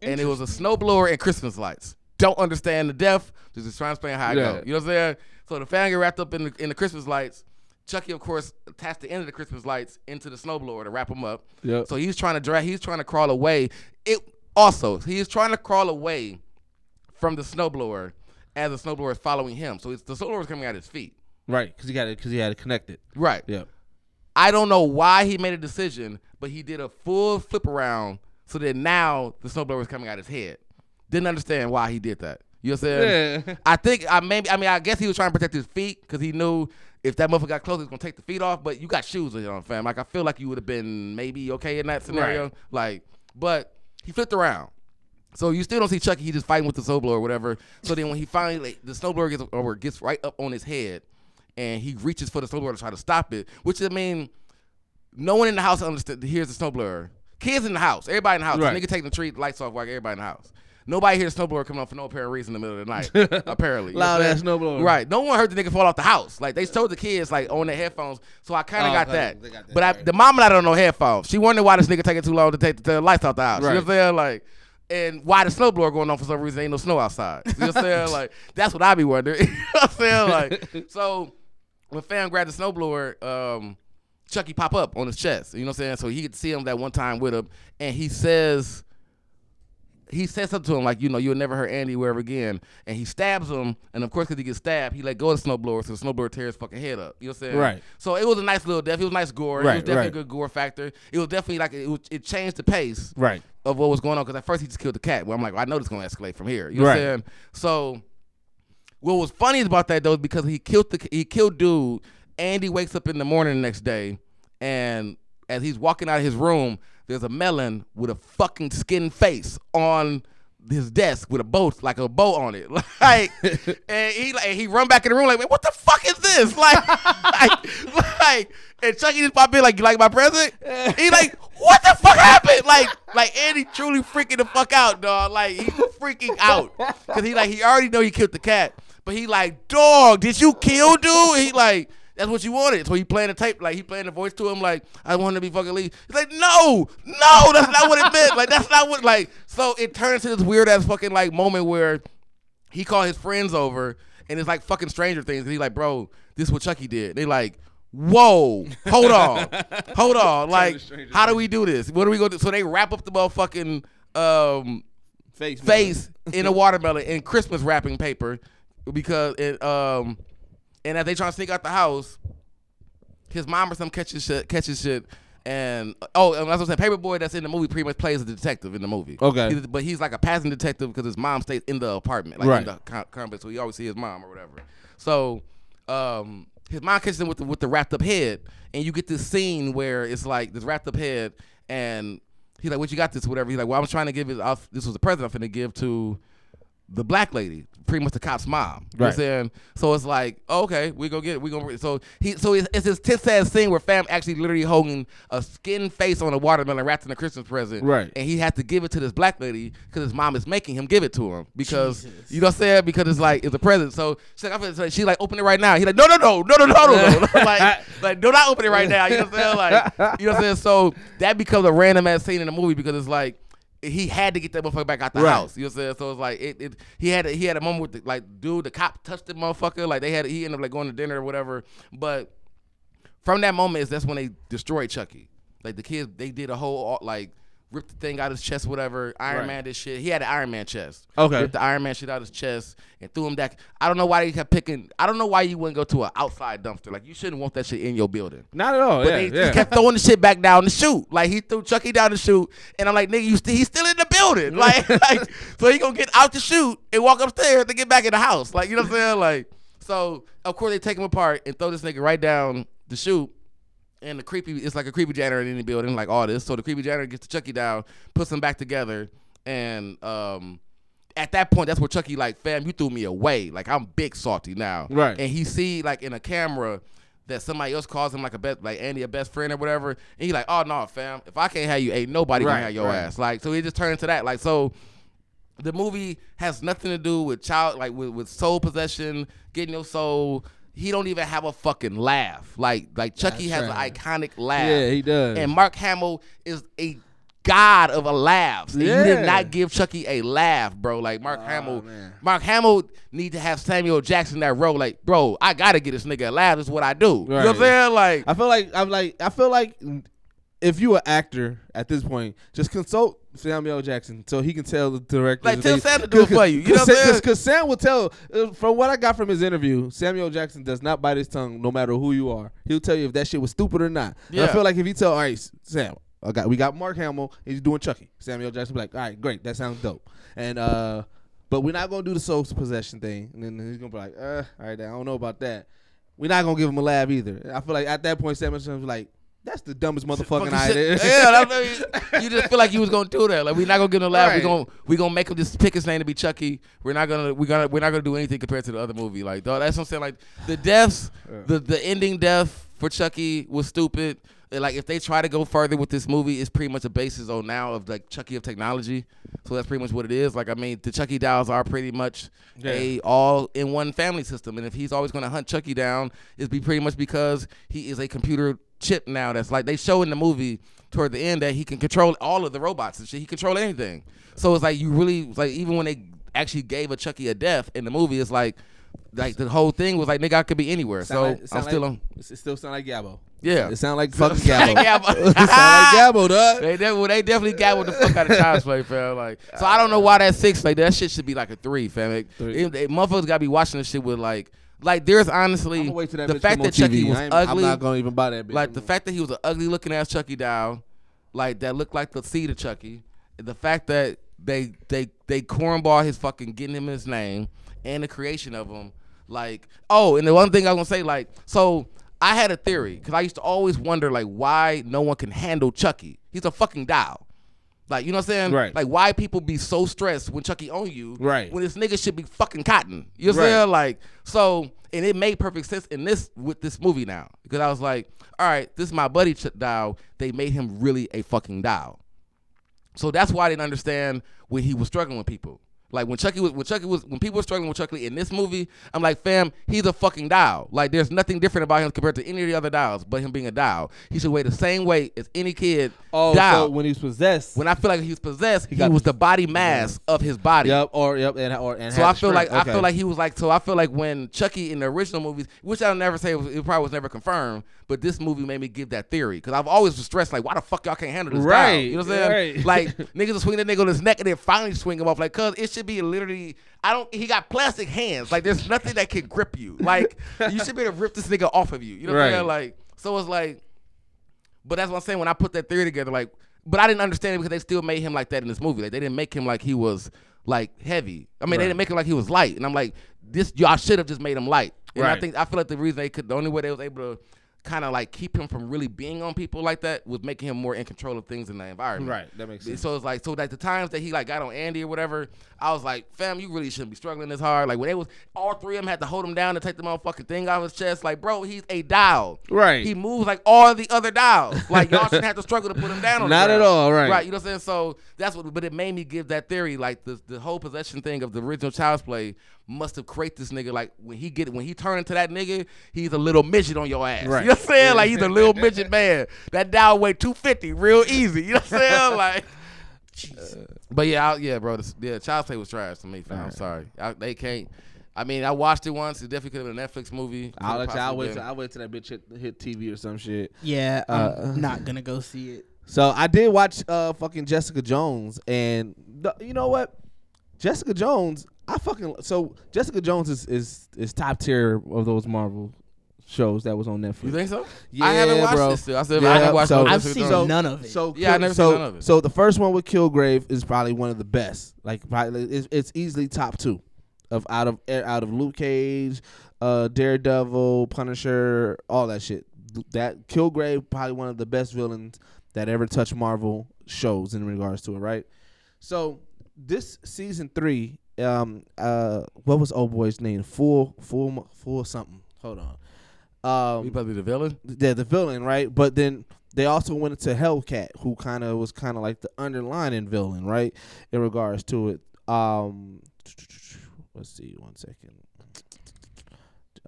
and it was a snowblower and Christmas lights. Don't understand the depth. Just trying to explain how I Yeah. go. You know what I'm saying? So the fan get wrapped up in the in the Christmas lights. Chucky, of course, attached the end of the Christmas lights into the snowblower to wrap him up. Yep. So he's trying to drag. He's trying to crawl away. It also he's trying to crawl away from the snowblower as the snowblower is following him. So it's the snowblower is coming at his feet. right, because he got it, because he had it connected. Right. Yeah. I don't know why he made a decision, but he did a full flip around so that now the snowblower is coming out his head. Didn't understand why he did that. You know what I'm saying? Yeah. I think I maybe I mean I guess he was trying to protect his feet because he knew if that motherfucker got close, he was gonna take the feet off. But you got shoes on, fam. Like I feel like you would have been maybe okay in that scenario. Right. Like, but he flipped around. So you still don't see Chucky. He just fighting with the snowblower or whatever. So then when he finally like, the snowblower gets or gets right up on his head, and he reaches for the snowblower to try to stop it. Which I mean, no one in the house understand Here's the snowblower kids in the house, everybody in the house. Right. The nigga taking the tree lights off like everybody in the house. Nobody hears the snowblower coming on for no apparent reason in the middle of the night. [laughs] apparently, You know Loud ass snowblower. Right. No one heard the nigga fall off the house. Like they told the kids like on their headphones. So I kind of Oh, got that. Got that, but I, the mom I don't know headphones. She wondered why this nigga taking too long to take the, the lights out the house. You know what I'm saying? Like. And why the snowblower going on for some reason? Ain't no snow outside. You know what I'm saying? [laughs] Like that's what I be wondering. [laughs] you know what I'm saying? Like so, when fam grabbed the snowblower, um, Chucky pop up on his chest. You know what I'm saying? So he could see him that one time with him, and he says, he says something to him like, you know, you'll never hurt Andy wherever again. And he stabs him, and of course, because he gets stabbed, he let go of the snowblower, so the snowblower tears his fucking head up. You know what I'm saying? Right. So it was a nice little death. It was nice gore. it Right, was definitely right. a good gore factor. It was definitely like it, was, it changed the pace Right. of what was going on because at first he just killed the cat. Well, I'm like, well, I know this is gonna escalate from here. You know what I'm saying? So what was funny about that though is because he killed the he killed dude. Andy wakes up in the morning the next day, and as he's walking out of his room, there's a melon with a fucking skin face on his desk with a boat like a bow on it, [laughs] like, [laughs] and he like he run back in the room like, man, what the fuck is this? [laughs] Like, like, like, and Chucky just pop in like, you like my present? He like, what the fuck happened? Like, like Andy truly freaking the fuck out, dog. Like he freaking out because he like he already know he killed the cat, but he like, dog, did you kill dude? He like. That's what you wanted. So he playing the tape, like he playing the voice to him, like I want to be fucking Lee. He's like, no, no, that's not what it meant. Like that's not what. Like so, it turns to this weird ass fucking like moment where he called his friends over, and it's like fucking Stranger Things. And he's like, bro, this is what Chucky did. They like, whoa, hold on, hold on. [laughs] Like, how do we do this? What are we gonna do? So they wrap up the motherfucking um Face. face in a watermelon in Christmas wrapping paper because it um and as they trying to sneak out the house, his mom or some catches shit catches shit and oh and as I was saying, Paper Boi that's in the movie pretty much plays a detective in the movie. Okay. He's- but he's like a passing detective because his mom stays in the apartment, like Right. in the co- complex, so he always see his mom or whatever. So um his mom catches him with the with the wrapped up head, and you get this scene where it's like this wrapped up head, and he's like, "What you got this? Whatever." He's like, "Well, I'm trying to give it. I'll, this was a present I'm finna give to the black lady, pretty much the cop's mom." You know what I'm Right. saying? So it's like, oh, okay, we gonna get it. We gonna so he so it's, it's this tense ass thing where fam actually literally holding a skin face on a watermelon wrapped in a Christmas present, Right. And he had to give it to this black lady because his mom is making him give it to him because Jesus. you know what I'm saying? Because it's like it's a present. So she's like, I'm finna- so she like open it right now. He like, no, no, no, no, no, no, no, no. [laughs] [laughs] like, like do not open it right now. You know what I'm saying? Like, you know what I'm saying? So that becomes a random ass scene in the movie because it's like he had to get that motherfucker back out the Right. house. You know what I'm saying? So it's like it, it he had a, he had a moment with the, like dude, the cop touched the motherfucker. Like they had he ended up like going to dinner or whatever. But from that moment is that's when they destroyed Chucky. Like the kids, they did a whole like ripped the thing out of his chest, whatever. Iron Right. Man did shit. He had an Iron Man chest. Okay. ripped the Iron Man shit out of his chest and threw him back. I don't know why they kept picking. I don't know why you wouldn't go to an outside dumpster. Like you shouldn't want that shit in your building. Not at all. But yeah, they yeah. just kept throwing the shit back down the chute. Like he threw Chucky down the chute, and I'm like, nigga, you st- he's still in the building. Like, [laughs] like, so he gonna get out the chute and walk upstairs to get back in the house. Like, you know what I'm saying? Like, so of course they take him apart and throw this nigga right down the chute. And the creepy, it's like a creepy janitor in any building, like all this. So the creepy janitor gets the Chucky down, puts them back together, and um, at that point, that's where Chucky like, fam, you threw me away. Like I'm big salty now. Right. And he see like in a camera that somebody else calls him like a best, like Andy, a best friend or whatever. And he like, oh no, fam, if I can't have you, ain't nobody Right, gonna have your right. ass. Like, so he just turned into that. Like, so the movie has nothing to do with child, like with, with soul possession, getting your soul. He don't even have a fucking laugh. Like, like Chucky has right. an iconic laugh. Yeah, he does. And Mark Hamill is a god of a laughs. And you did not give Chucky a laugh, bro. Like Mark Hamill, man. Mark Hamill need to have Samuel Jackson that role. Like, bro, I gotta get this nigga a laugh. That's what I do. You know what I'm saying? Like, I feel like I'm like I feel like if you an actor at this point, just consult Samuel Jackson so he can tell the director. Like, tell Sam to do it for you. You know what I'm saying? Because Sam will tell. uh, From what I got from his interview, Samuel Jackson does not bite his tongue, no matter who you are. He'll tell you if that shit was stupid or not. And I feel like if he tell, all right, Sam, I got we got Mark Hamill, he's doing Chucky. Samuel Jackson be like, all right, great, that sounds dope. And uh, but we're not gonna do the soul possession thing. And then he's gonna be like, uh, all right, I don't know about that. We're not gonna give him a laugh either. I feel like at that point, Samuel Jackson's like, that's the dumbest motherfucking idea. Yeah, what [laughs] you, just feel like you was gonna do that. Like we're not gonna get no laugh. Right. We're gonna we gonna make him just pick his name to be Chucky. We're not gonna we're gonna we're not gonna do anything compared to the other movie. Like dog, that's what I'm saying. Like the deaths, the the ending death for Chucky was stupid. like if they try to go further with this movie, it's pretty much a basis on now of like Chucky of technology. So that's pretty much what it is. Like I mean, the Chucky dolls are pretty much a all in one family system, and if he's always going to hunt Chucky down, it's be pretty much because he is a computer chip now. That's like they show in the movie toward the end that he can control all of the robots and shit. He control anything. So it's like you really like even when they actually gave a Chucky a death in the movie, it's like. Like the whole thing was like nigga, I could be anywhere. So like- I'm still like- on. It still sound like Gabbo. Yeah. It sound like [laughs] fucking Gabbo. Gabbo. [laughs] it sound like Gabbo, dog. They, they, well, they definitely with the fuck out of child's play, fam. Like, so I don't know why that six, like that shit should be like a three, fam. Like, Three. it- it- motherfuckers gotta be watching this shit with like, like there's honestly wait till that the bitch fact come on that Chucky TV. was I ain't- ugly, I'm not gonna even buy that bitch. like the fact that he was an ugly looking ass Chucky doll, like that looked like the seed of Chucky. The fact that they they they cornball his fucking getting him his name and the creation of him. Like, oh, and the one thing I was gonna say, like, so I had a theory because I used to always wonder like why no one can handle Chucky. He's a fucking doll. Like, you know what I'm saying? Right. Like, why people be so stressed when Chucky on you? Right. When this nigga should be fucking cotton. You know what I'm Right. saying? Like, so, and it made perfect sense in this with this movie now because I was like, all right, this is my buddy Ch- doll. They made him really a fucking doll. So that's why I didn't understand when he was struggling with people. Like when Chucky was when Chucky was when people were struggling with Chucky in this movie, I'm like, fam, he's a fucking doll. Like there's nothing different about him compared to any of the other dolls, but him being a doll. He should weigh the same weight as any kid oh, doll. so when he's possessed. when I feel like he was possessed, he, got was the body mass of his body. Yep, or yep, and or and So I feel like strength. I feel like he was like so I feel like when Chucky in the original movies, which I'll never say was, it probably was never confirmed, but this movie made me give that theory because I've always was stressed like why the fuck y'all can't handle this guy? Right, You know what I'm saying? right. [laughs] Like niggas will swing that nigga on his neck and then finally swing him off like cuz it should be literally I don't he got plastic hands like there's nothing that can grip you like you should be able to rip this nigga off of you. You know what I'm Right. saying? Like so it's like but that's what I'm saying when I put that theory together like but I didn't understand it because they still made him like that in this movie. Like they didn't make him like he was like heavy. I mean, they didn't make him like he was light. And I'm like, this y'all should have just made him light. And I think I feel like the reason they could, the only way they was able to kind of like keep him from really being on people like that was making him more in control of things in the environment. Right, that makes sense. So it's like, so like the times that he like got on Andy or whatever, I was like, fam, you really shouldn't be struggling this hard. Like when they was all three of them had to hold him down to take the motherfucking thing off his chest. Like, bro, he's a doll. Right. He moves like all the other dolls. [laughs] Like y'all shouldn't have to struggle to put him down Not at all, right. Right. You know what I'm saying? So that's what but it made me give that theory, like the the whole possession thing of the original child's play must have created this nigga like when he get when he turn into that nigga, he's a little midget on your ass. Right. You know what I'm saying? Like he's a little [laughs] midget man. That doll weigh 250 real easy. You know what I'm saying? [laughs] Like but yeah, I, yeah, bro. This, yeah, Child's Play was trash to me, fam. I'm sorry. I, they can't. I mean, I watched it once. It definitely could have been a Netflix movie. I'll let you. I'll wait. Till, I'll wait till that bitch hit, hit TV or some shit. Yeah, I'm Uh, [laughs] not gonna go see it. So I did watch uh fucking Jessica Jones, and the, you know what, Jessica Jones. I fucking so Jessica Jones is is is top tier of those Marvel shows that was on Netflix. You think so? Yeah, I haven't watched bro. it still. I said Yeah, I haven't watched so- no I've seen Jones. none of it. So Yeah, I never so, seen none of it. So the first one with Kilgrave is probably one of the best. Like probably it's, it's easily top two of out of out of Luke Cage, uh, Daredevil, Punisher, all that shit. That Kilgrave probably one of the best villains that ever touched Marvel shows in regards to it. Right. So this season three, um, uh, what was old boy's name? Full, full, full something. Hold on. Um, You probably the villain. they're the villain, right? But then they also went into Hellcat, who kind of was kind of like the underlining villain, right? In regards to it. Um, let's see, one second.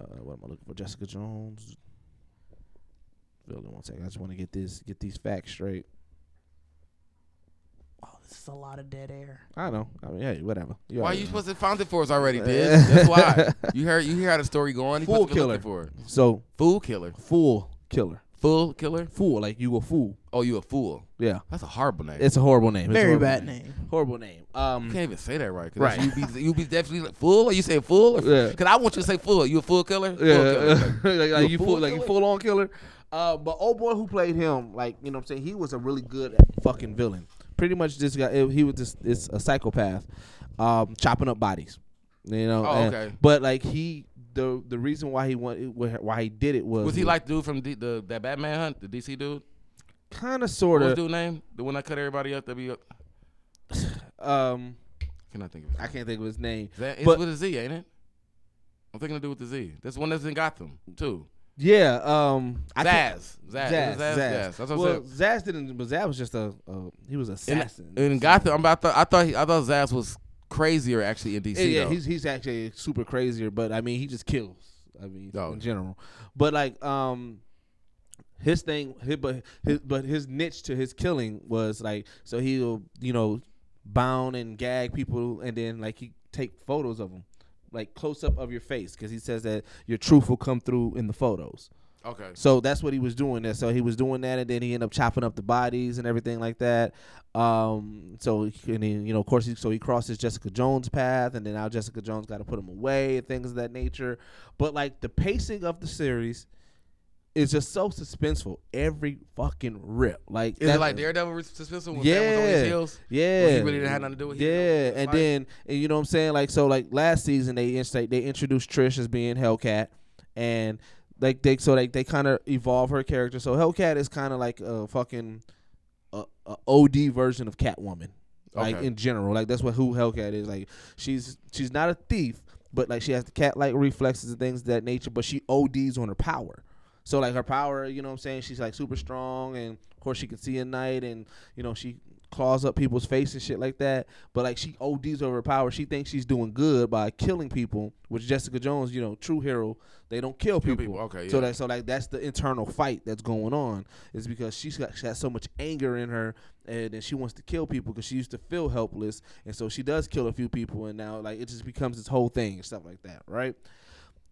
Uh, what am I looking for? Jessica Jones. Villain, one second. I just want to get this, get these facts straight. Oh, this is a lot of dead air. I know. I mean, hey, whatever. You Why already you know. supposed to found it for us already, [laughs] bitch? That's why. You heard you hear how the story going. You Fool supposed to be killer. for it. So Fool killer. fool killer, Fool killer. fool like you a fool. Oh, you a fool. Yeah, That's a horrible name. it's a horrible name. It's a Very horrible bad name. Horrible name. Um, you can't even say that right. 'cause Right. You be, you be definitely like, fool. Or you say fool? [laughs] Yeah. Because I want you to say fool. You a fool killer? Fool Yeah, killer. [laughs] like, like You you fool full, like you full on killer. Uh, but old boy who played him, like you know, what I'm saying he was a really good fucking villain. Pretty much this guy, he was just it's a psychopath, um, chopping up bodies. You know. Oh, and- okay. But like he, the the reason why he went, why he did it was Was he like the dude from D, the that Batman hunt, the DC dude? kind of sort of. dude name? The one that cut everybody up. That be. [sighs] Um, Can I think of it? I can't think of his name. That, it's But- with a Z, ain't it? I'm thinking to do with the Z. That's one that's in Gotham too. Yeah, um, I Zsasz. Zsasz. Zsasz, Zsasz. Zsasz. That's what I'm well, saying. Zsasz didn't, but Zsasz was just a, a he was In, assassin. in Gotham, I'm about to, I thought he, I thought Zsasz was crazier actually in DC. yeah, yeah, though. he's he's actually super crazier, but I mean, he just kills. I mean, Oh. in general, but like, um, his thing, his, but his but his niche to his killing was like, so he'll you know, bound and gag people, and then like he take photos of them, like close up of your face, because he says that your truth will come through in the photos. okay. So that's what he was doing there. So he was doing that, and then he ended up chopping up the bodies and everything like that. Um, so and then, you know, of course, he, so he crosses Jessica Jones' path, and then now Jessica Jones got to put him away and things of that nature. But like the pacing of the series is just so suspenseful every fucking rip. Like Is it like Daredevil suspenseful when yeah, was on his heels? yeah. When he really didn't have nothing to do with? Yeah, It's and then and you know what I'm saying, like so, like last season they they introduced Trish as being Hellcat, and like they so like they kind of evolve her character. So Hellcat is kind of like a fucking a, a OD version of Catwoman, like Okay. in general. Like that's what who Hellcat is. Like she's she's not a thief, but like she has the cat like reflexes and things of that nature. But she ODs on her power. So like her power, you know what I'm saying? She's like super strong and of course she can see at night and you know she claws up people's face and shit like that. But like she ODs over her power. She thinks she's doing good by killing people, which Jessica Jones, you know, true hero, they don't kill Kill people. people, okay, So that so like that's the internal fight that's going on is because she's got she has so much anger in her and then she wants to kill people because she used to feel helpless and so she does kill a few people and now like it just becomes this whole thing and stuff like that, right?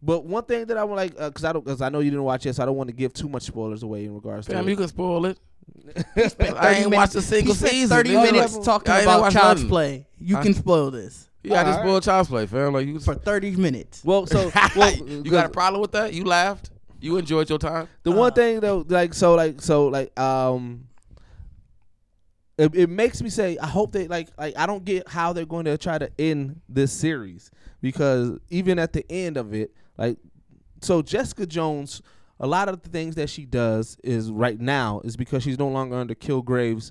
But one thing that I would like, because I don't, because I know you didn't watch it, so I don't want to give too much spoilers away in regards to. Damn, it. you can spoil it. [laughs] I 30 ain't watched a single he spent season. 30 nigga. minutes Like, talking about child's nothing. play. You Huh? can spoil this Yeah, I just Alright. spoiled Child's Play, fam. Like you, for 30 minutes. well, so [laughs] well, you got a problem with that? You laughed. You enjoyed your time. The one Uh, thing though, like so, like so, like um, it, it makes me say, I hope they like, like I don't get how they're going to try to end this series because even at the end of it, like, so Jessica Jones, a lot of the things that she does is right now is because she's no longer under Kilgrave's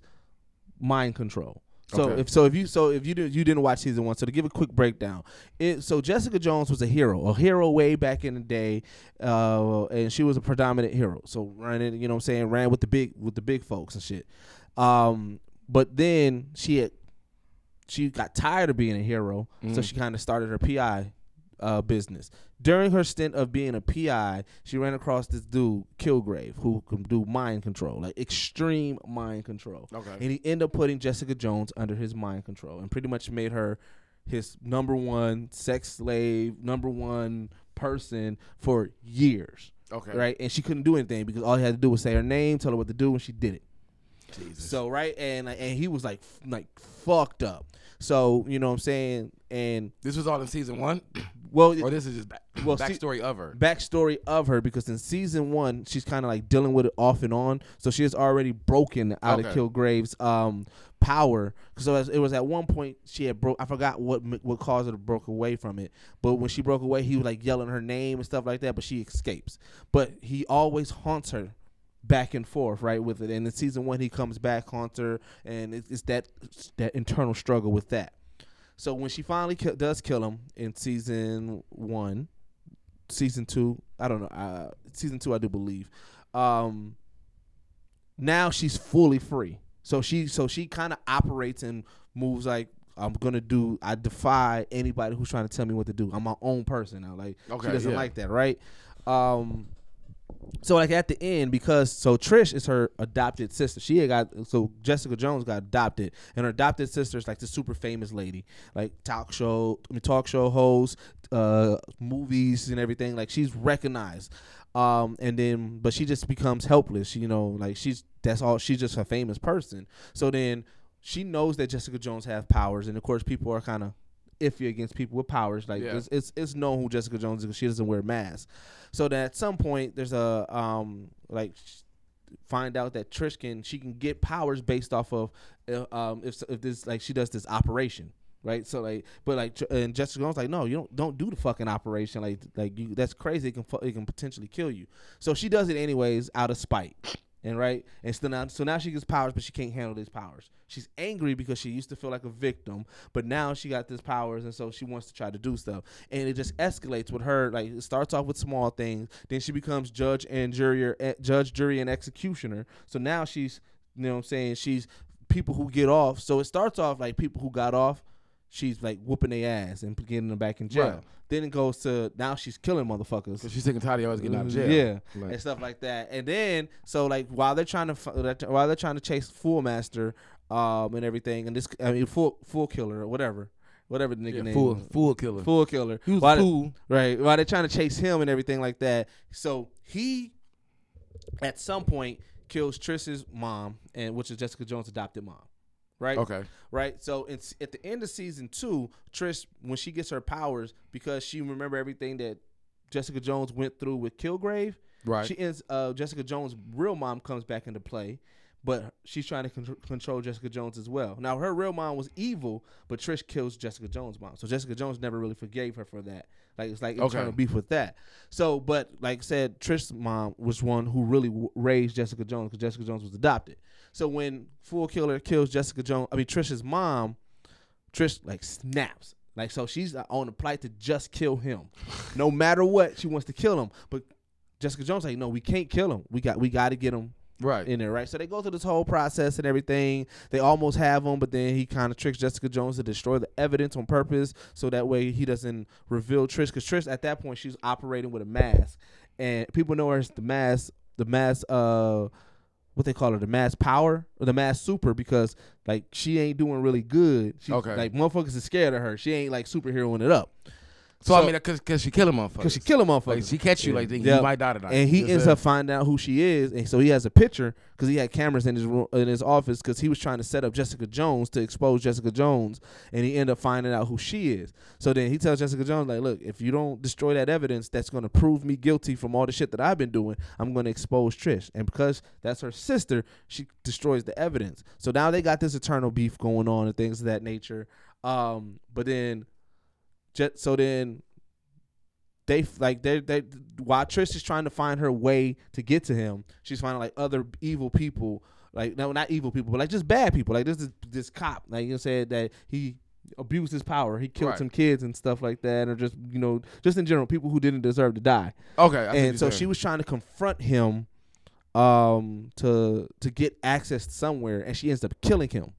mind control. So Okay. if so if you so if you did you didn't watch season one, so to give a quick breakdown, it so Jessica Jones was a hero, a hero way back in the day, uh, and she was a predominant hero. So running, you know, what I'm saying, ran with the big with the big folks and shit. Um, but then she had she got tired of being a hero, so Mhm. she kind of started her PI uh, business. During her stint of being a PI, she ran across this dude Kilgrave who can do mind control, like extreme mind control. Okay. And he ended up putting Jessica Jones under his mind control and pretty much made her his number one sex slave, number one person for years. Okay. Right? And she couldn't do anything because all he had to do was say her name, tell her what to do, and she did it. Jesus. So right, and and he was like like fucked up. So you know what I'm saying, and this was all in season one, well, or this is just back, Well, backstory of her. backstory of her because in season one she's kind of like dealing with it off and on. So she has already broken out of Okay. kilgrave's um power. So it was at one point she had broke i forgot what what caused her to broke away from it. But when she broke away he was like yelling her name and stuff like that but she escapes. But he always haunts her back and forth right with it. And in season one he comes back haunts her and it's, it's that that internal struggle with that so when she finally ki- does kill him in season one season two. I don't know. Uh, season two, I do believe. Um, now she's fully free. So she so she kind of operates and moves like I'm gonna do. I defy anybody who's trying to tell me what to do. I'm my own person now. Like Okay, she doesn't yeah. like that, right? Um, so like at the end, because so Trish is her adopted sister. She had got so Jessica Jones got adopted, and her adopted sister is like the super famous lady, like talk show, I mean, talk show host, uh, movies and everything. Like she's recognized. Um, and then but she just becomes helpless. You know, like she's that's all. She's just a famous person. So then she knows that Jessica Jones have powers, and of course people are kind of iffy against people with powers. Like Yeah. it's, it's it's known who Jessica Jones is because she doesn't wear masks. So that at some point there's a um like find out that Trish can she can get powers based off of uh, um if if this like she does this operation. Right, so like, but like, and Jessica Jones like, no, you don't, don't do the fucking operation. Like, like you, that's crazy. It can, it can potentially kill you. So she does it anyways, out of spite. And right, and so now, so now she gets powers, but she can't handle these powers. She's angry because she used to feel like a victim, but now she got these powers, and so she wants to try to do stuff. And it just escalates with her. Like it starts off with small things, then she becomes judge and jury, eh, judge, jury, and executioner. So now she's, you know, what I'm saying she's people who get off. So it starts off like people who got off. She's like whooping their ass and getting them back in jail. Right. Then it goes to now she's killing motherfuckers. She's sick and tired of always getting out of jail. Yeah, Like- and stuff like that. And then so like while they're trying to while they're trying to chase Fool Master, um, and everything, and this I mean Fool Fool Killer or whatever, whatever the nigga Yeah, name. fool, fool killer. Fool Killer. He was While they, right? While they're trying to chase him and everything like that. So he, at some point, kills Trish's mom, and which is Jessica Jones' adopted mom. Right Okay. right? So it's at the end of season two, Trish, when she gets her powers, because she remember everything that Jessica Jones went through with Kilgrave, Right. she ends. Uh, Jessica Jones' real mom comes back into play, but she's trying to con- control Jessica Jones as well. Now her real mom was evil, but Trish kills Jessica Jones' mom, so Jessica Jones never really forgave her for that. Like it's like Okay. internal beef with that. So, but like I said, Trish's mom was one who really w- raised Jessica Jones because Jessica Jones was adopted. So when Fool Killer kills Jessica Jones, I mean Trish's mom, Trish like snaps. Like so she's on the plight to just kill him. [laughs] No matter what, she wants to kill him. But Jessica Jones like, no, we can't kill him. We got we got to get him right. in there, right? So they go through this whole process and everything. They almost have him, but then he kind of tricks Jessica Jones to destroy the evidence on purpose, so that way he doesn't reveal Trish. Because Trish at that point she's operating with a mask, and people know her as the mask, the mask, uh, what they call her, the mass power or the mass super, because like she ain't doing really good. She, Okay. like motherfuckers is scared of her. She ain't like superheroing it up. So, I mean, because cause she killing motherfuckers. Cause she kill a motherfucker. Like she catch you like then Yeah. you might die tonight. and he ends up finding out who she is, and so he has a picture because he had cameras in his room, in his office because he was trying to set up Jessica Jones to expose Jessica Jones, and he ended up finding out who she is. So then he tells Jessica Jones like, "Look, if you don't destroy that evidence, that's going to prove me guilty from all the shit that I've been doing. I'm going to expose Trish, and because that's her sister, she destroys the evidence. So now they got this eternal beef going on and things of that nature. Um, but then, jet, so then they like they they while Trish is trying to find her way to get to him, she's finding like other evil people, like no, not evil people, but like just bad people. Like this is this cop, like you said that he abused his power, he killed Right. some kids and stuff like that, or just you know just in general people who didn't deserve to die. okay. I and so she was trying to confront him, um, to to get access to somewhere, and she ends up killing him.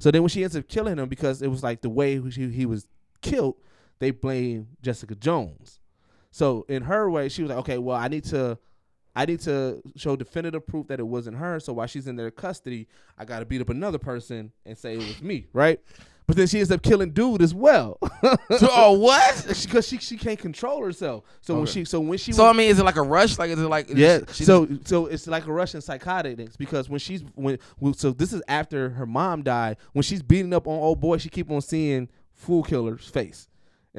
So then when she ends up killing him because it was like the way he, he was killed, they blame Jessica Jones. So in her way, she was like, okay, well, I need to, I need to show definitive proof that it wasn't her. So while she's in their custody, I got to beat up another person and say it was me, right? But then she ends up killing dude as well. [laughs] So, oh what? [laughs] Because she, she can't control herself. So when she so when she So I mean, is it like a rush? Like is it like yeah. she- so so it's like a Russian psychotic things because when she's when so this is after her mom died. When she's beating up on old boy, she keep on seeing Fool Killer's face,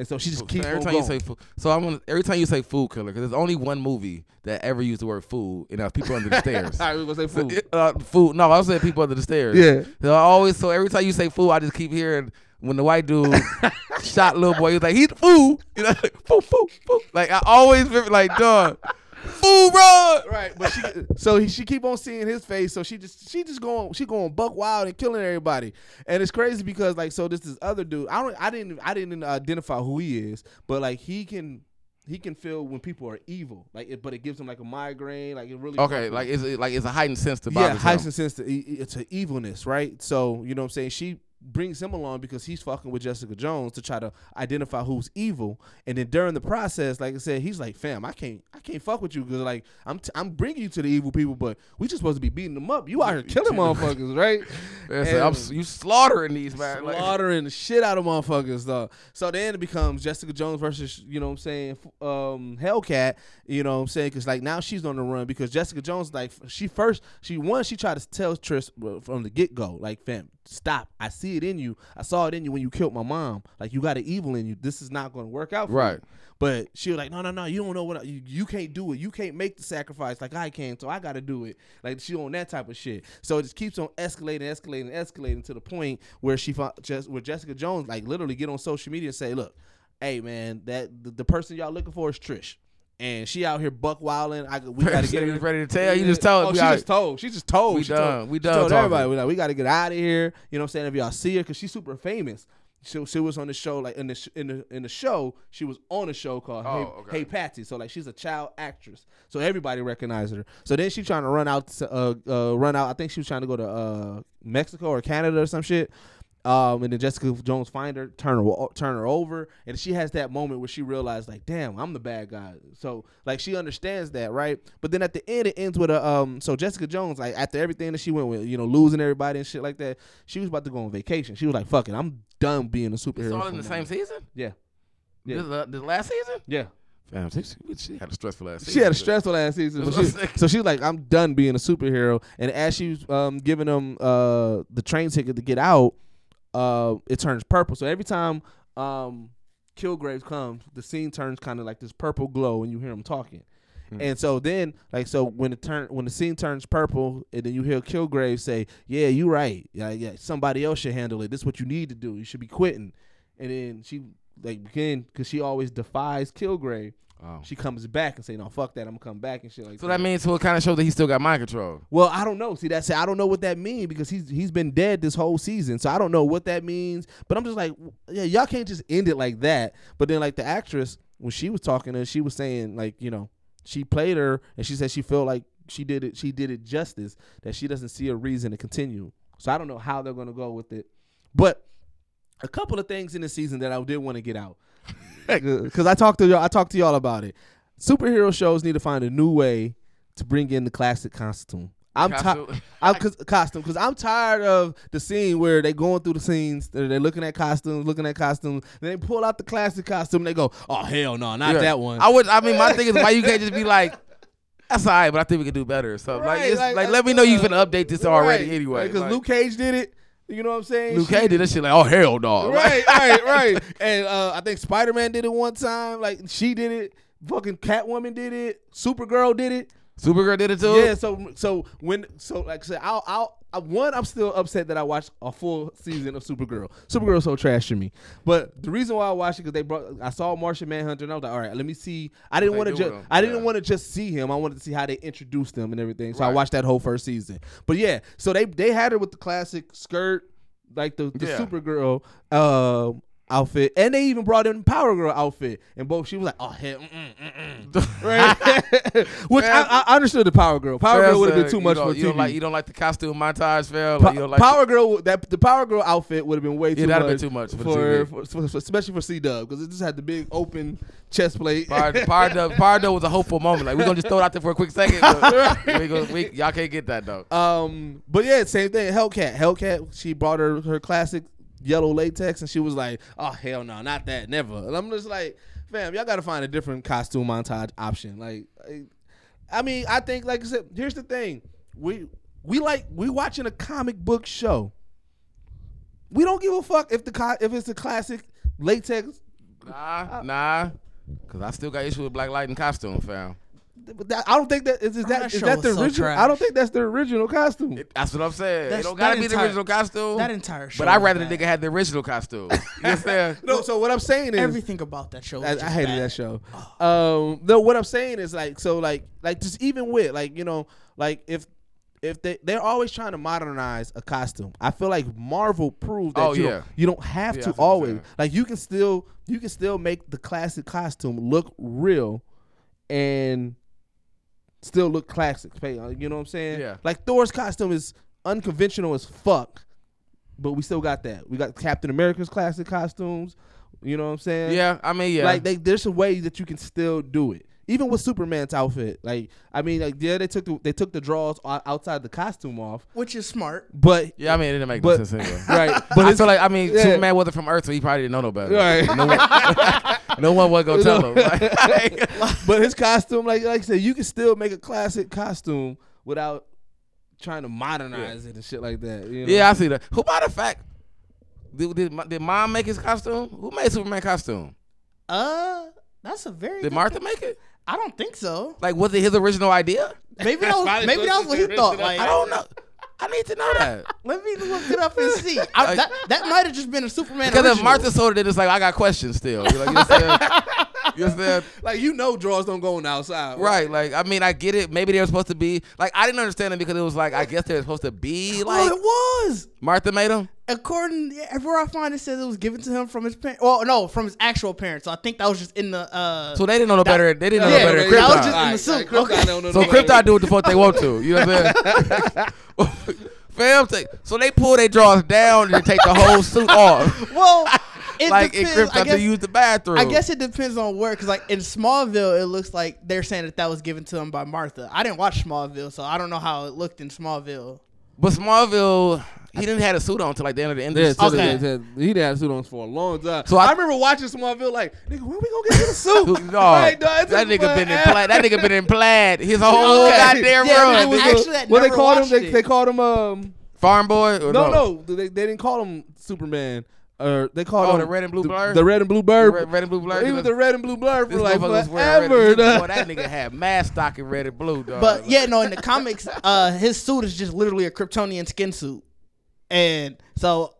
and so she just keeps every time going. you say food. so I'm gonna, every time you say food killer because there's only one movie that ever used the word food, and that's people under the [laughs] stairs. All right, we're gonna say Fool. Uh, fool. No, I was saying people under the stairs. Yeah. So I always so every time you say food, I just keep hearing when the white dude [laughs] shot little boy, he was like, he's the fool. You know, [laughs] like, fool, fool, fool. Like I always remember like, dog, fool, bro. Right, but she so he, she keep on seeing his face, so she just she just going she going buck wild and killing everybody, and it's crazy because like so this this other dude I don't I didn't I didn't identify who he is, but like he can he can feel when people are evil, like it, but it gives him like a migraine, like it really Okay, like it's like it's a heightened sense to yeah heightened sense to to evilness, right? So you know what I'm saying? She brings him along because he's fucking with Jessica Jones to try to identify who's evil, and then during the process, like I said, he's like, "Fam, I can't, I can't fuck with you because like I'm, t- I'm bringing you to the evil people, but we just supposed to be beating them up. You out here [laughs] killing motherfuckers, right? [laughs] Yeah, so I'm, you slaughtering these man. Like, [laughs] slaughtering the shit out of motherfuckers though. So then it becomes Jessica Jones versus you know what I'm saying um Hellcat. You know what I'm saying because like now she's on the run because Jessica Jones like she first she one she tried to tell Trish uh, from the get go like fam stop I see it in you I saw it in you when you killed my mom like you got an evil in you this is not going to work out for Right. you. But she was like, no, no, no, you don't know what I, you, you can't do it. You can't make the sacrifice like I can, so I got to do it. Like she on that type of shit. So it just keeps on escalating, escalating, escalating to the point where she found just where Jessica Jones like literally get on social media and say, look, hey man, that the, the person y'all looking for is Trish. And she out here buck wilding. I we gotta [laughs] get her ready to tell? You just told Oh, she just told. She just told. We she done. Told, We she done Told talking. everybody. We like, we got to get out of here. You know what I'm saying? If y'all see her, because she's super famous. She, she was on the show like in the sh- in the in the show. She was on a show called Oh, Hey, okay. hey Patsy. So like she's a child actress. So everybody recognized her. So then she trying to run out to, uh uh run out. I think she was trying to go to uh Mexico or Canada or some shit. Um, and then Jessica Jones find her, turn her, turn her over, and she has that moment where she realized, like, damn, I'm the bad guy. So, like, she understands that, right? But then at the end, it ends with a, um, so Jessica Jones, like, after everything that she went with, you know, losing everybody and shit like that, she was about to go on vacation. She was like, fuck it, I'm done being a superhero. It's all in the a same season. Yeah, Yeah. This, uh, this last season. yeah. Fam, she, she had a stressful last season. She had a stressful last season, [laughs] so she, so she's like, "I'm done being a superhero." And as she was um, giving them uh, the train ticket to get out, uh, it turns purple. So every time um, Kilgrave comes, the scene turns kind of like this purple glow, and you hear him talking. And so then, like, so when it turn when the scene turns purple, and then you hear Kilgrave say, "Yeah, you right. Yeah, yeah. Somebody else should handle it. This is what you need to do. You should be quitting." And then she like again because she always defies Kilgrave. Oh. She comes back and say, "No, fuck that. I'm gonna come back and shit like So that means so it kind of shows that he still got mind control. well, I don't know. See, that's I don't know what that means because he's he's been dead this whole season, so I don't know what that means. But I'm just like, yeah, y'all can't just end it like that. But then, like the actress, when she was talking to, her, she was saying like, you know, she played her, and she said she felt like she did it, she did it justice that she doesn't see a reason to continue. So I don't know how they're gonna go with it, but a couple of things in the season that I did want to get out because I talked to y'all. I talked to y'all about it. Superhero shows need to find a new way to bring in the classic costume. I'm tired. [laughs] I'm cause, costume because I'm tired of the scene where they going through the scenes. They're, they're looking at costumes, looking at costumes. Then they pull out the classic costume. and They go, "Oh hell no, not Yeah. that one." I would. I mean, my thing is why you can't just be like, "That's all right," but I think we can do better. So like, Right, it's, like, like, let me know you can update this already Right, anyway. Because Like, Luke Cage did it. You know what I'm saying? Luke Cage did that shit like, "Oh hell no!" right, right, right. [laughs] And uh, I think Spider Man did it one time. Like she did it. Fucking Catwoman did it. Supergirl did it. Supergirl did it too. Yeah. So so when so like I said, I'll I'll. I, one, I'm still upset that I watched a full season of Supergirl. Supergirl's so trash to me. But the reason why I watched it because they brought, I saw Martian Manhunter and I was like, all right, let me see. I didn't want to just. I didn't Yeah. want to just see him. I wanted to see how they introduced him and everything. So I watched that whole first season. But yeah, so they they had her with the classic skirt, like the, the Yeah. Supergirl uh, outfit, and they even brought in Power Girl outfit, and both she was like, oh hell, mm-mm, mm-mm. [laughs] right? [laughs] Which I, I understood the Power Girl. Power Girl would have been too much for You TV. don't like you don't like the costume montage, fam. Like, you don't like Power Girl, that the Power Girl outfit would have been way too Yeah, that'd much. been too much for for, for, for- especially for C Dub because it just had the big open chest plate. Power, Power, Dub, [laughs] Power Dub was a hopeful moment. Like we're gonna just throw it out there for a quick second. We gonna, we, y'all can't get that though. Um, but yeah, same thing. Hellcat, Hellcat. She brought her her classic yellow latex, and she was like, "Oh hell no, not that, never." And I'm just like, "Fam, y'all got to find a different costume montage option." Like, I, I mean, I think, like I said, here's the thing: we we like we watching a comic book show. We don't give a fuck if the co- if it's a classic latex. Nah, nah. Cause I still got issue with Black Lightning costume, fam. But that- I don't think that is, is that that is that the so original. I don't think that's the original costume. It- that's what I'm saying. it don't gotta that be the original costume. That entire show. but I'd rather bad. the nigga had the original costume. You [laughs] understand? no, so what I'm saying is Everything about that show. Was I, I hated bad. that show. Um, no, what I'm saying is like, so like, like just even with like, you know, like if if they they're always trying to modernize a costume. I feel like Marvel proved that Oh, you yeah. don't you don't have Yeah, to see what you're always like you can still you can still make the classic costume look real and still look classic. Pay- uh, You know what I'm saying? Yeah. Like Thor's costume is unconventional as fuck, but we still got that. We got Captain America's classic costumes. You know what I'm saying? yeah, I mean, yeah. Like they, there's a way that you can still do it. Even with Superman's outfit, like I mean, like yeah, they took the they took the draws outside the costume off, Which is smart. but yeah, I mean, it didn't make but- no sense anyway. [laughs] right, But [laughs] but I it's feel like I mean, yeah. Superman wasn't from Earth, so he probably didn't know no better. Right. No one, [laughs] no one was gonna tell him. [laughs] Like, but his costume, like like I said, you can still make a classic costume without trying to modernize it and shit like that. You know? yeah, I see that. Who, matter the fact, did, did, did mom make his costume? Who made Superman costume? Uh, that's a very. Did good Martha que- make it? I don't think so. Like, was it his original idea? Maybe [laughs] that was maybe that was what he thought. Like I don't know. I need to know that. [laughs] Let me look it up and see. I, [laughs] that that might have just been a Superman. Because if original. Martha sold it, it's like I got questions still. You know, you know what I'm saying? [laughs] You understand? [laughs] like you know, draws don't go on the outside. Right, like I mean, I get it. Maybe they were supposed to be like I didn't understand it because it was like I guess they were supposed to be like oh, it was. Martha made them. According, everywhere I find it says it was given to him from his parents. Well, no, from his actual parents. So I think that was just in the. uh So they didn't know no better. They didn't know Yeah, no better. than that was Krypton. just in the Alright, suit. alright, Krypton Okay. don't know So no better. Krypton do what the fuck they want to. You know what I'm saying? [laughs] [laughs] Fam, so they pull their drawers down and they take the whole suit off. Well, it like in depends. I Krypton guess, to use the bathroom. I guess it depends on where, because like in Smallville, it looks like they're saying that that was given to him by Martha. I didn't watch Smallville, so I don't know how it looked in Smallville. But Smallville, he didn't have a suit on until like the end of the end of Yeah, the. Okay. they- they- he didn't have a suit on for a long time. So So I- I, remember watching Smallville like, nigga, when we gonna get to the suit? [laughs] No, [laughs] Right, dog, that nigga been in forever. plaid. That nigga been in plaid his [laughs] whole Okay. goddamn Yeah, run. I It was Actually, a- that what they called him? They, they called him um. Farm boy? Or No, no, they, they didn't call him Superman. Or they called Oh, him the red and blue blur? The red and blue The bird. red, red and blue blur. He was the red and blue blur for like motherfucker forever. Boy, that [laughs] nigga had mad stock in red and blue, dog. But yeah, no, in the comics, uh, his suit is just literally a Kryptonian skin suit, and so,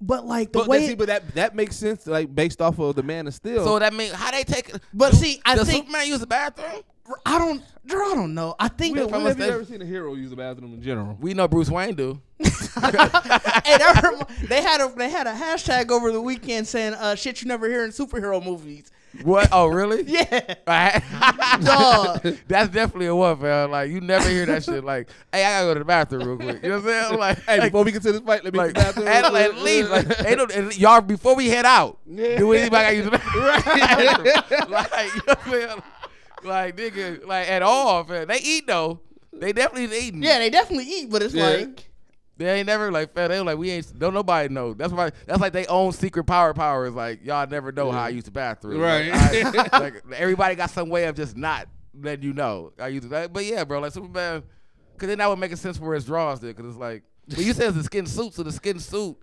but like the But, way, that, see, but that that makes sense, like based off of the Man of Steel. So that means how they take? But do- see, I does think- Superman use the bathroom? I don't, I don't know. I think, when, if have you ever seen a hero use the bathroom in general? We know Bruce Wayne do. hey, that rem- they had a they had a hashtag over the weekend saying uh, shit you never hear in superhero movies. What? Oh, really? [laughs] Yeah, [laughs] Dog. [laughs] That's definitely a one, man. Like you never hear that shit. Like, hey, I gotta go to the bathroom real quick. You know what I'm saying? Like, Hey, like, before we get to this fight, let me like, use the bathroom. at, at least, like, ain't no, and y'all before we head out, Yeah. do anybody gotta use the bathroom? Right. like, you know what I'm saying? Like, nigga, like at all, man. They eat though. They definitely eating. yeah, they definitely eat, but it's Yeah. like They ain't never like fed. They were like we ain't. Don't nobody know. That's why. That's like they own secret power powers. Like y'all never know how I use the bathroom. Right. Like, I- [laughs] like, everybody got some way of just not letting you know I use it. But yeah, bro. Like Superman, because then that would make sense for his draws. There, because it's like, but you said it's a skin suit, so the skin suit.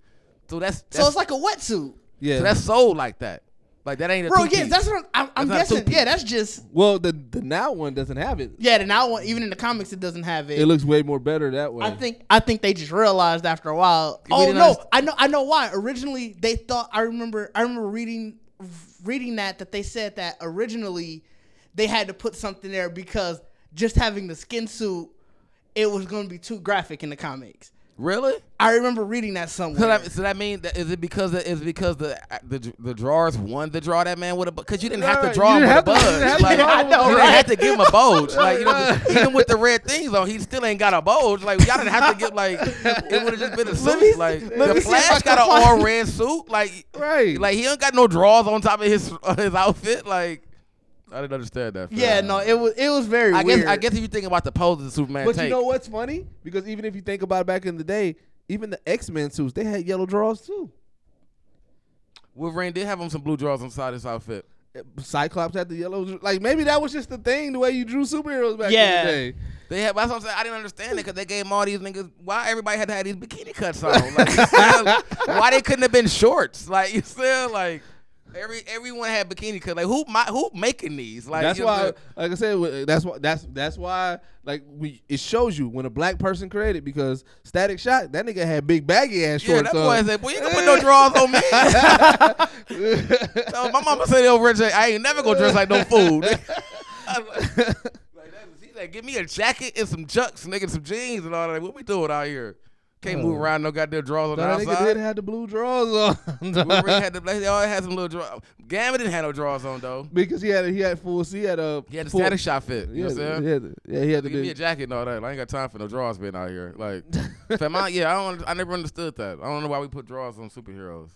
So that's, that's so it's like a wetsuit, yeah. so that's sold like that. Like that ain't a bro. two-piece. Yes, that's what I'm, I'm, I'm That's guessing. Yeah, that's just well, the the now one doesn't have it. yeah. The now one, even in the comics, it doesn't have it. It looks way more better that way. I think I think they just realized after a while. We Oh no, underst- I know I know why. Originally they thought I remember I remember reading reading that that they said that originally they had to put something there because just having the skin suit it was going to be too graphic in the comics. Really. I remember reading that somewhere. So that, so that mean that is it because the, is it because the the the drawers won the draw that man with a because you didn't have to Right, draw you him with didn't a have to- you didn't have to Like, draw him with a you didn't bulge. have to give him a bulge. Like you know, even with the red things on, he still ain't got a bulge. Like y'all didn't have to get like it would have just been a suit. me- like let the me see if I Flash got an all red suit. Like right. like he don't got no drawers on top of his [laughs] his outfit. Like I didn't understand that. fam. yeah, no, it was it was very I weird. guess I guess if you think about the poses that Superman But take, you know what's funny? Because even if you think about it back in the day, even the X Men suits, they had yellow drawers too. Wolverine did have him some blue drawers inside the side of his outfit. Cyclops had the yellow. Like maybe that was just the thing, the way you drew superheroes back Yeah. in the day. They had, that's what I'm saying. I didn't understand it because they gave 'em all these niggas. Why everybody had to have these bikini cuts on? Like, [laughs] why they couldn't have been shorts? Like you still like every everyone had bikini cuts. Like who my, who making these? Like that's why, like I said, that's why that's that's why like we it shows you when a black person created because Static Shock that nigga had big baggy ass shorts. Yeah, that boy said, "Boy, you can put no drawers on me." [laughs] so my mama said over there, I ain't never gonna dress like no fool. [laughs] Like, like "Give me a jacket and some chucks, nigga, some jeans and all that. What we doing out here? Can't move around no goddamn drawers on the that nigga outside." did have the blue drawers on [laughs] had the they always had some little drawers. Gambit didn't have no drawers on though. because he had he had full he had a He had the full, static shock fit. You know what I'm saying? he had the- yeah, he had the Give me a big. jacket and all that. I ain't got time for no drawers being out here. Like, [laughs] fam, I, yeah, I don't. I never understood that. I don't know why we put drawers on superheroes,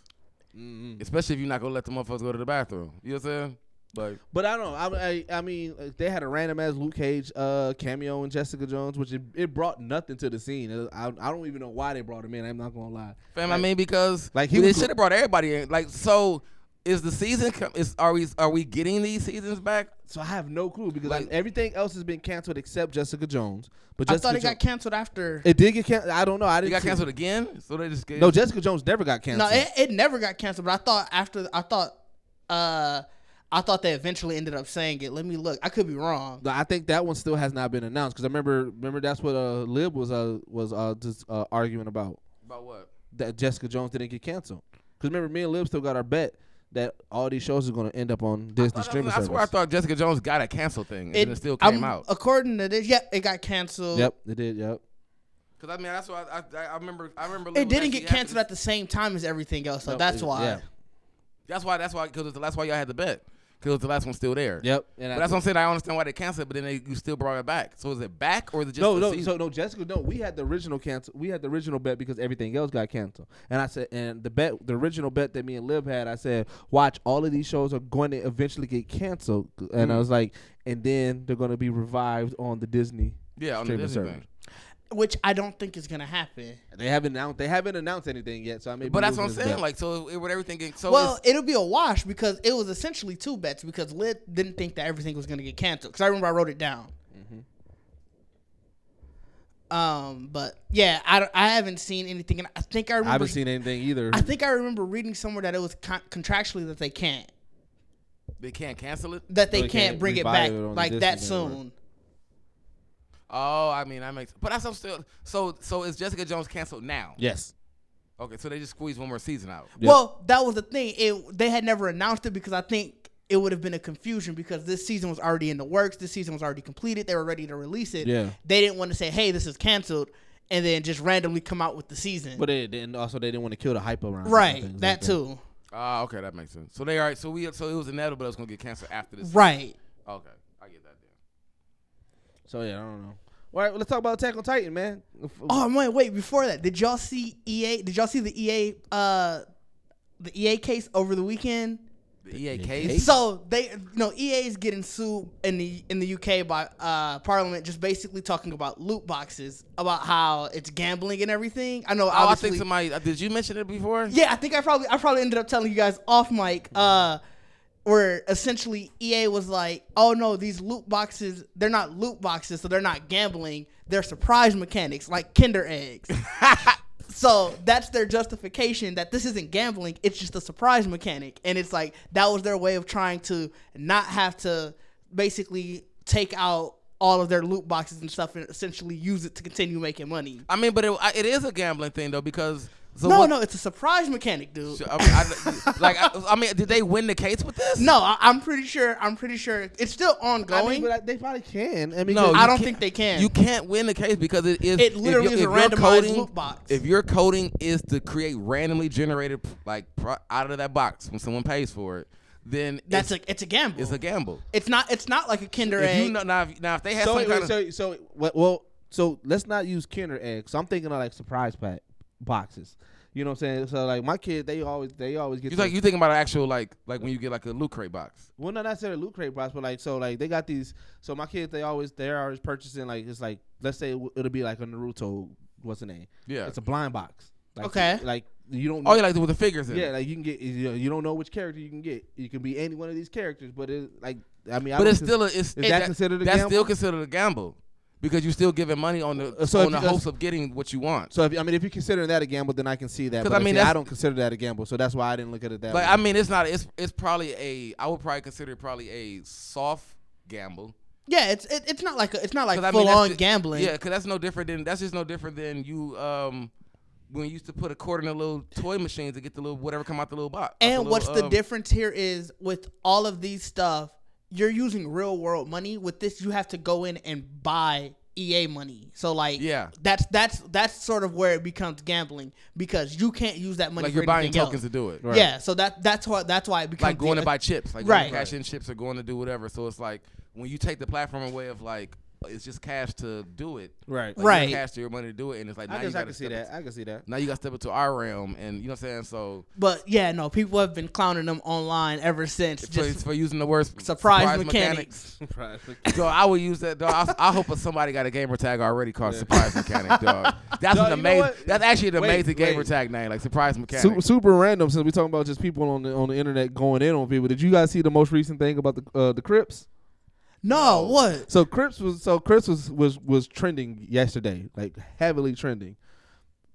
especially if you're not gonna let the motherfuckers go to the bathroom. You know what I'm saying? Like, But I don't know. I, I, I mean, uh, they had a random ass Luke Cage uh, cameo in Jessica Jones, which it, it brought nothing to the scene. Uh, I, I don't even know why they brought him in. I'm not gonna lie. fam, I mean, because like, like he they should have brought everybody in. Like, so is the season? com- Is are we are we getting these seasons back? So I have no clue because Like- like, everything else has been canceled except Jessica Jones. But I thought it Jo- got canceled after. It did get canceled. I don't know. I didn't. got see- canceled again, so they just gave, No, Jessica Jones never got canceled. No, it, it never got canceled. But I thought after I thought uh I thought they eventually ended up saying it. Let me look. I could be wrong. I think that one still has not been announced because I remember remember that's what uh Lib was uh was uh just uh, arguing about about what? that Jessica Jones didn't get canceled. Because remember me and Lib still got our bet that all these shows are going to end up on Disney I, streaming I, swear I thought Jessica Jones got a cancel thing, and It, it, still I'm- came out. According to this, yep, it got canceled. Yep, it did. Yep. Because I mean, that's why I, I, I remember. I remember. It didn't get canceled at the same time as everything else, so No, that's it- why. yeah. That's why. That's why. Because that's why y'all had the bet. Because the last one's still there. Yep. And But I that's what I'm saying. I understand why they canceled it, but then they you still brought it back. So is it back or is it just no, no. season? So no, Jessica. No, we had the original cancel. We had the original bet because everything else got canceled. And I said, and the bet, the original bet that me and Liv had, I said, watch, all of these shows are going to eventually get canceled. And I Mhm. was like, and then they're going to be revived on the Disney yeah, on the streaming Disney service. thing. Which I don't think is gonna happen. They haven't announced. They haven't announced anything yet. So I may. be But that's what I'm saying. bet. Like, so it, with everything getting so well, it'll be a wash because it was essentially two bets because Lit didn't think that everything was gonna get canceled. Because I remember I wrote it down. Um, but yeah, I, I haven't seen anything, and I think I I haven't seen anything either. I think I remember reading somewhere that it was con- contractually that they can't they can't cancel it. that they they can't can't bring it back it like that network. soon. Oh, I mean that makes. But that's I'm still. So so is Jessica Jones canceled now? yes. Okay, so they just squeezed one more season out. Yep. Well, that was the thing. It they had never announced it because I think it would have been a confusion because this season was already in the works. This season was already completed. They were ready to release it. Yeah. They didn't want to say, "Hey, this is canceled," and then just randomly come out with the season. But they didn't. Also, they didn't want to kill the hype around. it right, that like too. Ah, okay, that makes sense. So they all right. So we so it was inevitable it was gonna get canceled after this. Right. Okay, I get that. Then. So yeah, I don't know. All right, well, let's talk about Attack on Titan, man. Oh wait, wait. Before that, did y'all see EA? Did y'all see the EA? Uh, the EA case over the weekend. The EA case. case? So they, you know, EA is getting sued in the in the UK by uh, Parliament, just basically talking about loot boxes, about how it's gambling and everything. I know. Oh, I think somebody uh, did. You mention it before? Yeah, I think I probably I probably ended up telling you guys off mic. Uh, where essentially EA was like, "Oh no, these loot boxes, they're not loot boxes, so they're not gambling. They're surprise mechanics like Kinder eggs." [laughs] so that's their justification that this isn't gambling; it's just a surprise mechanic, and it's like that was their way of trying to not have to basically take out all of their loot boxes and stuff and essentially use it to continue making money. I mean, but it, it is a gambling thing though because. So no, what- no, it's a surprise mechanic, dude. I mean, [laughs] I, like, I, I mean, did they win the case with this? No, I, I'm pretty sure. I'm pretty sure it's still ongoing. I mean, but I, they probably can. I mean, No, I don't think they can. You can't win the case because it is. It literally if is you're- a randomized coding- loot box. If your coding is to create randomly generated like out of that box when someone pays for it, then That's it's, a it's a gamble. it's a gamble. It's not. It's not like a Kinder If egg. you know now, if, now if they had so, some wait, kind of so, so, well, well, so let's not use Kinder eggs. So I'm thinking of like surprise pack boxes. You know what I'm saying? So like my kid, they always they always get. you the- like you thinking about an actual like like when you get like a loot crate box. Well, not necessarily loot crate box, but like so, like they got these. So my kids, they always they're always purchasing like it's like let's say it'll be like a Naruto. What's the name? Yeah. It's a blind box. Like, Okay. Like you don't. Oh, you like with the figures in yeah, it. like you can get you, you don't know which character you can get. You can be any one of these characters, but it like I mean, But would it's still a, it's is that considered a that's gamble? still considered a gamble because you're still giving money on the Uh, so on the you- hopes of getting what you want. So if, I mean, if you're considering that a gamble, then I can see that. 'Cause But I mean, see, I don't consider that a gamble, so that's why I didn't look at it that Like way. I mean, it's not. It's it's probably a. I would probably consider it probably a soft gamble. yeah, it's it, it's not like a, it's not like 'Cause I mean, full that's on the- gambling. Yeah, because that's no different than that's just no different than you um when you used to put a quarter in a little toy machine to get the little whatever come out the little box. out the And little, what's the um, difference here is with all of these stuff, you're using real world money. With this, you have to go in and buy EA money. So like, Yeah. that's that's that's sort of where it becomes gambling because you can't use that money Like for you're buying tokens else. to do it. Right. Yeah, so that that's why that's why it becomes Like going the- to buy chips, like Right. cash in chips or going to do whatever. So it's like when you take the platform away of like it's just cash to do it. right. Like, Right. you cash to your money to do it, and it's like now I you I got can to see that. I can see that. Now you got to step into our realm, and you know what I'm saying. So But yeah, no, people have been clowning them online ever since. for, Just for using the word surprise, mechanics. Surprise mechanics. [laughs] [laughs] So I would use that, dog. I, I hope somebody got a gamer tag already called Surprise Mechanic, dog. [laughs] That's Dog, an amazing. That's actually an Wait, amazing gamer wait. tag name, like Surprise Mechanic. Super, super random since we talking about just people on the on the internet going in on people. Did you guys see the most recent thing about the uh, the Crips? No, what? So Crips was so Crips was was was trending yesterday, like heavily trending.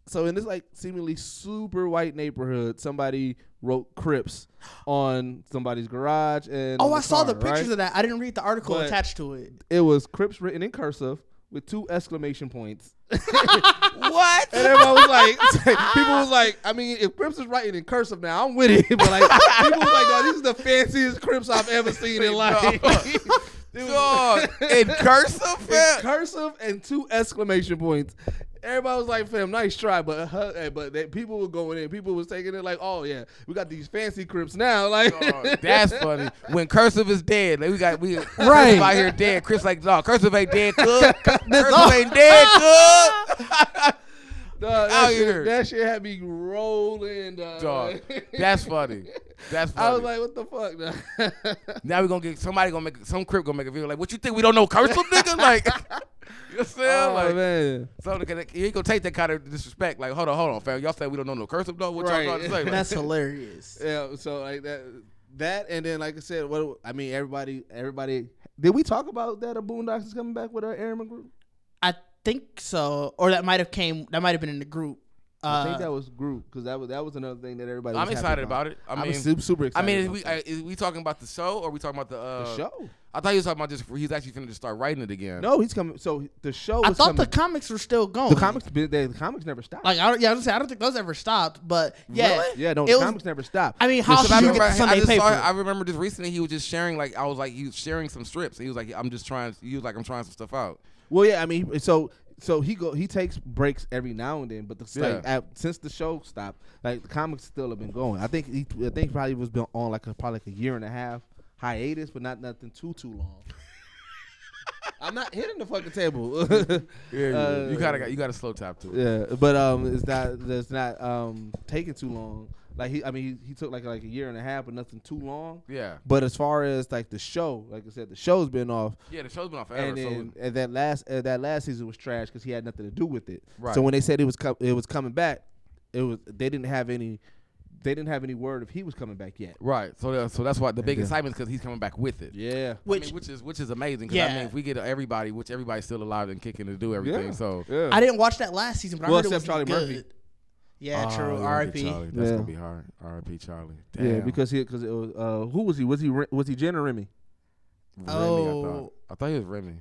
So in this like seemingly super white neighborhood, somebody wrote Crips on somebody's garage and Oh, I saw the pictures right? of that. I didn't read the article But- attached to it. It was Crips written in cursive with two exclamation points. [laughs] what? And everybody was like, [laughs] people was like, I mean, if Crips is writing in cursive now, I'm with it. [laughs] But like, people was like, no, this is the fanciest Crips I've ever seen in life. Dog, in [laughs] cursive, in cursive and two exclamation points. Everybody was like, "Fam, nice try," but uh, but they, people were going in. People was taking it like, "Oh yeah, we got these fancy crips now." [laughs] Like Dog, that's funny. When cursive is dead, like we got we [laughs] Right. out here dead. Chris like, dog, cursive ain't dead, good. cursive ain't dead, good. Dog, that, Out shit, here. that shit had me rolling. Dog. Dog, [laughs] that's funny. That's funny. I was like, "What the fuck?" dog? [laughs] now we're gonna get somebody gonna make some crip gonna make a video like, what you think we don't know cursive, nigga? [laughs] Like, you know what I'm saying? oh like, man, so the- he ain't gonna take that kind of disrespect. Like, hold on, hold on, fam. Y'all say we don't know no cursive though. What y'all Right. trying to say? Like, That's hilarious. yeah. So like that, that, and then like I said, what I mean, everybody, everybody. Did we talk about that? A Boondocks is coming back with our Aaron McGruder. I think so, or that might have came. That might have been in the group. I think Uh, that was group because that was that was another thing that everybody. I'm was happy excited about it. I I'm mean, super, super I mean, is we that. uh, is we talking about the show or we talking about the uh, the show. I thought he was talking about just he's actually finna just start writing it again. No, he's coming. So the show. I is thought the comics were still going. the comics. The, the comics never stopped. like I don't, yeah, I was gonna say I don't think those ever stopped, but yeah, Really? yeah, no, it the was- comics never stopped. I mean, how Because should I you remember, get the I, Sunday just saw, paper? I remember just recently he was just sharing like I was like he was sharing some strips. He was like I'm just trying. He was like I'm trying some stuff out. Well, yeah, I mean, so so he go he takes breaks every now and then, but the like at, since the show stopped, like the comics still have been going. I think he, I think probably was been on like a probably like a year and a half hiatus, but not nothing too too long. [laughs] I'm not hitting the fucking table. Yeah, [laughs] Uh, you gotta you gotta slow tap to it. Yeah, but um, it's not it's not um taking too long. Like he, I mean, he, he took like like a year and a half, but nothing too long. Yeah, But as far as like the show, like I said, the show's been off, yeah. The show's been off forever. and then so and that last uh, that last season was trash because he had nothing to do with it. Right. So when they said it was com- it was coming back, it was they didn't have any they didn't have any word if he was coming back yet. right. So that- so that's why the big Yeah. excitement is because he's coming back with it. Yeah. which I mean, which is which is amazing. Because I mean, if we get everybody, which everybody's still alive and kicking to do everything, Yeah. so Yeah. I didn't watch that last season, but Well, I heard it was Charlie good. Murphy. Yeah, Oh, true. yeah, R.I.P. Charlie. That's Yeah. gonna be hard. R.I.P. Charlie. Damn. yeah, because he because it was uh who was he was he was he Gin or Remy? Remy, I Oh. thought. I thought he was Remy. Wasn't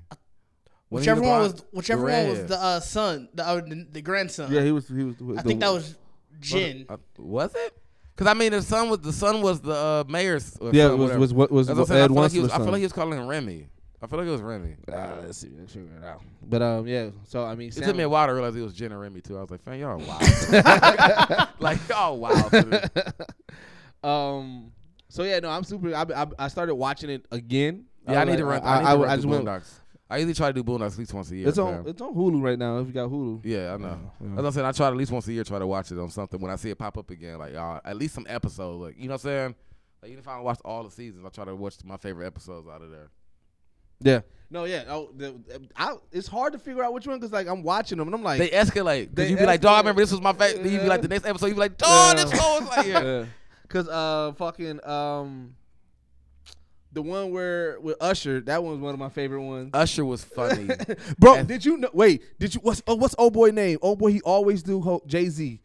Whichever the one was whichever the one was the uh, son, the, uh, the the grandson. Yeah, he was he was. I think that was Gin. Uh, was it? Because I mean, the son was the son was the uh, mayor's. uh, Yeah, it was whatever. was what was, That's what I'm. I Ed feel like he was. I feel like he was calling him Remy. I feel like it was Rummy. Ah, let's see, let's figure it out. But um, yeah. So I mean, It Sam, took me a while to realize it was Gin and Remy too. I was like, "Fam, y'all wow." [laughs] like y'all wow. [laughs] um. So yeah, no, I'm super. I, I, I started watching it again. Yeah, I, was need to like- run. I, need to run I through just went. Boondocks. I usually try to do Boondocks at least once a year. It's on. fam. It's on Hulu right now. If you got Hulu. Yeah, I know. As I'm saying, I try to at least once a year try to watch it on something. When I see it pop up again, like uh, at least some episodes, like you know what I'm saying. Like even if I don't watch all the seasons, I try to watch my favorite episodes out of there. Yeah. No. Yeah. Oh, the, I, it's hard to figure out which one because like I'm watching them and I'm like, They escalate. Cause you be like, dog, I remember this was my favorite. Then you be like, the next episode, you be like, dog, this Yeah. was like, yeah. yeah. Cause uh, fucking um, the one where with Usher, that one was one of my favorite ones. Usher was funny. [laughs] Bro, And- did you know? Wait, did you? What's oh, what's old boy name? Old boy, he always do Jay Z.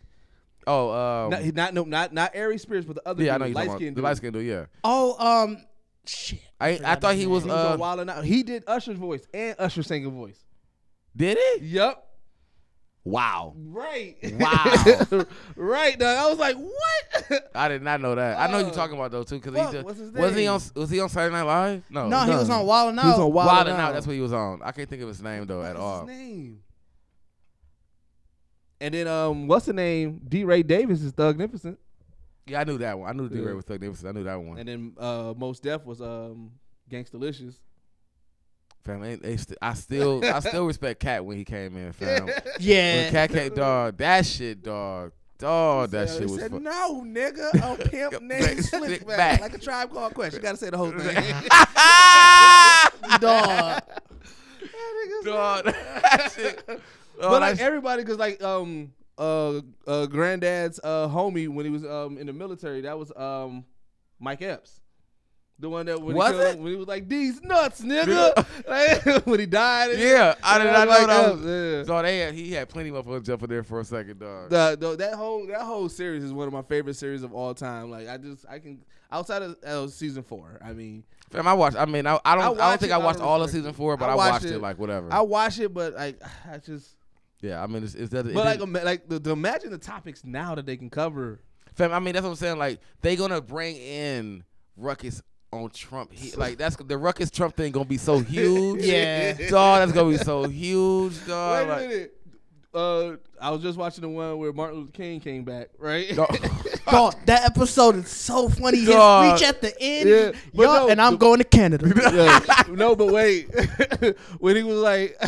oh, um, not, he- not no, not not Ari Spears, but the other. yeah, I dude, know you light talking the light skin dude. Yeah, Oh, um, shit. I I thought he was He was uh on Out. He did Usher's voice and Usher singing voice. did he? Yep. Wow, Right. Wow. [laughs] right. Dog. I was like, what? [laughs] I did not know that. I know Oh. you're talking about though too because he just, what's his was he on was he on Saturday Night Live? No, No, he was no. on Wild 'N He was on Wild, Wild 'N and Out. Out. That's what he was on. I can't think of his name though at all. his name? And then um, what's the name? DeRay Davis is Thugnificent. Yeah, I knew that one. I knew D. Yeah. Ray was Thug Davis. I knew that one. And then uh, Mos Def was um, Gangstalicious. Fam, they, they st- I still I still respect Katt when he came in, fam. [laughs] When Yeah. Katt came, dog, that shit, dog, dog, that He shit was. said, fun. no, nigga, a [laughs] pimp Back- named stick Slickback. back. Like a tribe called Quest. You gotta say the whole thing. [laughs] Dog. dog, that shit. but Oh, like everybody, cause like um uh uh granddad's uh homie when he was um in the military, that was um Mike Epps. The one that when, Was he, it? when he was like these nuts, nigga. [laughs] Like, [laughs] when he died. Yeah, I did not know like that. Was, yeah. So they had, he had plenty of motherfuckers jumping there for a second, dog. The, the, that whole that whole series is one of my favorite series of all time. Like I just I can outside of uh, season four. I mean, Fam, I watched. I mean, I, I don't. I I, don't think it I watched all of season four, but I watched watched it, it. like whatever. I watch it, but like [sighs] I just. Yeah, I mean, it's, it's that. it But like, didn't- ima- like the, the imagine the topics now that they can cover. Fam, I mean, that's what I'm saying. Like, they gonna bring in Ruckus on Trump. He, like, that's the Ruckus Trump thing gonna be so [laughs] huge. Yeah. dog, that's gonna be so huge, dog. Wait dog. a Like, minute. Uh, I was just watching the one where Martin Luther King came back, right? dog- [laughs] Dog, that episode is so funny. His Dog. speech at the end. Yeah, but Yup, no, and I'm the- going to Canada. [laughs] Yeah. no, but wait. when he was like,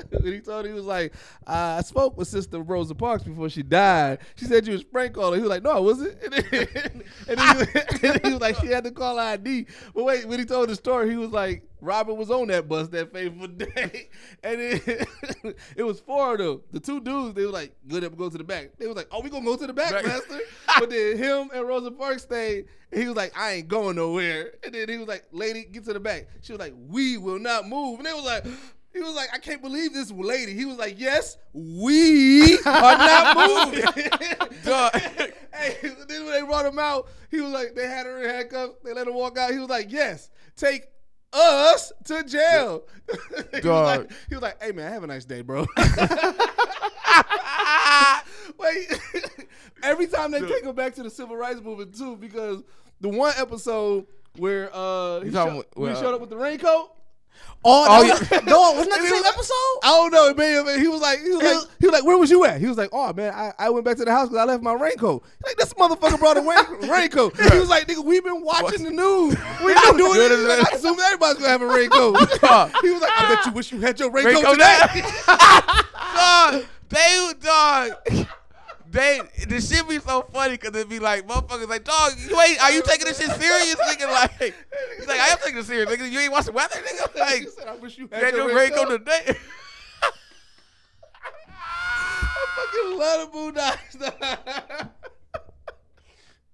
[laughs] when he told he was like, uh, I spoke with Sister Rosa Parks before she died. She said you was prank calling. He was like, No, I wasn't. [laughs] And then, and then, he, was, [laughs] and then he was like, she had to call ID. But wait, when he told the story, he was like, Robert was on that bus that fateful day, and it, it was four of them. The two dudes, they were like, "Good, up, go to the back." They was like, "Oh, we gonna go to the back, Back. master." but then him and Rosa Parks stayed. He was like, "I ain't going nowhere." And then he was like, "Lady, get to the back." She was like, "We will not move." And they was like. He was like, I can't believe this lady. He was like, Yes, we are not [laughs] moving. [laughs] Dog. [laughs] hey, then when they brought him out, he was like, they had her in handcuffs. They let her walk out. He was like, Yes, take us to jail. he, was like, he was like, Hey man, have a nice day, bro. Wait, every time they take him back to the civil rights movement too, because the one episode where uh he, You talking sho- with- when he showed up with the raincoat. Oh, Oh, that was, wasn't that [laughs] the same episode? I don't know, man. He was like, he was like, he was like, where was you at? He was like, oh man, I, I went back to the house because I left my raincoat. He's like this motherfucker brought a rain, [laughs] raincoat. He was like, nigga, we've been watching the news. [laughs] We've been doing it. I assume everybody's gonna have a raincoat. he was like, I bet you wish you had your raincoat, Raincoat today. dog, they dog. They the shit be so funny because it be like motherfuckers like dog you ain't are you taking this shit serious nigga [laughs] like he's like I am taking it serious nigga you ain't watch the weather nigga [laughs] like said, I wish you had had your raincoat. today [laughs] I fucking love the Boondocks.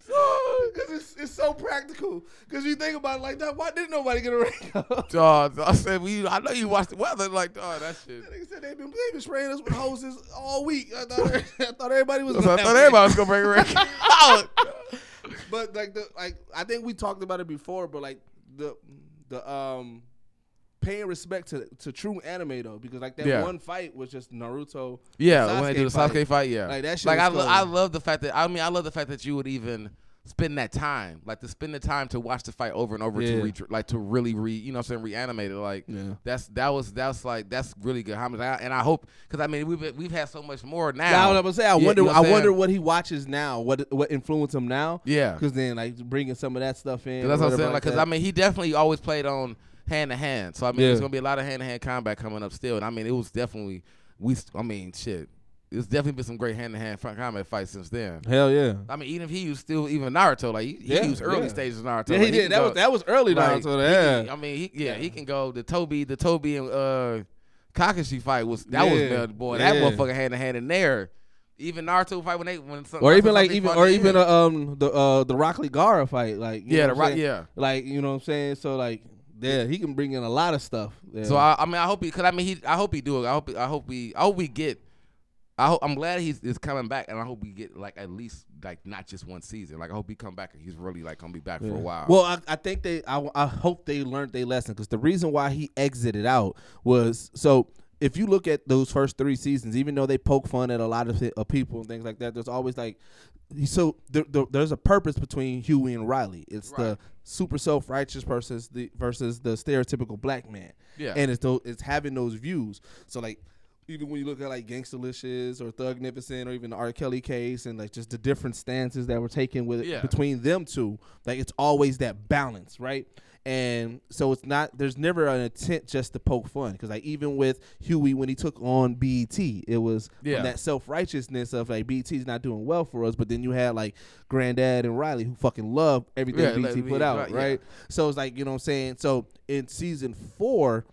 Because it's, it's so practical. Because you think about it like that, why didn't nobody get a raincoat? [laughs] dog I said we I know you watch the weather like dog that shit Nigga said they been they been spraying us with hoses all week. I thought, [laughs] I thought everybody was. So I thought everybody was gonna bring a raincoat [laughs] But like the like, I think we talked about it before. But like the the um paying respect to to true anime though, because like that Yeah. one fight was just Naruto. Yeah, when they do the. Sasuke fight, yeah. Like, that shit Like was I, lo-. I love the fact that I mean I love the fact that you would even spend that time, like to spend the time to watch the fight over and over Yeah. to re- like to really re you know what I'm saying reanimate it. Like Yeah. that's that was that's like that's really good. How much I, and I hope because I mean we've been- we've had so much more now. Yeah, I was gonna say. I Yeah, wonder. you know I what I'm wonder saying? what he watches now. What what influenced him now? Yeah. Because then like bringing some of that stuff in. 'Cause that's what I'm whatever saying. Like, cause that. I mean, he definitely always played on hand to hand. So I mean, Yeah. there's gonna be a lot of hand to hand combat coming up still. And I mean, it was definitely we. I mean, shit. It's definitely been some great hand to hand combat fights since then. hell yeah. I mean, even if he used still even Naruto, like he, Yeah, he used early yeah. stages of Naruto. Yeah, Like, he did. That go- was that was early like, Naruto. Yeah. can- I mean, he, yeah, he can go. The Tobi, the Tobi and uh, Kakashi fight was that Yeah, was boy that motherfucker hand to hand in there. Even Naruto fight when they when some, or even like even or even the uh, um the uh the Rock Lee Gaara fight like Yeah, the Rock- yeah. like you know what I'm saying so like yeah he can bring in a lot of stuff yeah. So I, I mean, I hope he, cause I mean, he, I hope he do it. I hope, I hope we, I hope we get. I hope, I'm glad he's is coming back, and I hope we get like at least like not just one season. Like I hope he come back and he's really like gonna be back for a while. Well, I, I think they. I, I hope they learned their lesson because the reason why he exited out was so. If you look at those first three seasons, even though they poke fun at a lot of, of people and things like that, there's always like, so there, there- there's a purpose between Huey and Riley. It's the super self righteous versus the versus the stereotypical black man. Yeah. and it's those, it's having those views. So like. Even when you look at like Gangstalicious or Thugnificent or even the R. Kelly case and like just the different stances that were taken with Yeah. between them two, like it's always that balance, right? And so it's not there's never an intent just to poke fun because like even with Huey when he took on BET, it was Yeah. that self righteousness of like BET's not doing well for us, but then you had like Granddad and Riley who fucking love everything Yeah, BET put out, right, yeah. So it's like you know what I'm saying. So in season four,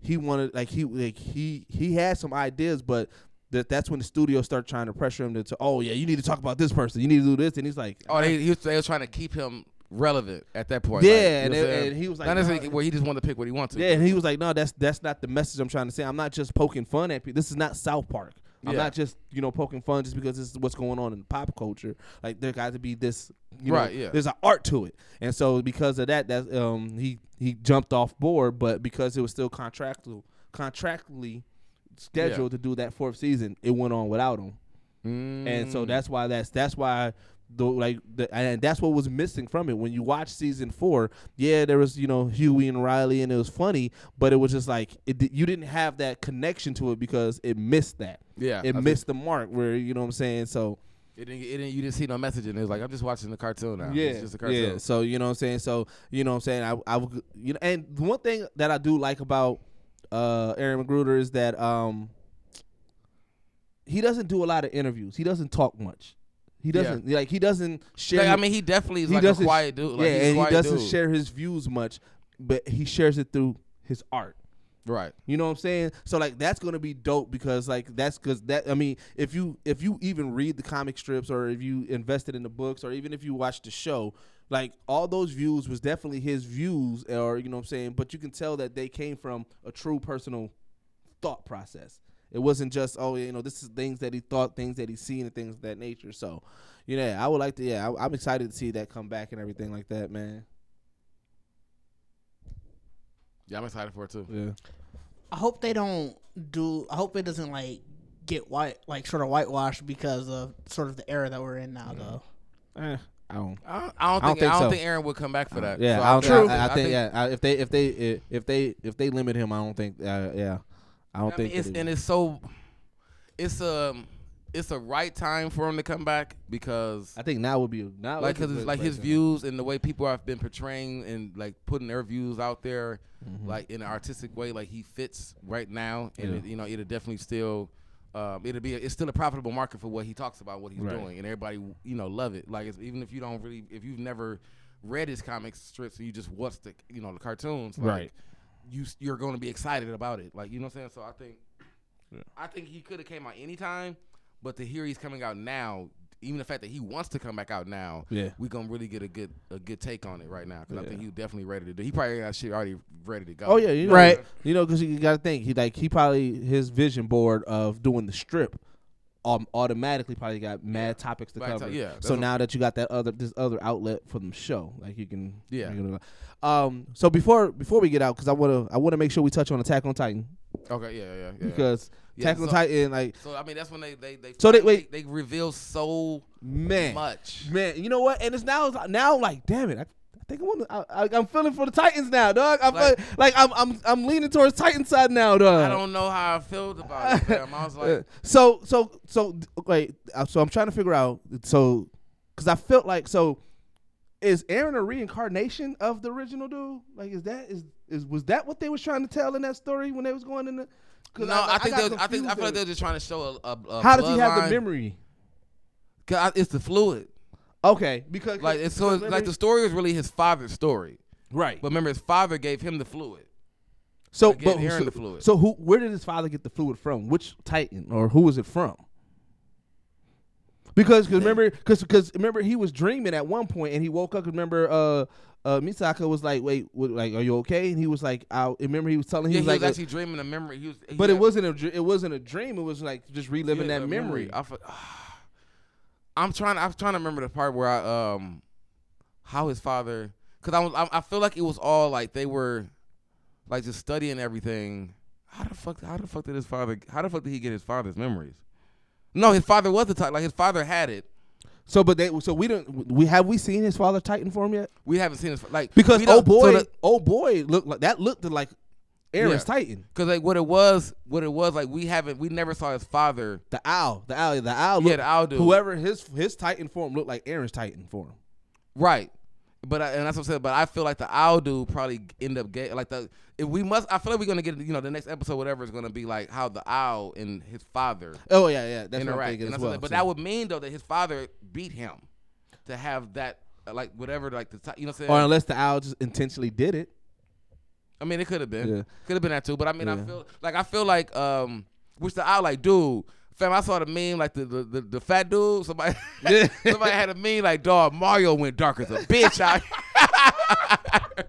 he wanted like he like he he had some ideas, but that that's when the studio started trying to pressure him to, to oh yeah you need to talk about this person, you need to do this, and he's like oh, they, he was, they was trying to keep him relevant at that point. Yeah, like, and know what I'm it- and he was like, not necessarily "No." where he just wanted to pick what he wants to. Yeah, and he was like, "No, that's that's not the message I'm trying to say. I'm not just poking fun at people. This is not South Park. I'm Yeah. not just you know poking fun just because this is what's going on in pop culture. Like there got to be this, you know, Right, yeah. there's an art to it. And so because of that, that um he he jumped off board, but because it was still contractual contractually scheduled to do that fourth season, it went on without him. And so Mm. that's why that's that's why the like the, and that's what was missing from it when you watch season four. Yeah, there was you know Huey and Riley and it was funny, but it was just like it you didn't have that connection to it because it missed that. Yeah, it I missed the mark where you know what I'm saying. So It didn't, it didn't. You didn't see no message in it. Was like I'm just watching the cartoon now. yeah, it's just a cartoon. yeah. So you know what I'm saying. So you know what I'm saying. I I would- you know and the one thing that I do like about uh Aaron McGruder is that um he doesn't do a lot of interviews. He doesn't talk much. He doesn't like he doesn't share. Like, I mean, he definitely is he like a quiet dude. Like, yeah, and he doesn't dude. share his views much, but he shares it through his art. Right. You know what I'm saying? So like that's gonna be dope because like that's because that I mean if you if you even read the comic strips or if you invested in the books or even if you watch the show, like all those views was definitely his views or you know what I'm saying. But you can tell that they came from a true personal thought process. It wasn't just oh you know this is things that he thought, things that he's seen, and things of that nature. So, you know, I would like to yeah, I, I'm excited to see that come back and everything like that, man. Yeah, I'm excited for it too. Yeah. I hope they don't do. I hope it doesn't like get white, like sort of whitewashed because of sort of the era that we're in now, though. Eh, I don't. I don't, I don't think I don't I think don't so. think Aaron would come back for that. Yeah, So I, don't think- think, I, I think, yeah. I, if they if they if, if they if they limit him, I don't think. Uh, yeah, I don't I think. mean, it's it- and it's so it's a it's a right time for him to come back because I think now would be now like because good like his views and the way people have been portraying and like putting their views out there Mhm. like in an artistic way like he fits right now and Yeah. it, you know it'll definitely still um, it'll be it's still a profitable market for what he talks about what he's Right. doing and everybody you know love it like it's, even if you don't really if you've never read his comics strips and you just watch the you know the cartoons like, Right. You s- you're going to be excited about it like you know what I'm saying so I think Yeah. I think he could have came out anytime but to hear he's coming out now even the fact that he wants to come back out now Yeah. we gonna really get a good a good take on it right now because I think he's definitely ready to do. He probably got shit already ready to go. Oh yeah, you know, Right. You know, because you got to think he like he probably his vision board of doing the strip. Um, automatically probably got mad topics to cover. so- yeah, So now that you got that other this other outlet for the show, like you can. Yeah. you know, um. So before before we get out, because I wanna I wanna make sure we touch on Attack on Titan Okay. Yeah. Yeah. yeah. because Yeah, Attack on so- Titan like So I mean that's when they they they So they- wait. they, reveal so man much. Man, you know what? And it's now now like, damn it, I think I to. I, I, I'm feeling for the Titans now, dog. I'm Like- like, like I'm I'm I'm leaning towards Titan side now, dog. I don't know how I felt about it. Fam. I was [laughs] Uh, like, so so so wait. uh, So I'm trying to figure out. So because I felt like so. Is Eren a reincarnation of the original dude? Like, is that is is was that what they was trying to tell in that story when they was going in the? 'cause no, I, think got they was- I think I feel like they're just trying to show a. a, a How does he have bloodline. the memory? 'Cause I- It's the fluid. Okay, because Like it's so it's, like the story is really his father's story. right. But remember, his father gave him the fluid. So, Like, but Eren so, the fluid. so who? Where did his father get the fluid from? Which Titan or who was it from? Because cause remember, because because remember, he was dreaming at one point, and he woke up. Remember, uh, uh, Mikasa was like, "Wait, what, like, are you okay?" And he was like, "I remember." He was telling Yeah, he he was was like, uh, actually dreaming a memory. He was, he but it wasn't a dr- it wasn't a dream. It was like just reliving Yeah, that a memory. I fe- [sighs] I'm trying. I'm trying to remember the part where I um, how his father, because I was. I, I feel like it was all like they were, like just studying everything. How the fuck? How the fuck did his father? How the fuck did he get his father's memories? No, his father was the type. Like his father had it. So, but they so we don't we have we seen his father Titan form yet? We haven't seen his like Because oh don't- so boy, the- oh boy, looked like that looked like Eren's Yeah. Titan. Cause like what it was, what it was like we haven't, we never saw his father. The owl, the owl, the owl. Yeah, the owl dude. Whoever his his Titan form looked like Eren's Titan form. Right. But I, and that's what I'm saying. But I feel like the owl dude probably end up getting Like the if we must, I feel like we're gonna get you know the next episode whatever is gonna be like how the owl and his father Oh yeah, yeah. That's interact. thinking as that's what- well. but so- that would mean though that his father beat him to have that like whatever like the you know what I'm or unless the owl just intentionally did it. I mean it could have been Yeah. could have been that too. But I mean I feel like I feel like um which the I like dude Fam, I saw the meme like the the, the, the fat dude. Somebody [laughs] somebody had a meme like dog Mario went dark as a bitch out. [laughs]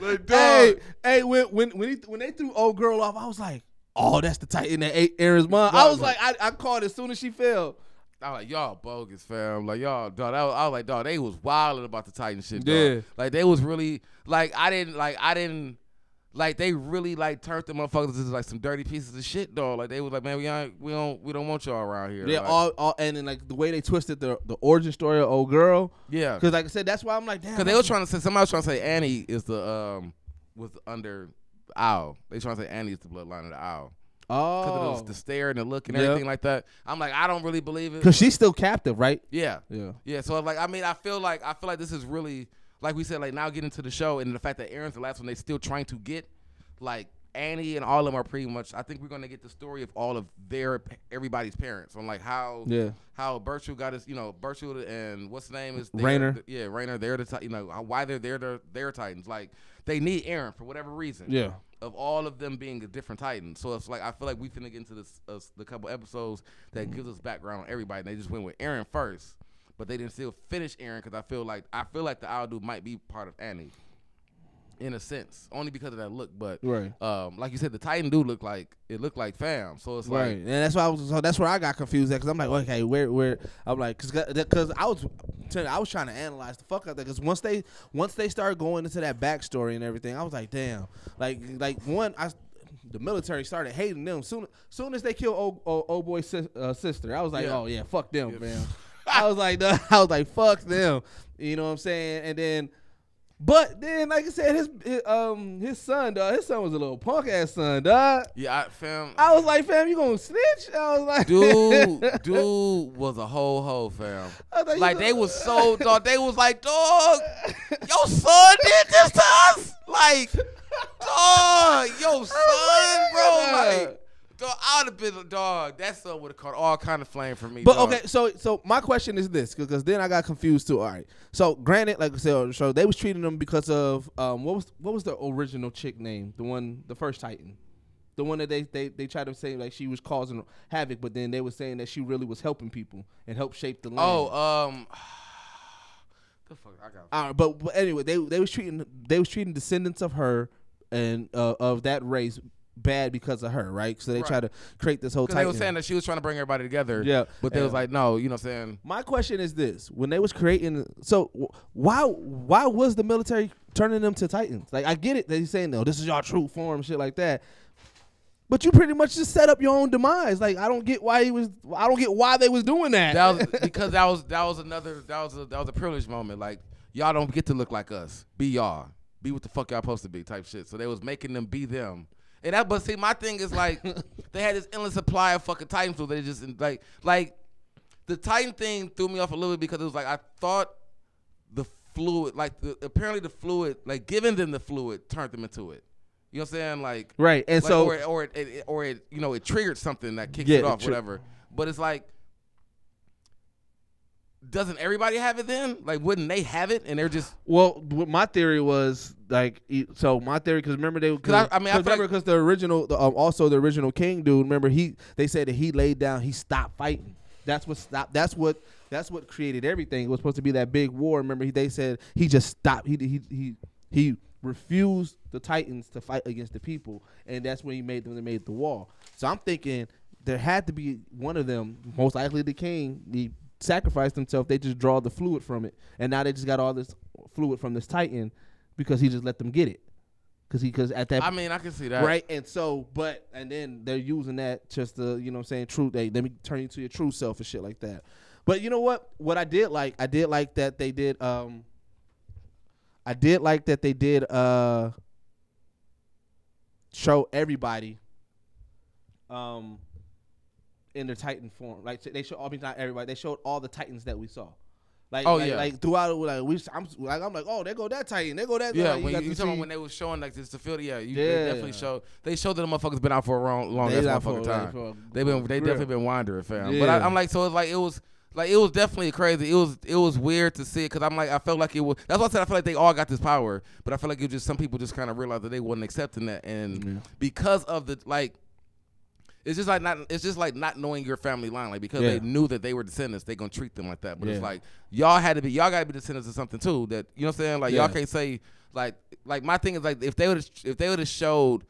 like, dog. Hey, hey, when when when, he, when they threw old girl off, I was like, oh, that's the Titan that ate Eren's mom. I was like, I, I called as soon as she fell. I was like, y'all bogus, fam. Like y'all, dog. That was, I was like, dog. They was wilding about the Titan shit. Dog. Yeah. Like they was really like I didn't like I didn't like they really like turned the motherfuckers into like some dirty pieces of shit, dog. Like they was like, man, we ain't, we don't we don't want y'all around here. Yeah, Like, all, all and then like the way they twisted the the origin story of old girl. yeah. Because like I said, that's why I'm like, damn. Because they was trying to say somebody was trying to say Annie is the um was under owl. They trying to say Annie is the bloodline of the owl. Oh, Because oh, of the, the stare and the look and Yeah. everything like that. I'm like, I don't really believe it. because she's still captive, right? yeah. Yeah. Yeah, so like I mean, I feel like I feel like this is really like we said, like now getting to the show and the fact that Eren's the last one They're still trying to get, like Annie and all of them are pretty much. I think we're gonna get the story of all of their everybody's parents on like how Yeah. how Bertrude got his you know Bertrude and what's the name is Reiner. yeah Reiner they're the you know why they're there they're, they're Titans like they need Eren for whatever reason Yeah. of all of them being a different Titan. So it's like I feel like we finna get into this uh, the couple episodes that gives us background on everybody. And they just went with Eren first, but they didn't still finish Eren because I feel like I feel like the owl dude might be part of Annie, in a sense, only because of that look. But Right. um, like you said, the Titan dude looked like it looked like fam. So it's Right, like and that's why I was. So that's where I got confused at because I'm like, okay, where, where? I'm like, cause, cause I was, I was trying to analyze the fuck out there. Cause once they, once they started going into that backstory and everything, I was like, damn, like, like one, I, the military started hating them soon. Soon as they killed old, old, old boy's sis, uh, sister, I was like, Yeah. oh yeah, fuck them, man. I was like, [laughs] I was like, fuck them. You know what I'm saying? And then. But then, like I said, his, his um his son, dog, his son was a little punk ass son, dog. yeah, I, fam. I was like, fam, you gonna snitch? I was like, Dude, [laughs] dude was a whole hoe, fam. You Like they was so dog. They was like, dog, your son did this to us. Like, dog, your [laughs] son, bro. Like, dog, I would have been a dog. That son would have caught all kind of flame for me. But dog. okay, so so my question is this, because then I got confused too. All right, so granted, like I said so they was treating them because of um what was what was the original chick name, the one, the first Titan, the one that they they they tried to say like she was causing havoc, but then they were saying that she really was helping people and helped shape the land. Oh, um, [sighs] the fuck, I got. All right, but, but anyway, they they was treating they was treating descendants of her and uh, of that race bad because of her, right? So they Right. try to create this whole. Because they were saying that she was trying to bring everybody together. Yeah. But they was like, no, you know what I'm saying? My question is this: When they was creating, so why why was the military turning them to titans? Like I get it that he's saying no, this is your true form, shit like that. But you pretty much just set up your own demise. Like I don't get why he was. I don't get why they was doing that. That was [laughs] because that was that was another that was a that was a privilege moment. Like y'all don't get to look like us. Be y'all. Be what the fuck y'all supposed to be. Type shit. So they was making them be them. And that, but see, my thing is like [laughs] they had this endless supply of fucking Titan food. They just like like the Titan thing threw me off a little bit because it was like I thought the fluid, like the, apparently the fluid, like giving them the fluid turned them into it. You know what I'm saying? Like right, and like, so or, it- or it, it, or it, you know, it triggered something that kicks Yeah, it it off, tri- whatever. But it's like, doesn't everybody have it then? Like, wouldn't they have it? And they're just Well, my theory was like, so my theory because remember they, 'Cause I- I mean, I remember like- because the original, the, um, also the original king dude. Remember he, they said that he laid down, he stopped fighting. That's what stopped. That's what that's what created everything. It was supposed to be that big war. Remember he, they said he just stopped. He he he he refused the Titans to fight against the people, and that's when he made them. They made the wall. So I'm thinking there had to be one of them, most likely the king. He sacrificed themselves. They just draw the fluid from it, and now they just got all this fluid from this Titan because he just let them get it. Because he because at that I mean, I can see that. right and so but and then they're using that just to you know what I'm saying true they let me turn you to your true self and shit like that but you know what what I did like I did like that they did um I did like that they did uh show everybody um in their titan form like they showed I mean not everybody they showed all the titans that we saw like, Oh, like, yeah. like throughout it, like we, I'm like, I'm like, oh, they go that Titan, they go that. Yeah, like, when you, you to talking when they was showing like this, the field, yeah, you, Yeah. they definitely showed. They showed that the motherfuckers been out for a long, long They ass motherfucking time. They've been, they definitely been wandering, fam. Yeah. But I, I'm like, so it's like it was, like it was definitely crazy. It was, it was weird to see it because I'm like, I felt like it was. That's why I said I feel like they all got this power, but I feel like it was just some people just kind of realized that they wasn't accepting that, and because of the like, It's just like not. It's just like not knowing your family line, like because Yeah. they knew that they were descendants, they gonna treat them like that. But it's like y'all had to be, y'all got to be descendants of something too. That you know what I'm saying? Like Yeah. y'all can't say like like my thing is like if they would if they would have showed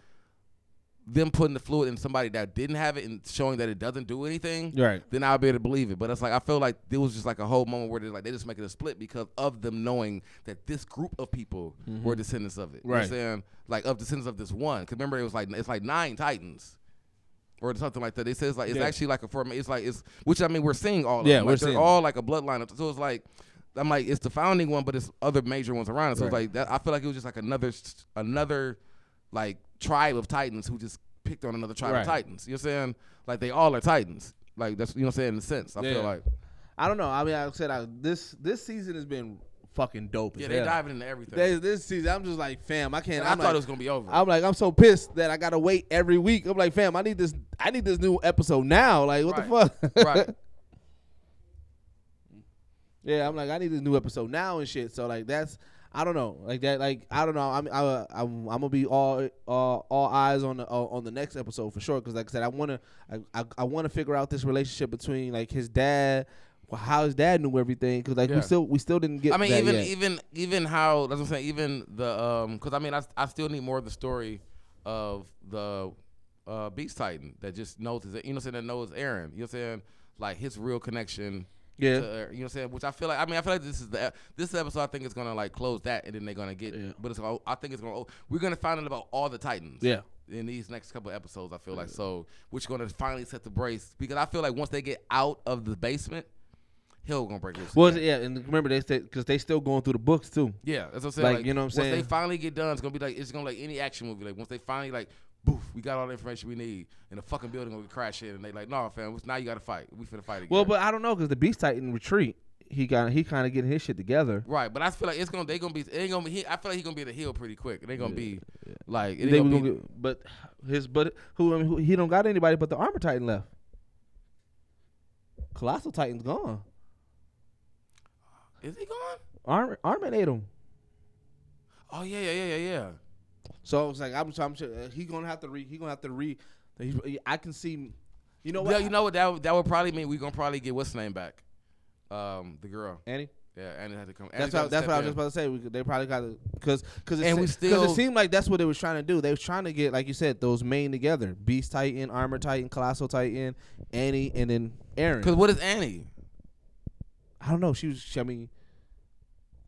them putting the fluid in somebody that didn't have it and showing that it doesn't do anything, Right. then I'll be able to believe it. But it's like I feel like there was just like a whole moment where they're like they just making a split because of them knowing that this group of people were descendants of it. You know what I'm Mm-hmm. Right. saying? Like of descendants of this one. Because remember it was like it's like nine titans. Or something like that. They say it's like it's Yeah. actually like a form. It's like it's which I mean we're seeing all. Of Yeah, them. we're like, they're seeing all like a bloodline. So it's like I'm like it's the founding one, but it's other major ones around it. So it's like that. I feel like it was just like another another like tribe of titans who just picked on another tribe Right. of titans. You know what I'm saying? Like they all are titans. Like that's you know what I'm saying in a sense. I Yeah. feel like I don't know. I mean, I said I, this this season has been fucking dope. yeah, as they hell. diving into everything. This, this season, I'm just like, fam, I can't. And I I'm thought like, it was gonna be over. I'm like, I'm so pissed that I gotta wait every week. I'm like, fam, I need this. I need this new episode now. Like, what the fuck? right. [laughs] yeah, I'm like, I need this new episode now and shit. So like, that's I don't know, like that, like I don't know. I'm I, I'm, I'm gonna be all all all eyes on the uh, on the next episode for sure. Because like I said, I wanna I I, I want to figure out this relationship between like his dad. Well, How his dad knew everything because like Yeah. we still we still didn't get. I mean, that even yet. even even how that's what I'm saying. Even the um, because I mean, I I still need more of the story of the uh Beast Titan that just knows his, you know what I'm saying that knows Eren. You know what I'm saying like his real connection. Yeah. To, you know what I'm saying? Which I feel like I mean I feel like this is the this episode I think is gonna like close that and then they're gonna get Yeah. but it's all- I think it's gonna we're gonna find out about all the Titans Yeah. in these next couple episodes I feel like so which gonna finally set the brace because I feel like once they get out of the basement Hill gonna break loose Well, again. yeah, and remember they said because they still going through the books too. Yeah, that's what I'm saying. Like, you know what I'm saying. Once they finally get done, it's gonna be like it's gonna be like any action movie. Like once they finally like, boof, we got all the information we need, and the fucking building gonna crash in, and they like, no, fam, now you gotta fight. We finna fight again. Well, but I don't know because the Beast Titan retreat, he got he kind of getting his shit together. right, but I feel like it's gonna they gonna be it ain't gonna be. He, I feel like he gonna be at the heel pretty quick. Ain't gonna be like They gonna gonna get, but his but who, I mean, who he don't got anybody but the Armor Titan left. Colossal Titan's gone. Is he gone? Armor Armor ate him. Oh yeah, yeah, yeah, yeah, yeah. So it's like I'm, so I'm sure uh, he gonna have to re he gonna have to re. he- I can see, you know what? Yeah, what? you know what? That would- that would probably mean we gonna probably get what's her name back. Um, the girl. Annie. Yeah, Annie had to come. That's Annie what, that's what I was just about to say. We, they probably got to because because And we still because still- it seemed like that's what they was trying to do. They was trying to get like you said those main together: Beast Titan, Armor Titan, Colossal Titan, Annie, and then Eren. Because what is Annie? I don't know. She was. She, I mean,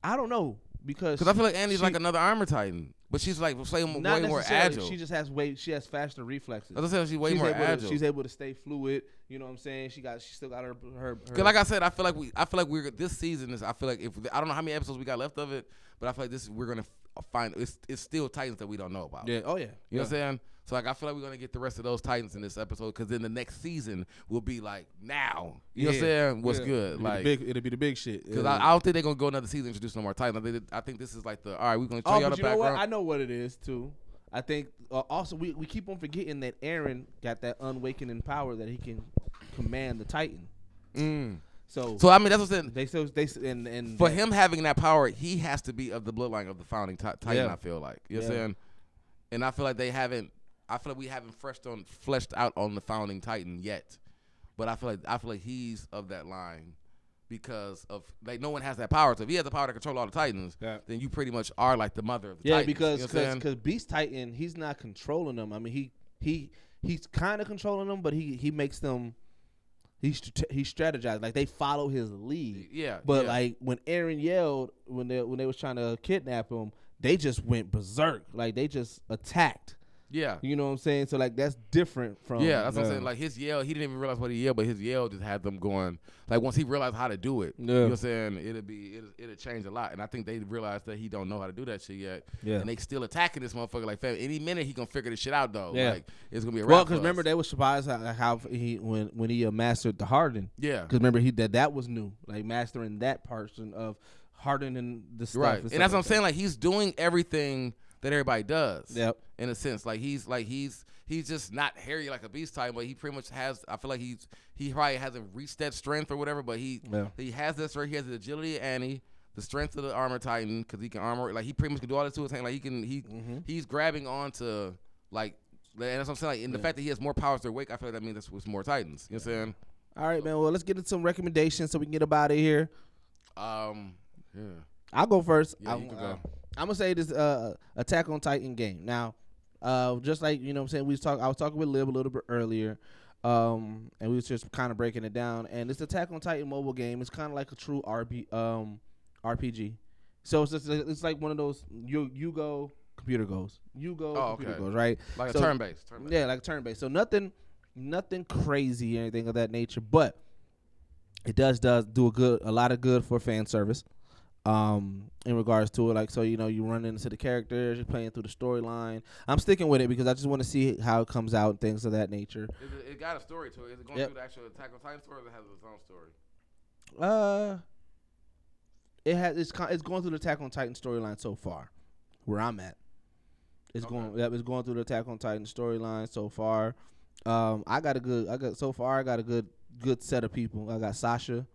I don't know because Because I feel like Annie's she- like another armor titan, but she's like way, more- way more agile. She just has way. She has faster reflexes. I said, she's way she's more able to- agile. she's able to stay fluid. You know what I'm saying? She got. She still got her. Her. her Cause like I said, I feel like we, I feel like we're this season is. I feel like if I don't know how many episodes we got left of it, but I feel like this we're gonna find it's it's still Titans that we don't know about. yeah. Oh yeah. You know what I'm saying? So like I feel like we're gonna get the rest of those Titans in this episode because then the next season will be like now. You know what I'm saying? What's Yeah. good? It'll Like big, it'll be the big shit. because Yeah. I, I don't think they're gonna go another season introduce no more Titans. I think, I think this is like the all right. We're gonna show Oh, y'all the you know what? background. I know what it is too. I think uh, also we, we keep on forgetting that Eren got that unawakening power that he can command the Titan. Mm. So, So I mean that's what I'm saying. they still they and and For that- him having that power, he has to be of the bloodline of the founding ti- Titan. Yeah. I feel like you know what I'm Yeah. saying, and I feel like they haven't. I feel like we haven't fleshed on fleshed out on the founding Titan yet, but I feel like I feel like he's of that line because of like no one has that power. So if he has the power to control all the Titans, Yeah. then you pretty much are like the mother of the yeah Titans. because you know what I'm saying? because Beast Titan he's not controlling them. I mean he he he's kind of controlling them, but he he makes them. He he strategized like they follow his lead. yeah, But yeah. like when Eren yelled when they when they was trying to kidnap him, they just went berserk. Like they just attacked. Yeah. You know what I'm saying? So like that's different from Yeah, that's what I'm saying. Like his yell, he didn't even realize what he yelled, but his yell just had them going. Like once he realized how to do it, you know Yeah. what I'm saying? It'll be it'll, it'll change a lot. And I think they realized that he don't know how to do that shit yet. Yeah. And they still attacking this motherfucker like fam. Any minute he gonna figure this shit out though. Yeah. Like it's gonna be a well, because because remember they were surprised how, how he when when he uh, mastered the harden. Yeah. Because remember he that that was new, like mastering that portion of hardening the stuff. Right. And stuff that's what I'm like saying. Like he's doing everything that everybody does. Yep. In a sense, like he's like he's he's just not hairy like a beast type, but he pretty much has. I feel like he's he probably hasn't reached that strength or whatever, but he Yeah. he has this right. He has the agility of Annie, the strength of the armor titan because he can armor like he pretty much can do all this to his hand. Like he can he Mm-hmm. he's grabbing onto like And that's what I'm saying. Like, and the fact that he has more powers to wake, I feel like that means that's what's more Titans. You know what I'm saying? All right, man. Well, let's get into some recommendations so we can get up out of here. Um, yeah. I'll go first. Yeah, I'm, you can uh, go. I'm gonna say this uh, Attack on Titan game. Now, uh, just like you know, what I'm saying we was talk. I was talking with Lib a little bit earlier, um, and we was just kind of breaking it down. And this Attack on Titan mobile game is kind of like a true RP, um, RPG. So it's just it's like one of those you you go computer goes you go Oh, computer okay. goes right Like So- a turn based. Yeah, like a turn based. So nothing, nothing crazy or anything of that nature. But it does does do a good, a lot of good for fan service. Um, in regards to it, like so, you know, you run into the characters, you're playing through the storyline. I'm sticking with it because I just want to see how it comes out and things of that nature. Is it, it got a story to it. Is it going Yep. through the actual Attack on Titan story or does it have its own story? Uh, it has it's it's going through the Attack on Titan storyline so far, where I'm at. It's Okay. going yeah, it's going through the Attack on Titan storyline so far. Um, I got a good I got so far I got a good good set of people. I got Sasha,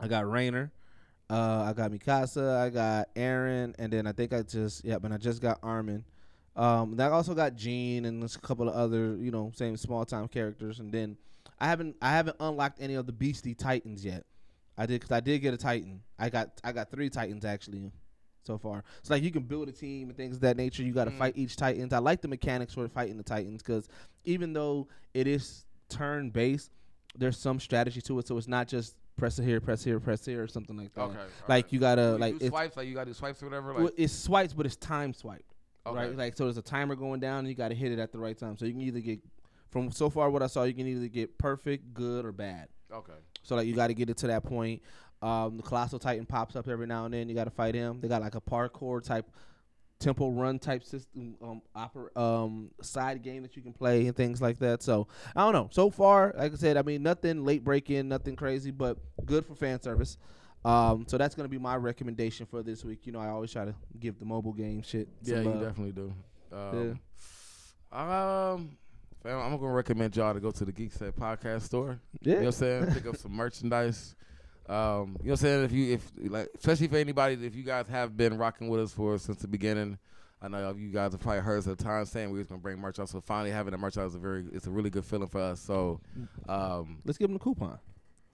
I got Reiner, uh, I got Mikasa, I got Eren, and then I think I just yeah, and I just got Armin. Um, I also got Jean and there's a couple of other you know same small time characters, and then I haven't I haven't unlocked any of the Beastie Titans yet. I did because I did get a Titan. I got I got three Titans actually so far. It's like you can build a team and things of that nature. You got to Mm. fight each Titans. I like the mechanics for fighting the Titans because even though it is turn based, there's some strategy to it. So it's not just press it here, press here, press here, or something like that. Okay. Like you gotta you like do it's, swipes, like you got to do swipes or whatever. well, it's swipes, but it's time swiped. okay. Right, like so there's a timer going down, and you got to hit it at the right time. So you can either get, from so far what I saw, you can either get perfect, good, or bad. okay. So like you got to get it to that point. Um, the colossal titan pops up every now and then. You got to fight him. They got like a parkour type, Temple Run type system, um, oper- um, side game that you can play and things like that. So I don't know. So far, like I said, I mean nothing late breaking, nothing crazy, but good for fan service. Um, so that's gonna be my recommendation for this week. You know, I always try to give the mobile game shit. Yeah, you definitely do. Um, um, fam, I'm gonna recommend y'all to go to the Geek Set podcast store. Yeah. You know what I'm saying? Pick up [laughs] some merchandise. Um, you know what I'm saying? If you if like especially for anybody if you guys have been rocking with us for since the beginning. I know you guys have probably heard us at the time saying we was gonna bring merch out. So finally having that merch out is a very it's a really good feeling for us. So um Let's give them a coupon.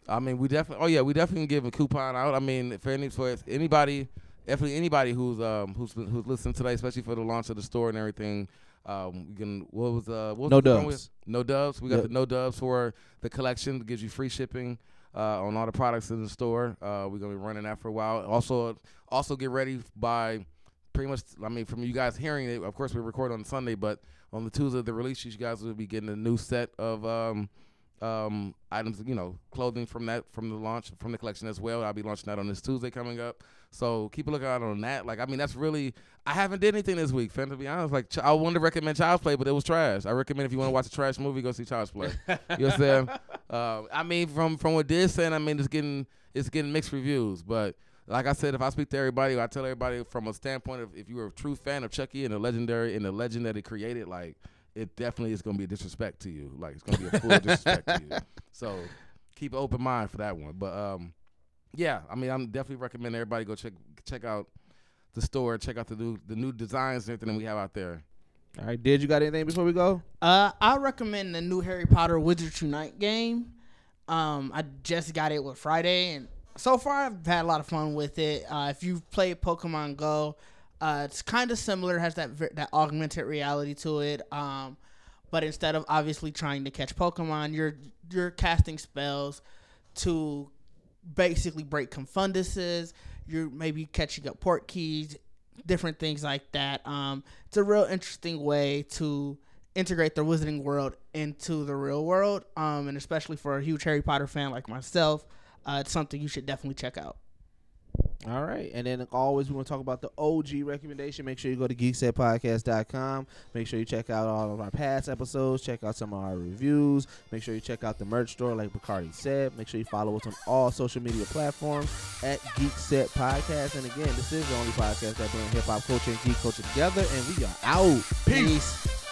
I mean, we definitely. Oh yeah, we definitely give a coupon out. I mean, for any for anybody, definitely anybody who's um who's who's listening today, especially for the launch of the store and everything. Um, we can. What was uh what was No dubs. No dubs. We got Yep. the no dubs for the collection. It gives you free shipping. Uh, on all the products in the store, uh, we're gonna be running that for a while. Also, also get ready by pretty much. I mean, from you guys hearing it, of course we record on Sunday, but on the Tuesday of the release, you guys will be getting a new set of um, um, items, you know, clothing from that from the launch from the collection as well. I'll be launching that on this Tuesday coming up. So keep a lookout on that. Like, I mean, that's really I haven't did anything this week, fam. To be honest, like I wanted to recommend Child's Play, but it was trash. I recommend if you want to watch a trash movie, go see Child's Play. you know what I'm saying? [laughs] Uh, I mean, from from what this saying, I mean, it's getting it's getting mixed reviews, but. Like I said, if I speak to everybody, I tell everybody from a standpoint of if you're a true fan of Chucky and the legendary and the legend that it created, like it definitely is gonna be a disrespect to you. Like it's gonna be a full [laughs] disrespect to you. So keep an open mind for that one. But um, yeah, I mean, I'm definitely recommend everybody go check check out the store, check out the new the new designs and everything that we have out there. All right, did you got anything before we go? Uh, I recommend the new Harry Potter Wizards Unite game. Um, I just got it with Friday, and so far I've had a lot of fun with it. Uh, if you've played Pokemon Go, uh, it's kind of similar. Has that that augmented reality to it. Um, but instead of obviously trying to catch Pokemon, you're you're casting spells to basically break confunduses. You're maybe catching up port keys, different things like that. Um, it's a real interesting way to integrate the wizarding world into the real world. Um, and especially for a huge Harry Potter fan like myself, uh, it's something you should definitely check out. All right. And then, like always, we want to talk about the OG recommendation. Make sure you go to geeksetpodcast.com. Make sure you check out all of our past episodes. Check out some of our reviews. Make sure you check out the merch store, like Bacardi said. Make sure you follow us on all social media platforms at Geek Set Podcast. And again, this is the only podcast that bring hip hop culture and geek culture together. And we are out. Peace.